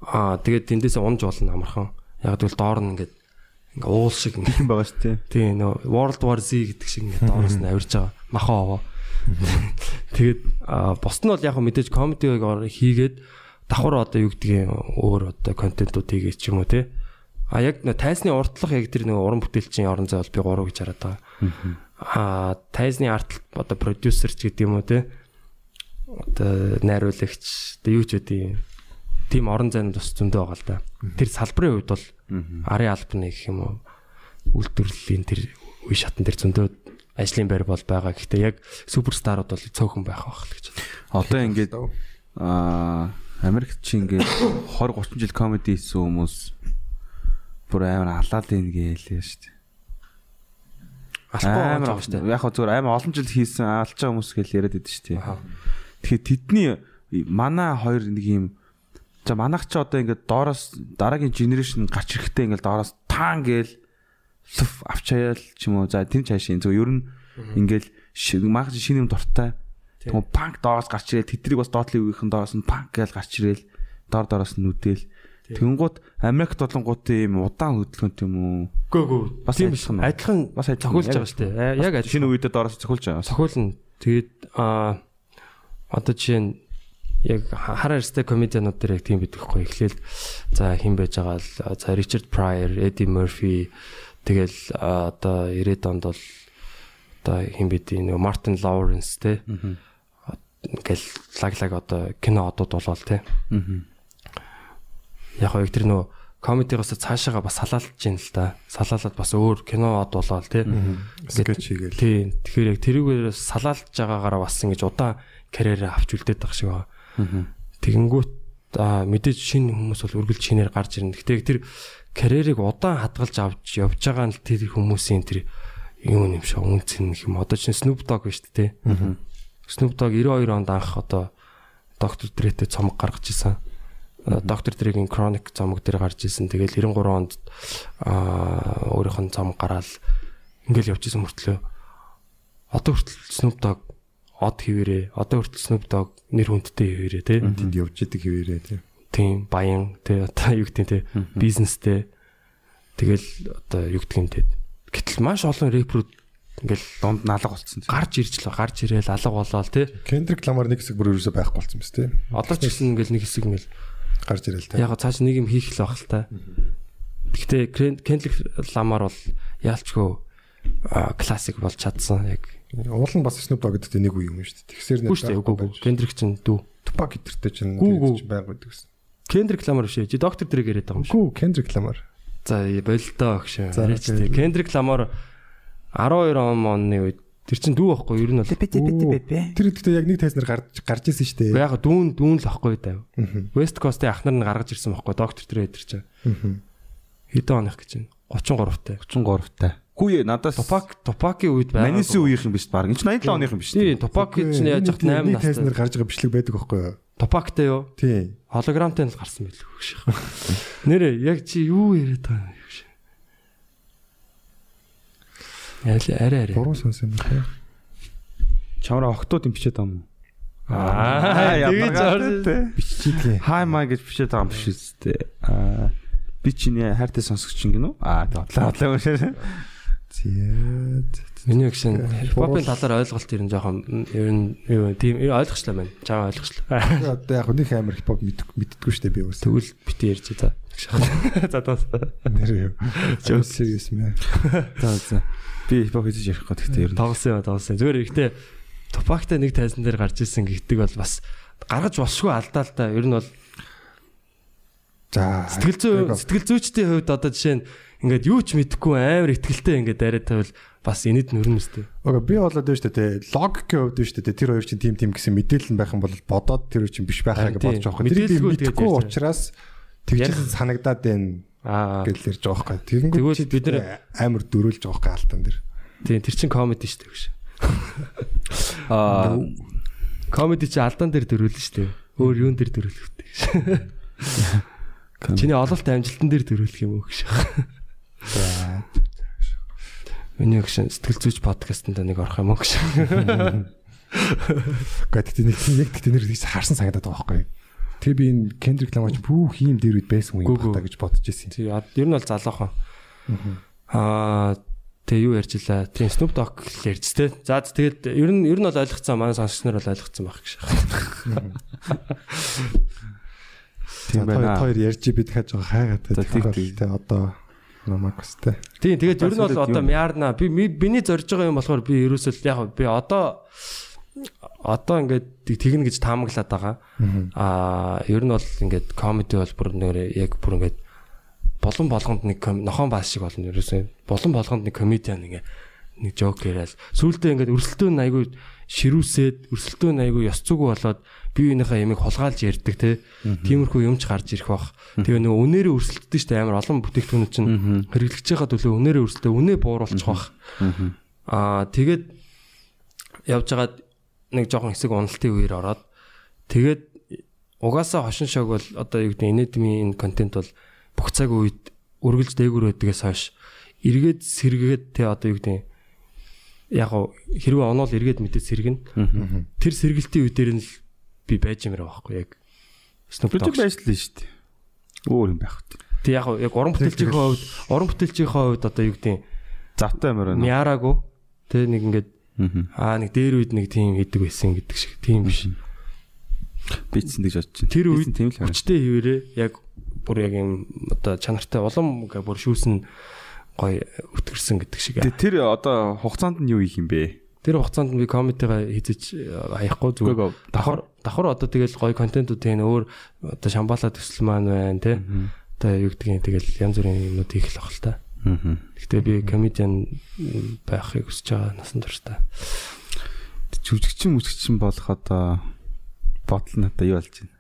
Аа тэгээд тэндээсээ унж болно амархан. Яг тэгвэл доор нь ингээд ингээ уул шиг ингээ юм байгаа шүү дээ. тий нөө World War Z гэдэг шиг ингээ доороос нь авирж байгаа. Махан овоо. Тэгээд бос нь бол яг мэдээж комедиг хийгээд давхар одоо юу гэдгийг өөр одоо контентууд хийгээд ч юм уу те. А яг тайзны уртлах яг тэр нэг уран бүтээлчийн орон зай бол би 3 гэж хараад байгаа. Аа тайзны арт одоо продюсер ч гэдэг юм уу те. Одоо найруулагч одоо юу ч үгүй тийм орон зайд бас зөндөө байгаа л да. Тэр салбарын хувьд бол арын албаны гэх юм уу үйлдвэрлэлийн тэр үе шатн тэр зөндөө ажлын байр бол байгаа. Гэхдээ яг суперстарууд бол цөөхөн байх байх л гэж. Одоо ингээд аа Америкт чи ингээд 20 30 жил комеди хийсэн хүмүүс бүр амар халаад ийн гэлээ шүү дээ. Амар байгаа шүү дээ. яг хөө зүгээр амар олон жил хийсэн байгаа хүмүүс гэл яриад байдаг шүү дээ. Тэгэхээр тэдний манай хоёр нэг юм за манайх ч одоо ингээд доороос дараагийн генерашн гарч ирэхдээ ингээд доороос таан гээл лүф авчаяал ч юм уу за тэр чаашийн зөв ер нь ингээд мах шинэ юм дуртай тэгмээ панк доороос гарч ирэл тэдрийг бас доотлын үеийнхэн доороос нь панк гээл гарч ирэл доор доороос нь нүдэл Тэнгууд Америкт болонгууд ийм удаан хөдөлгөөнт юм уу? Гөө гөө. Бас Тийм адилхан уу? адилхан Бас цохиулж Яг- байгаа шүү дээ. Яг адилхан. шинэ үедээ доороос цохиулж байгаа. цохиулна. Тэгээд аа одоо жишээ нь яг хар арьстай комедианууд дээр яг тийм байдаг хгүй. Эхлээл за хэн байж байгаа л за Ричард Прайер, Эдди Мерфи тэгэл одоо 90-ад онд бол одоо хэн бид нэг Мартин Лоуренс те ингээл лаглаг одоо кино одууд болвол тий. Аа. Яг яг тэр нөө комедигоос цаашаага бас салаалж гин л да. Салаалаад бас өөр кино од болвол тий. скетч хийгээл. Тий. Тэгэхээр яг тэрүүгээр салаалж байгаагаараа бас ингэж удаан карьераа авч үлдээд байгаа шиг байна. Тэгэнгүүт мэдээж шинэ хүмүүс бол үргэлж шинээр гарч ирнэ. Гэтэ тэр карьерийг удаан хадгалж авч явж байгаа нь тэр хүмүүсийн тэр юм юм шиг үнцэн юм. Одоо чинь Snoop Dogg биш үү те. Snoop Dogg 92 онд анх одоо Dr. Dre-тэй цомог гаргаж исэн. Dr. Dre-гийн Chronic цомог дээр гарч исэн. Тэгэл 93 онд өөрийнх нь цомог гараад ингээл явж исэн мөртлөө одоо хүртэл Snoop Dogg од хിവэрээ одоо хүртэл Snoop Dogg нэр хүндтэй хിവэрээ тий тэнд явж идэг хിവэрээ тий тийм баян тий одоо юу гэдэг тий бизнестэй тэгэл одоо юу гэдэг юм тий гэтэл маш олон рэперүүд ингээл донд налга болцсон. Гарч ирж л гарч ирээл алга болоод тий. Кендрик Ламар нэг хэсэг бүр ерөөсөй байхгүй болцсон биз тий. Одоо ч гэсэн ингээл нэг хэсэг ингээл гарч ирээл тий. Яг цааш нэг юм хийх л байх л та. Гэхдээ Кендрик Ламар бол яалчгүй классик бол чадсан. Яг Уул нь бас Snoop Dogg гэдэг нэг үе юм шүү дээ. Тэгсэр Гүү шүү дээ. Kendrick чинь дүү. Tupac гэдэртэй чинь чинь байг байдаг гэсэн. Kendrick Lamar биш ээ. Чи доктор Dre яриад байгаа юм шиг. Гүү Kendrick Lamar. За окей. тий. Kendrick Lamar 12 он оны үед тэр чин дүү байхгүй юу? Ер нь бол Тэр гэхдээ яг нэг тайзнаар гарч гарч ирсэн шүү дээ. яг дүүн дүүн л ахгүй даа. Аа. West Coast-ийн ахнар нь гаргаж ирсэн байхгүй доктор тэр чинь. Аа. Хэдэн оных гэж байна? 33-тай. 33 таа. Хүү надаас Tupac Tupac-ийн үед байгаа. Манисийн үеийнх юм биш баг. Энд чинь 87 оных юм биш. Тий, Tupac чинь яаж яхад 8 нэг настай. тайзнаар гарч байгаа бичлэг байдаг байхгүй юу? Tupac-тай юу? Тий. Холограмтай л гарсан байлгүй гэж. Нэрээ яг чи юу яриад байгаа юм гэж. Яли арай арай. Буруу сонсон юм байна. Чамраа октод юм бичээд байгаа юм уу? Аа, тэгэж те. Биччихлээ. Хай май гэж бичээд байгаа юм биш үстэй. Аа би чиний хайртай сонсогч юм гинөө. Аа уншаа. Зээд. Миний гişэн хипхопын талаар ойлголт ер нь жоохон ер нь юу тийм ойлгочлаа байна. Чаа ойлгочлаа. Одоо яг нэг амар хипхоп мэддэггүй шүү дээ би өөсөө. Тэгвэл бити ярьж за. За тас. Нэр юу. Жоо serious мэ. За за. Би хипхоп хийж ярих гот гэхдээ ер нь. Тоглосон юм тоглосон. Зүгээр ихтэй Тупактай нэг тайзан дээр гарч исэн гэдэг бол бас гаргаж болшгүй алдаа л та. Ер нь бол За. Сэтгэл зүй сэтгэл зүйчдийн хувьд одоо жишээ нь ингээд юу ч мэдэхгүй амар ихтгэлтэй ингээд яриад тавил бас инэд нүрнэстэй. Ага би болоод байна шүү дээ. Логикийн хувьд байна шүү дээ. Тэр хоёр чинь тим тим гэсэн мэдээлэл нь байх юм бол бодоод тэр чинь биш байхаа гэж тийм. байгаа юм. Тэр би Мэдээлэлгүй ярьж учраас тэгжсэн санагдаад байна Аа. гэж ярьж байгаа байхгүй. Тэгэнгүүт чи бид нар- амар дөрүүлж байгаа байхгүй алтан дэр. Тийм тэр чин комеди шүү дээ. Аа Комеди чи алдаан дээр дөрүүлнэ шүү дээ. Өөр юун дээр дөрүүлэх вэ гэж. Чиний ололт амжилтан дээр дөрүүлэх юм уу гэж. Миний гişэн сэтгэл зүйч подкастт нэг орох юм гэж. Гэхдээ нэг яг тэгтээ нэр их харсан санагдаад байгаа байхгүй. Тэр би энэ Kendrick Lamar чи бүх юм дээр үед байсан юм байна гэж бодож ирсэн. Тий ер нь бол залуухан. Аа тэгээ юу ярьж илаа. Тийм Snoop Dogg ярьж тээ. За тэгээд ер нь ер нь бол ойлгоцсон манай сонсогч нар бол ойлгоцсон байх гэж. тийм байна. Хоёр ярьж бид хаж байгаа хайгаад За, те. тийм, тийм. Тэ одоо намайг өстэй. Тийм тэгээд ер нь бол одоо юу? мяарна. Би ми- миний зорж байгаа юм болохоор би ерөөсөө яг би одоо одоо ингээд тэгнэ гэж таамаглаад байгаа. Аа ер нь бол ингээд комеди бол бүр нөр яг бүр ингээд болон болгонд нэг нохон бааш шиг болно ерөөсөө. Болон болгонд нэг комедиан ингээ нэг жок яриад сүүлдээ ингээд өрсөлдөөн айгу ширүүсээд өрсөлдөөн айгу ёс зүг болоод бие биенийхээ ямиг хулгайлж ярьдаг те. Тиймэрхүү юмч гарч ирэх бах. Тэгээ нөгөө үнээрээ өрсөлддөг штэ амар олон бүтээгдэхүүнүүд чинь хэрэглэж байгаа төлөө үнээрээ өрсөлдөө үнээ бууруулчих бах. Аа тэгээд явж байгаад нэг жоохон хэсэг уналтын үеэр ороод тэгээд угаасаа хошин шог бол одоо юу гэдэг энедмийн энэ контент бол бүх цаг үед үргэлж дээгүр байдгаас хойш эргээд сэргээд те одоо юу гэдэг яг хэрвээ онол эргээд мэдээ сэргэн тэр сэргэлтийн үе дээр нь л би байж юмраа байхгүй яг Snoop Бид Dogg байж л нь шүү дээ. Өөр юм байх үү. Тэг яг яг уран бүтээлчийн хувьд уран бүтээлчийн хувьд одоо юу гэдэг Завтай амар байна. мяараагүй тэ нэг ингээд Аа. нэг дээр үед нэг тийм хийдэг байсан гэдэг шиг тийм биш Бичсэн гэж бодож байна. Тэр үед тийм л байна. хүчтэй хിവэрээ яг бүр яг юм одоо чанартай улам бүр шүүсэн гой өтгөрсөн гэдэг шиг. Тэр одоо хугацаанд нь юу хийх юм бэ? Тэр хугацаанд би комедигаа хийж хаяхгүй зүгээр. Давхар давхар одоо тэгэл гоё контентууд тийм өөр одоо шамбала төсөл маань байна тий. Одоо юу гэдгийг тэгэл янз бүрийн юмнууд хийх л ах л та. Гэхдээ би комедиан байхыг хүсэж байгаа насан туршдаа. Жүжигчин мүжигчин болох одоо бодол надаа юу болж байна?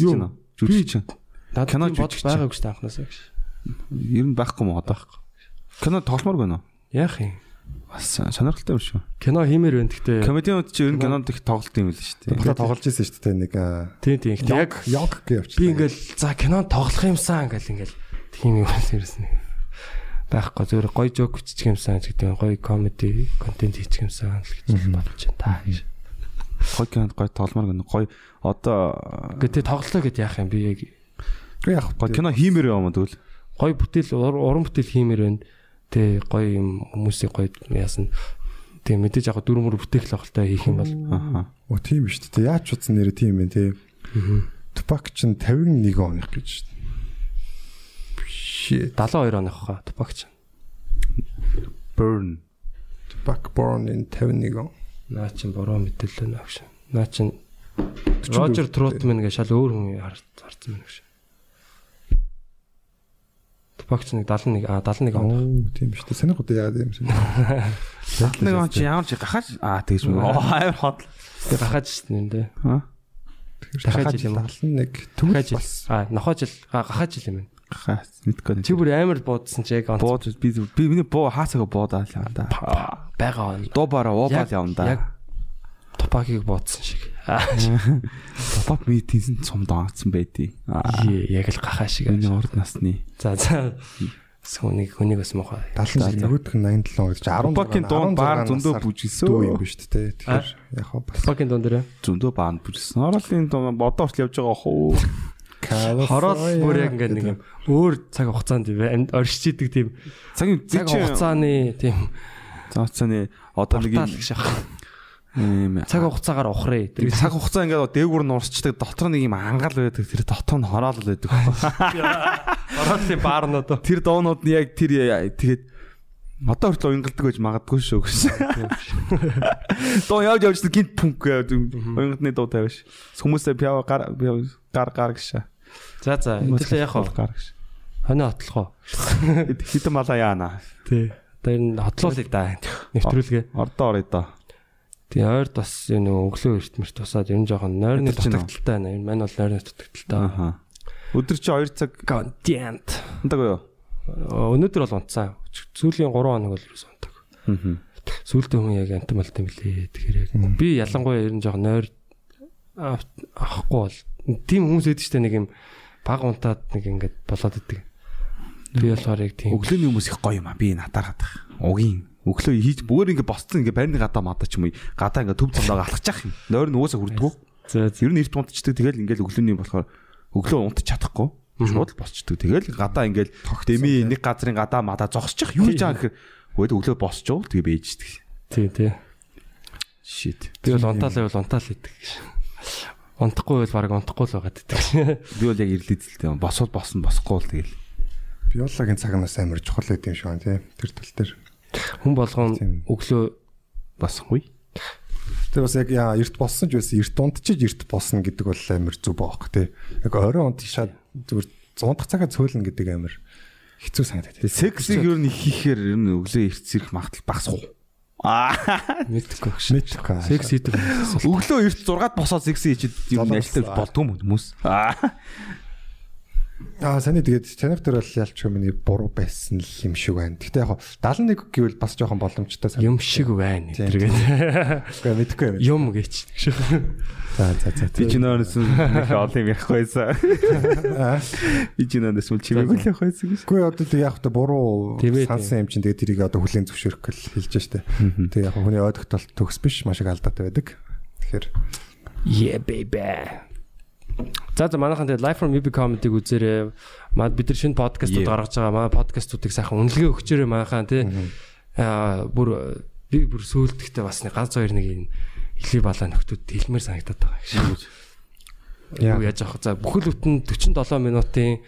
Юу? байна уу? Жүжигчин. Надад Кино жүжигчин. байгаагүй шүү дээ анхнаасаа гэж. Ер нь байхгүй мó одоо. Кино тогломоор байна уу? Яах юм? Бас сонирхолтой юм шүү. Кино хиймээр байна гэхдээ Комедианууд чи ер нь кинонд их тоглолт юм л шүү дээ. Бата тоглож ирсэн шүү дээ нэг тийм тийм. Яг Yonk гэж явчих. би ингээл за кинонд тоглох юмсан ингээл ингээл тийм юм ерөөсөн. Байхгүй зүгээр гоё жок бичих юмсан ч гэдэг гоё комеди контент хийчих юмсан л гэж бодож байна та гэж. Гой кинонд гой тогломоор гэнэ. Гой одоо Гэхдээ тоглолоо гэд яах юм би яг яг гой кино хиймээр юм тэгвэл? гоё бүтээл ур- уран бүтээл хиймээр байна. Тэ гоё юм хүмүүсийг гоё яасан. Тэг мэдээж яг дөрөв мөр бүтээх л ахaltaа хийх юм бол Аха. Оо тийм биш үү? Яаж ч утсан нэрээ тийм юм тий. Tupac чинь 51 оных гэж шүү дээ. Shit. 72 оных хаа тупагч. Burn. Tupac born in 51 он. Наа чин буруу мэдээлэл гэж. Наа чин Рожер Тротман гэж шал өөр хүн хар- харсан байна гэж. Тупагч нэг 71 а 71 он. Оо тийм биш үү? Саний гоо яагаад юм бэ? Нэг он чи ямар ч гахаж аа тэгж мөн. Амар хот. Тэг гахаж юм дээ. Аа. Дахиад жил юм уу? 71 Гахаж төгс жил. бас. А нохоо жил а гахаж жил юм байна. Гахаа мэдгүй. Чи бүр амар буудсан чи яг онц бууд би би миний буу хаасаага буудаа л юм да. байгаа он. Дуу бараа уубаал Яг- явна да. Яг тупагийг буудсан шиг. Аа Pop meeting цум доогдсон байдий. Яг л гахаа шиг. Миний урд насны. За за. Сүнийг хүнийг бас мохоо. 70 жил нөгөөх нь 87 гэж 16 Тупакийн дунд баар зөндөө бүжгэлсэн. дүү юм биш үү те. Тэгэхээр яг хаа бас Тупагийн дунд дээрээ. зөндөө баанд бүжсэн. Оролын дуу бодоо хүртэл явж байгаа хөө. Хороол бүр яг ингээд нэг юм өөр цаг хугацаанд оршиж идэг тийм Цагийн цаг хугацааны тийм цаацааны одоо нэг юм Цаг хугацаагаар ухраа. Тэр цаг хугацаа ингээд дээгүүр нь урсчдаг дотор нэг юм ангаал байдаг тэр дотор нь хороол байдаг. Хороолын баарнууд. Тэр доонууд нь яг тэр тэгээд одоо хүртэл уянгалдаг байж магадгүй шүү гэсэн. Доо явж явж гинт пүнк уянгадны дуу тавьш. Хүмүүсээ пяв гар гар гар гэж. За за хэдүүлээ яах вэ? гар гэж. Хоноо хотлох уу? Хитэн малаа яана. Тий. Одоо энэ хотлуулъя да. Нэвтрүүлгээ. Ордоо орё доо. Тий ойрд бас энэ өглөө эртмэрт тусаад ер нь жоохон нойрны дутагдaltaй байна. Энэ маань бол нойрны дутагдaltaй. Аха. Өдөр чи 2 цаг Content. ундаг юу? Өнөөдөр бол унтсан. Сүүлийн 3 хоног бол ерөөс унтаг. Аа. Сүүлдээ хүн яг антималт юм лээ. Тэгэхээр би ялангуяа ер нь жоохон нойр ав- авахгүй бол тийм хүмүүс байдаг штэ нэг юм баг унтаад нэг ингээд болоод идэг. Би болохоор яг тийм Өглөөний хүмүүс их гоё юм а. Би надаар гадах. Угийн. Өглөө хийж бүр ингэ босцсон ингэ байрны гадаа мадаа ч юм уу. Гадаа ингэ төв цамдаа алхаж явах юм. Нойр нь уусаа хүрдгүү. за Ер нь эрт унтчдаг. Тэгэл ингээл өглөөний болохоор өглөө унтаж чадахгүй. Шууд л босчдөг. Тэгэл гадаа ингээл дэми нэг газрын гадаа мадаа зогсчих. Юу хийж байгаа гэхээр өөд өглөө босчоо. Тэгээ бийждэг. тий тий. Shit. Би бол унтаалаа бол унтаал идэг. Унтахгүй бол баг унтахгүй л байгаад идэг. Би бол яг ирлээ зэлтэй. Босвол босно босхгүй л тэгэл. биологийн цагнаас амар чухал гэдэг юм шиг байна тий. Тэр тал дээр. Хүн болгон өглөө Босхгүй. Тэр бас яг яа эрт болсон ч байсан эрт унтчиж эрт босно гэдэг бол амар зүг баах тий. Яг орой унтчихад зүгээр 100 дахь цагаа цөөлнө гэдэг амар хэцүү санагдаад. Сексийг ер нь их хийхээр ер нь өглөө эрт зэрэг магтал багасгүй. Аа. мэдхгүй гэж. Мэдхгүй. Секс хийдэг. Өглөө эрт 6-д босоод секс хийчихэд ер нь ажилтдаг болдгоо юм хүмүүс. Аа. Аа саний тэгээд дээр бол ялч хүмүүний буруу байсан л юм шиг байна. Гэтэ яг 71 гэвэл бас жоохон боломжтой санагдав. Юм шиг байна тэргээд. Үгүй мэдхгүй юм. Юм гэж. За за за. Би ч нөөс нэг олон юм яхахгүйсэн. Аа. Би ч нөөс мөл чимээг л яхахгүйсэн гэж. Үгүй одоо тэг яг та буруу сансан юм чинь тэгээ тэрийг одоо хүлийн зөвшөөрөх гэл хэлж штэ. Тэг яг хүний ойдогтол төгс биш маш их алдаатай байдаг. Тэгэхээр Yeah baby. За за манайхан тэгээд Live from UB comedy-г үзээрэй. Мад бид нар шинэ подкастууд гаргаж байгаа. Манай подкастуудыг сайхан үнэлгээ өгчөөрэй манайхан тий. Аа бүр би бүр сөүлдэхтэй бас нэг ганц хоёр нэг юм хилий балаа нөхдүүд хэлмээр санагдаад байгаа гэж. Юу яаж авах за бүхэл бүтэн 47 минутын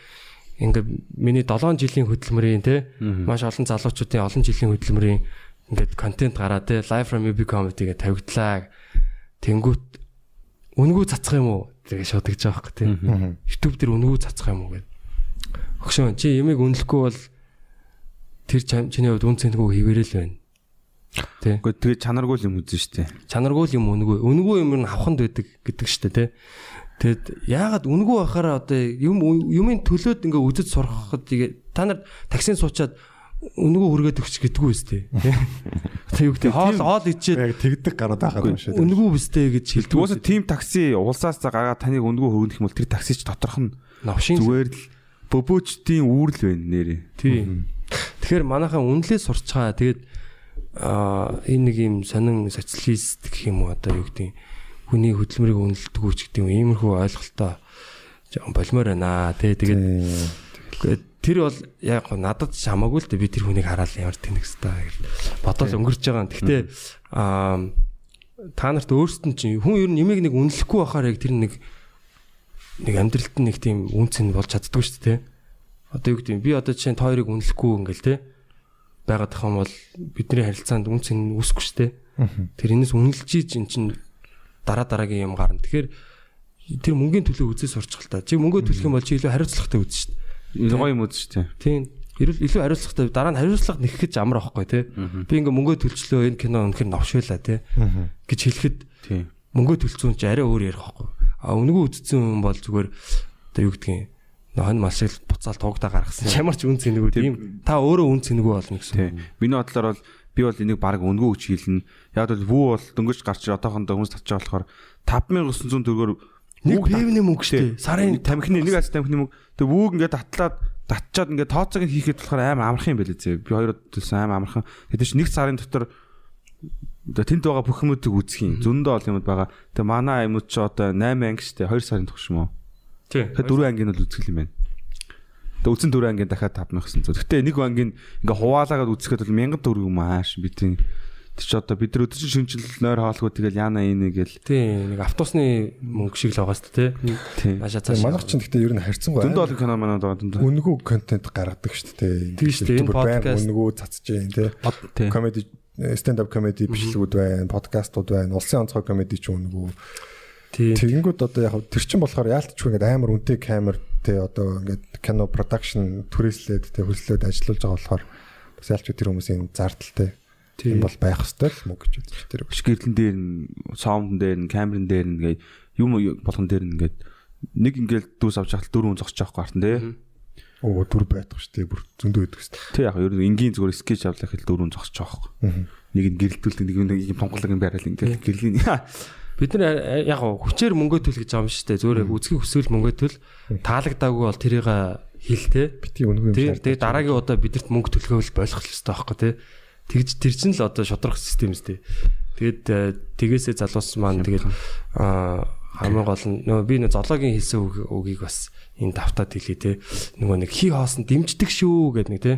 ингээ миний 7 жилийн хөдөлмөрийн тий маш олон залуучуудын олон жилийн хөдөлмөрийн ингээд контент гараа те live from UB comedy гэ тавигдлаа. Тэнгүүт үнгүү цацах юм уу? Тэгээ гэж байгаа байхгүй те. YouTube дээр үнгүү цацах юм уу гэд. Өгшөө чи ямиг үнэлэхгүй бол тэр чиний хувьд үн цэнэгүй хийвэрэл байна. Тэ. Гэхдээ тэгээ чанаргүй юм үзэн штэ. Чанаргүй юм үнгүү. Үнгүү юм нь аваханд байдаг гэдэг штэ те. Тэгэд яагаад үнгүү байхаараа одоо юм юмын төлөөд ингээ үзэж сурахад тэгээ та нар таксинд суучаад үнгүү хүргээд өгч гэдэггүй үстэй. Тэ юу гэдэг хоол хоол ичээд Яг тэгдэг гараад байгаа юм шиг. үнгүү үстэй гэж хэлдэг. Тэгвэл тим такси уулсаас загаа таныг өндгөө хөргөх юм бол тэр таксич доторх нь зүгээр л бөбөөчдийн үүрэл байна нэрээ. Тийм. Тэгэхээр манайхаа үнэлээ сурчгаа. Тэгээд аа энэ нэг юм сонин социалист гэх юм уу одоо юу гэдэг хүний хөдөлмөрийг үнэлдэг үуч гэдэг юм иймэрхүү ойлголтоо болмоор байна. Тэ тэгээд тэгээд тэр бол яг гоо надад ч хамаагүй л дээ би тэр хүнийг хараад ямар тэнэгстэй гэж бодоод өнгөрч байгаа. юм. Гэхдээ аа та нарт өөрсдөн чинь хүн ер нь нэмийг нэг үнэлэхгүй байхаар яг тэр нэг нэг амьдралд нь нэг тийм үнц нь болж чаддгүй шүү дээ. Одоо юу гэдэг би одоо чинь та хоёрыг үнэлэхгүй ингээл те байгаад тах юм бол бидний харилцаанд үнц нь үүсэхгүй шүү дээ. Тэр энэс үнэлж ич эн чинь дараа дараагийн юм гарна. Тэгэхээр тэр мөнгөний төлөө үзээс сурчих л та. Чи мөнгөө төлөх юм бол чи илүү хариуцлагатай үз шүү дээ. Гоё юм үзэж штэ. Тийм. Илүү илүү хариуцлагатай дараа нь хариуцлага нэхэх гэж амар аахгүй те. Би ингээ мөнгөө төлчлөө энэ кино өнөхөр новшуулаа те гэж хэлэхэд Тийм. мөнгөө төлцсөн чи арай өөр ярих байхгүй. А өнгөө үдцсэн юм бол зүгээр одоо юу гэдгийг хон мал шиг буцаал тугдаа гаргасан. Ямар ч үн цэнэгүй тийм та өөрөө үн цэнэгүй болно гэсэн. Миний бодлоор бол би бол энийг баг өнгөө гэж хэлнэ. Яг бол вүү бол дөнгөж гарч одоохондоо хүмүүс татчих болохоор 5900 төгрөгөөр Нэг пивний мөнгө шүү дээ. Сарын тамхины нэг аз тамхины мөнгө. Тэгээ вүүг ингээд татлаад татчаад ингээд тооцоог нь хийхэд болохоор амар амархан юм байлээ зэ. Би хоёр төлсөн амар амархан. Чи нэг сарын дотор тэнд байгаа бүх юмуудыг үзэх юм. Зөндөө ол юмуд байгаа. Тэгээ манай юмуд ч одоо 8 анги штэ 2 сарын тогш юм уу? Тийм. Тэгэхээр 4 ангийн бол үзэх юм байна. Тэгээ үсэн 4 ангийн дахиад 5000 900. Гэтэ нэг ангийн ингээ хуваалаагаад үзэхэд бол 1000 төгрөг юм ааш бидний тэр чи одоо бид нар өдөр чинь шүнжил нойр хоолгүй тэгэл яана энэ гэл Тийм нэг автобусны мөнгө шиг л байгаа шүү дээ. тийм. Наашаа Тэгээ цааш. манайх чинь гэхдээ ер нь харьцангуй Дүндээ олон кино манад байгаа дүндээ. үнгүү контент гаргадаг шүү дээ. Тийм шүү дээ, podcast- үнгүү цацж जैन тий. Комеди stand up comedy бичлэгүүд байна, подкастууд байна, улсын онцгой комеди ч үнгүү. Тийм. Тэгэнгүүт одоо яг тэр чин болохоор яалтчгүй ингээд амар үнэтэй камер тий одоо ингээд кино production түрээслээд тий хөлслөөд ажиллаж байгаа болохоор бас яалч тэр хүмүүсийн зардалтай тийм бол байх хэвээр л мөнгө гэж үзэж тэр. Шгирлэн дээр нь, саундн дээр нь, камерын дээр нь ингээ юм болгон дээр нь ингээд нэг ингээл дүүс авч хахад дөрөв зогсож байгаа хгүй тий. Оо дүр байдаг шүү дээ бүр зөндөө байдаг шүү дээ. Тэг яг ер нь энгийн зүгээр скетч авлах хэл дөрөв зогсож байгаа хгүй. Нэг нь гэрэлтүүлдэг нэг нь нэг тонголог юм байрал ингээл гэрлийн. Бид нар э, яг хүчээр мөнгө төл гэж байгаа юм шүү дээ. Зүгээр яг үзхийг хүсвэл мөнгө төл таалагдаагүй бол тэрийг хэлтэй. Бити үнгүү юм Тий. шаардлагатай. Тэгээ дараагийн удаа бидэрт мөнгө төлөхөөл болох л ёстой байхгүй тий. Тэгж тэр чинь л одоо шудрах систем үстэй. Тэгээд э, тэгээсээ залуусан маань тэгээд аа хамгийн гол нь нөгөө би нэг зоологийн хэлсэн үг- үгийг бас энэ давтаад хэлье те. Нөгөө нэг хий хоосон дэмждэг шүү гэдэг нэг те.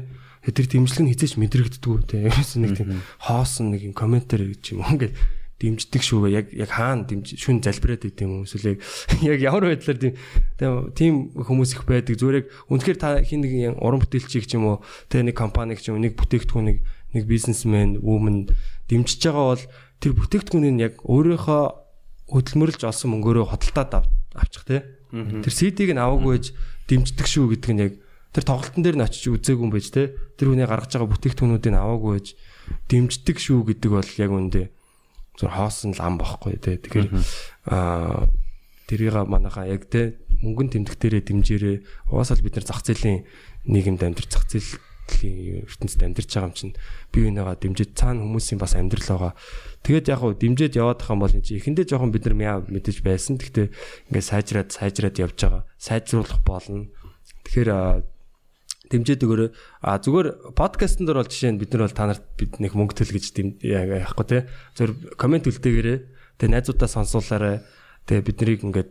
Тэр дэмжлэг нь хизээч мэдрэгддэггүй те. Ерөөсөн нэг тийм хоосон нэг юм комментэр гэж юм ингээд дэмждэг шүү яг яг хаана дэмж шүн залбираад байт юм эсвэл яг яг ямар байдлаар тийм тийм хүмүүс их байдаг. Зүгээр яг үнэхээр та хин нэг уран бүтээлчийг ч юм уу тэ нэг компаниг ч юм нэг бүтээгдэхүүнийг нэг бизнесмен woman дэмжиж байгаа бол тэр бүтээгдэхүүнийг яг өөрийнхөө хөдөлмөрлж олсон мөнгөөрөө хөдөлтаад ав- авчих те. Тэр CD-г нь аваагүй гэж дэмждэг шүү гэдэг нь яг тэр тоглолтын дээр нь очиж үзээгүй юм байж те. Тэр хүний гаргаж байгаа бүтээгдэхүүнүүдийг аваагүй гэж дэмждэг шүү гэдэг бол яг үндэ зөв хоосон л ам бохгүй те. Тэгэхээр аа тэрийг манайхаа яг те мөнгөн тэмдэгтэрээ дэмжээрээ угаасаа л бид нар зах зээлийн нийгэмд амьдарч зах зээлийн ертөнцид амьдарч байгаа юм чинь бие бинийгаа дэмжиж цаана хүмүүсийн бас амьдрал байгаа. Тэгээд яг хуу дэмжиж яваад байгаа юм бол энэ чинь эхэндээ жоохон бид нар мэдэж байсан. Гэхдээ ингээд сайжраад сайжраад явж байгаа. Сайжруулах болно. Тэгэхээр дэмжиж өгөөрэй. А зүгээр подкастн дээр бол жишээ нь бид нар бол та нарт бид нэг мөнгө төл гэж яахгүй те. Зүгээр комент үлдээгээрэй. Тэгээ найзуудаа сонсуулаарай. Тэгээ бид нарыг ингээд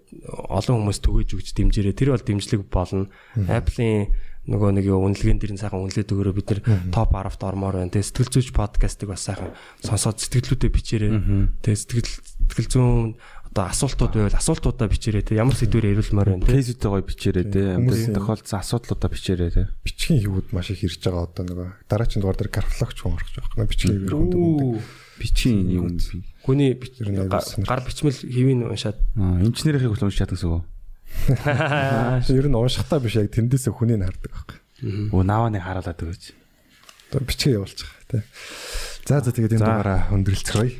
олон хүмүүс түгэж өгч дэмжээрэй. Тэр бол дэмжлэг болно. Apple-ийн нөгөө нэг юу үнэлгээнд дэр нь сайхан үнэлээд өгөөрэй. Бид нар топ 10-т ормоор байна. Тэгээ сэтгэл зүйч подкастыг бас сайхан сонсоод сэтгэлдүүдээ бичээрэй. Тэгээ сэтгэл сэтгэл зүүн одоо асуултууд байвал асуултуудаа бичээрэй те ямар сэдвээр ирүүлмээр байна те. Кейсүүдтэй гоё бичээрэй те. Хүмүүсийн- Амьд тохиолдсон асуудлуудаа бичээрэй те. бичгийн хөвүүд маш их ирж байгаа одоо нөгөө дараагийн дугаар дээр графологч хүн орох гэж байна. Бичгийн хөвөр хүн дүнтэй. Бичгийн юм. Хүний гар бичмэл хэвийн уншаад Аа, инженерийнхийг хүлэмж чадсан гэсэн үг. Ер нь уншихтаа биш яг тэндээсээ хүнийг хардаг байхгүй. Өө навааны хараалаад өгөөч. Одоо бичгээ явуулчих тий. За за тэгээд энэ дугаараа өндөрлцгөөе.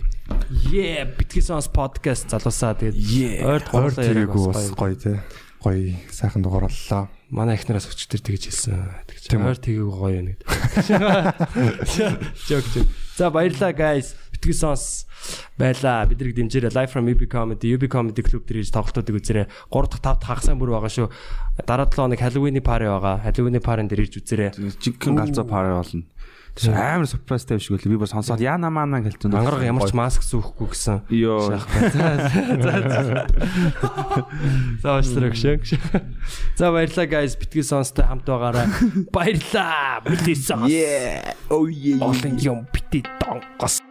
Yeah, битгий сонс подкаст залуусаа тэгээд ойрд Ойр горлоо яриаг тэрэгүү бас гоё. гоё тий. Гоё сайхан дугаар боллоо. Манай эхнээс өчтөр тэгж хэлсэн. Тэгж ойр тгийг гоё юм гэдэг. Жок жок. За баярлаа guys. Битгий сонс байла. Бидрийг дэмжээрэй. Live from UB Comedy, UB Comedy Club дээр ирж тоглолтуудыг үзээрэй. 3 дахь 5 дахь хагас бүр байгаа шүү. Дараа 7 хоног Halloween-ий пари байгаа. Halloween-ий парин дээр ирж үзээрэй. Жигхэн галзуу пари болно. Тэр амар surprise тавь шиг л би бас сонсоод яана маана гэлтэн. Ангараг ямар ч маск зүүхгүй гэсэн. Йоо. За уучлаарай гшээ. За баярлалаа guys. Битгий сонстой хамт байгаарай. Баярлалаа. Битгий сонс. Yeah. Oh yeah. Олон юм бити донгос.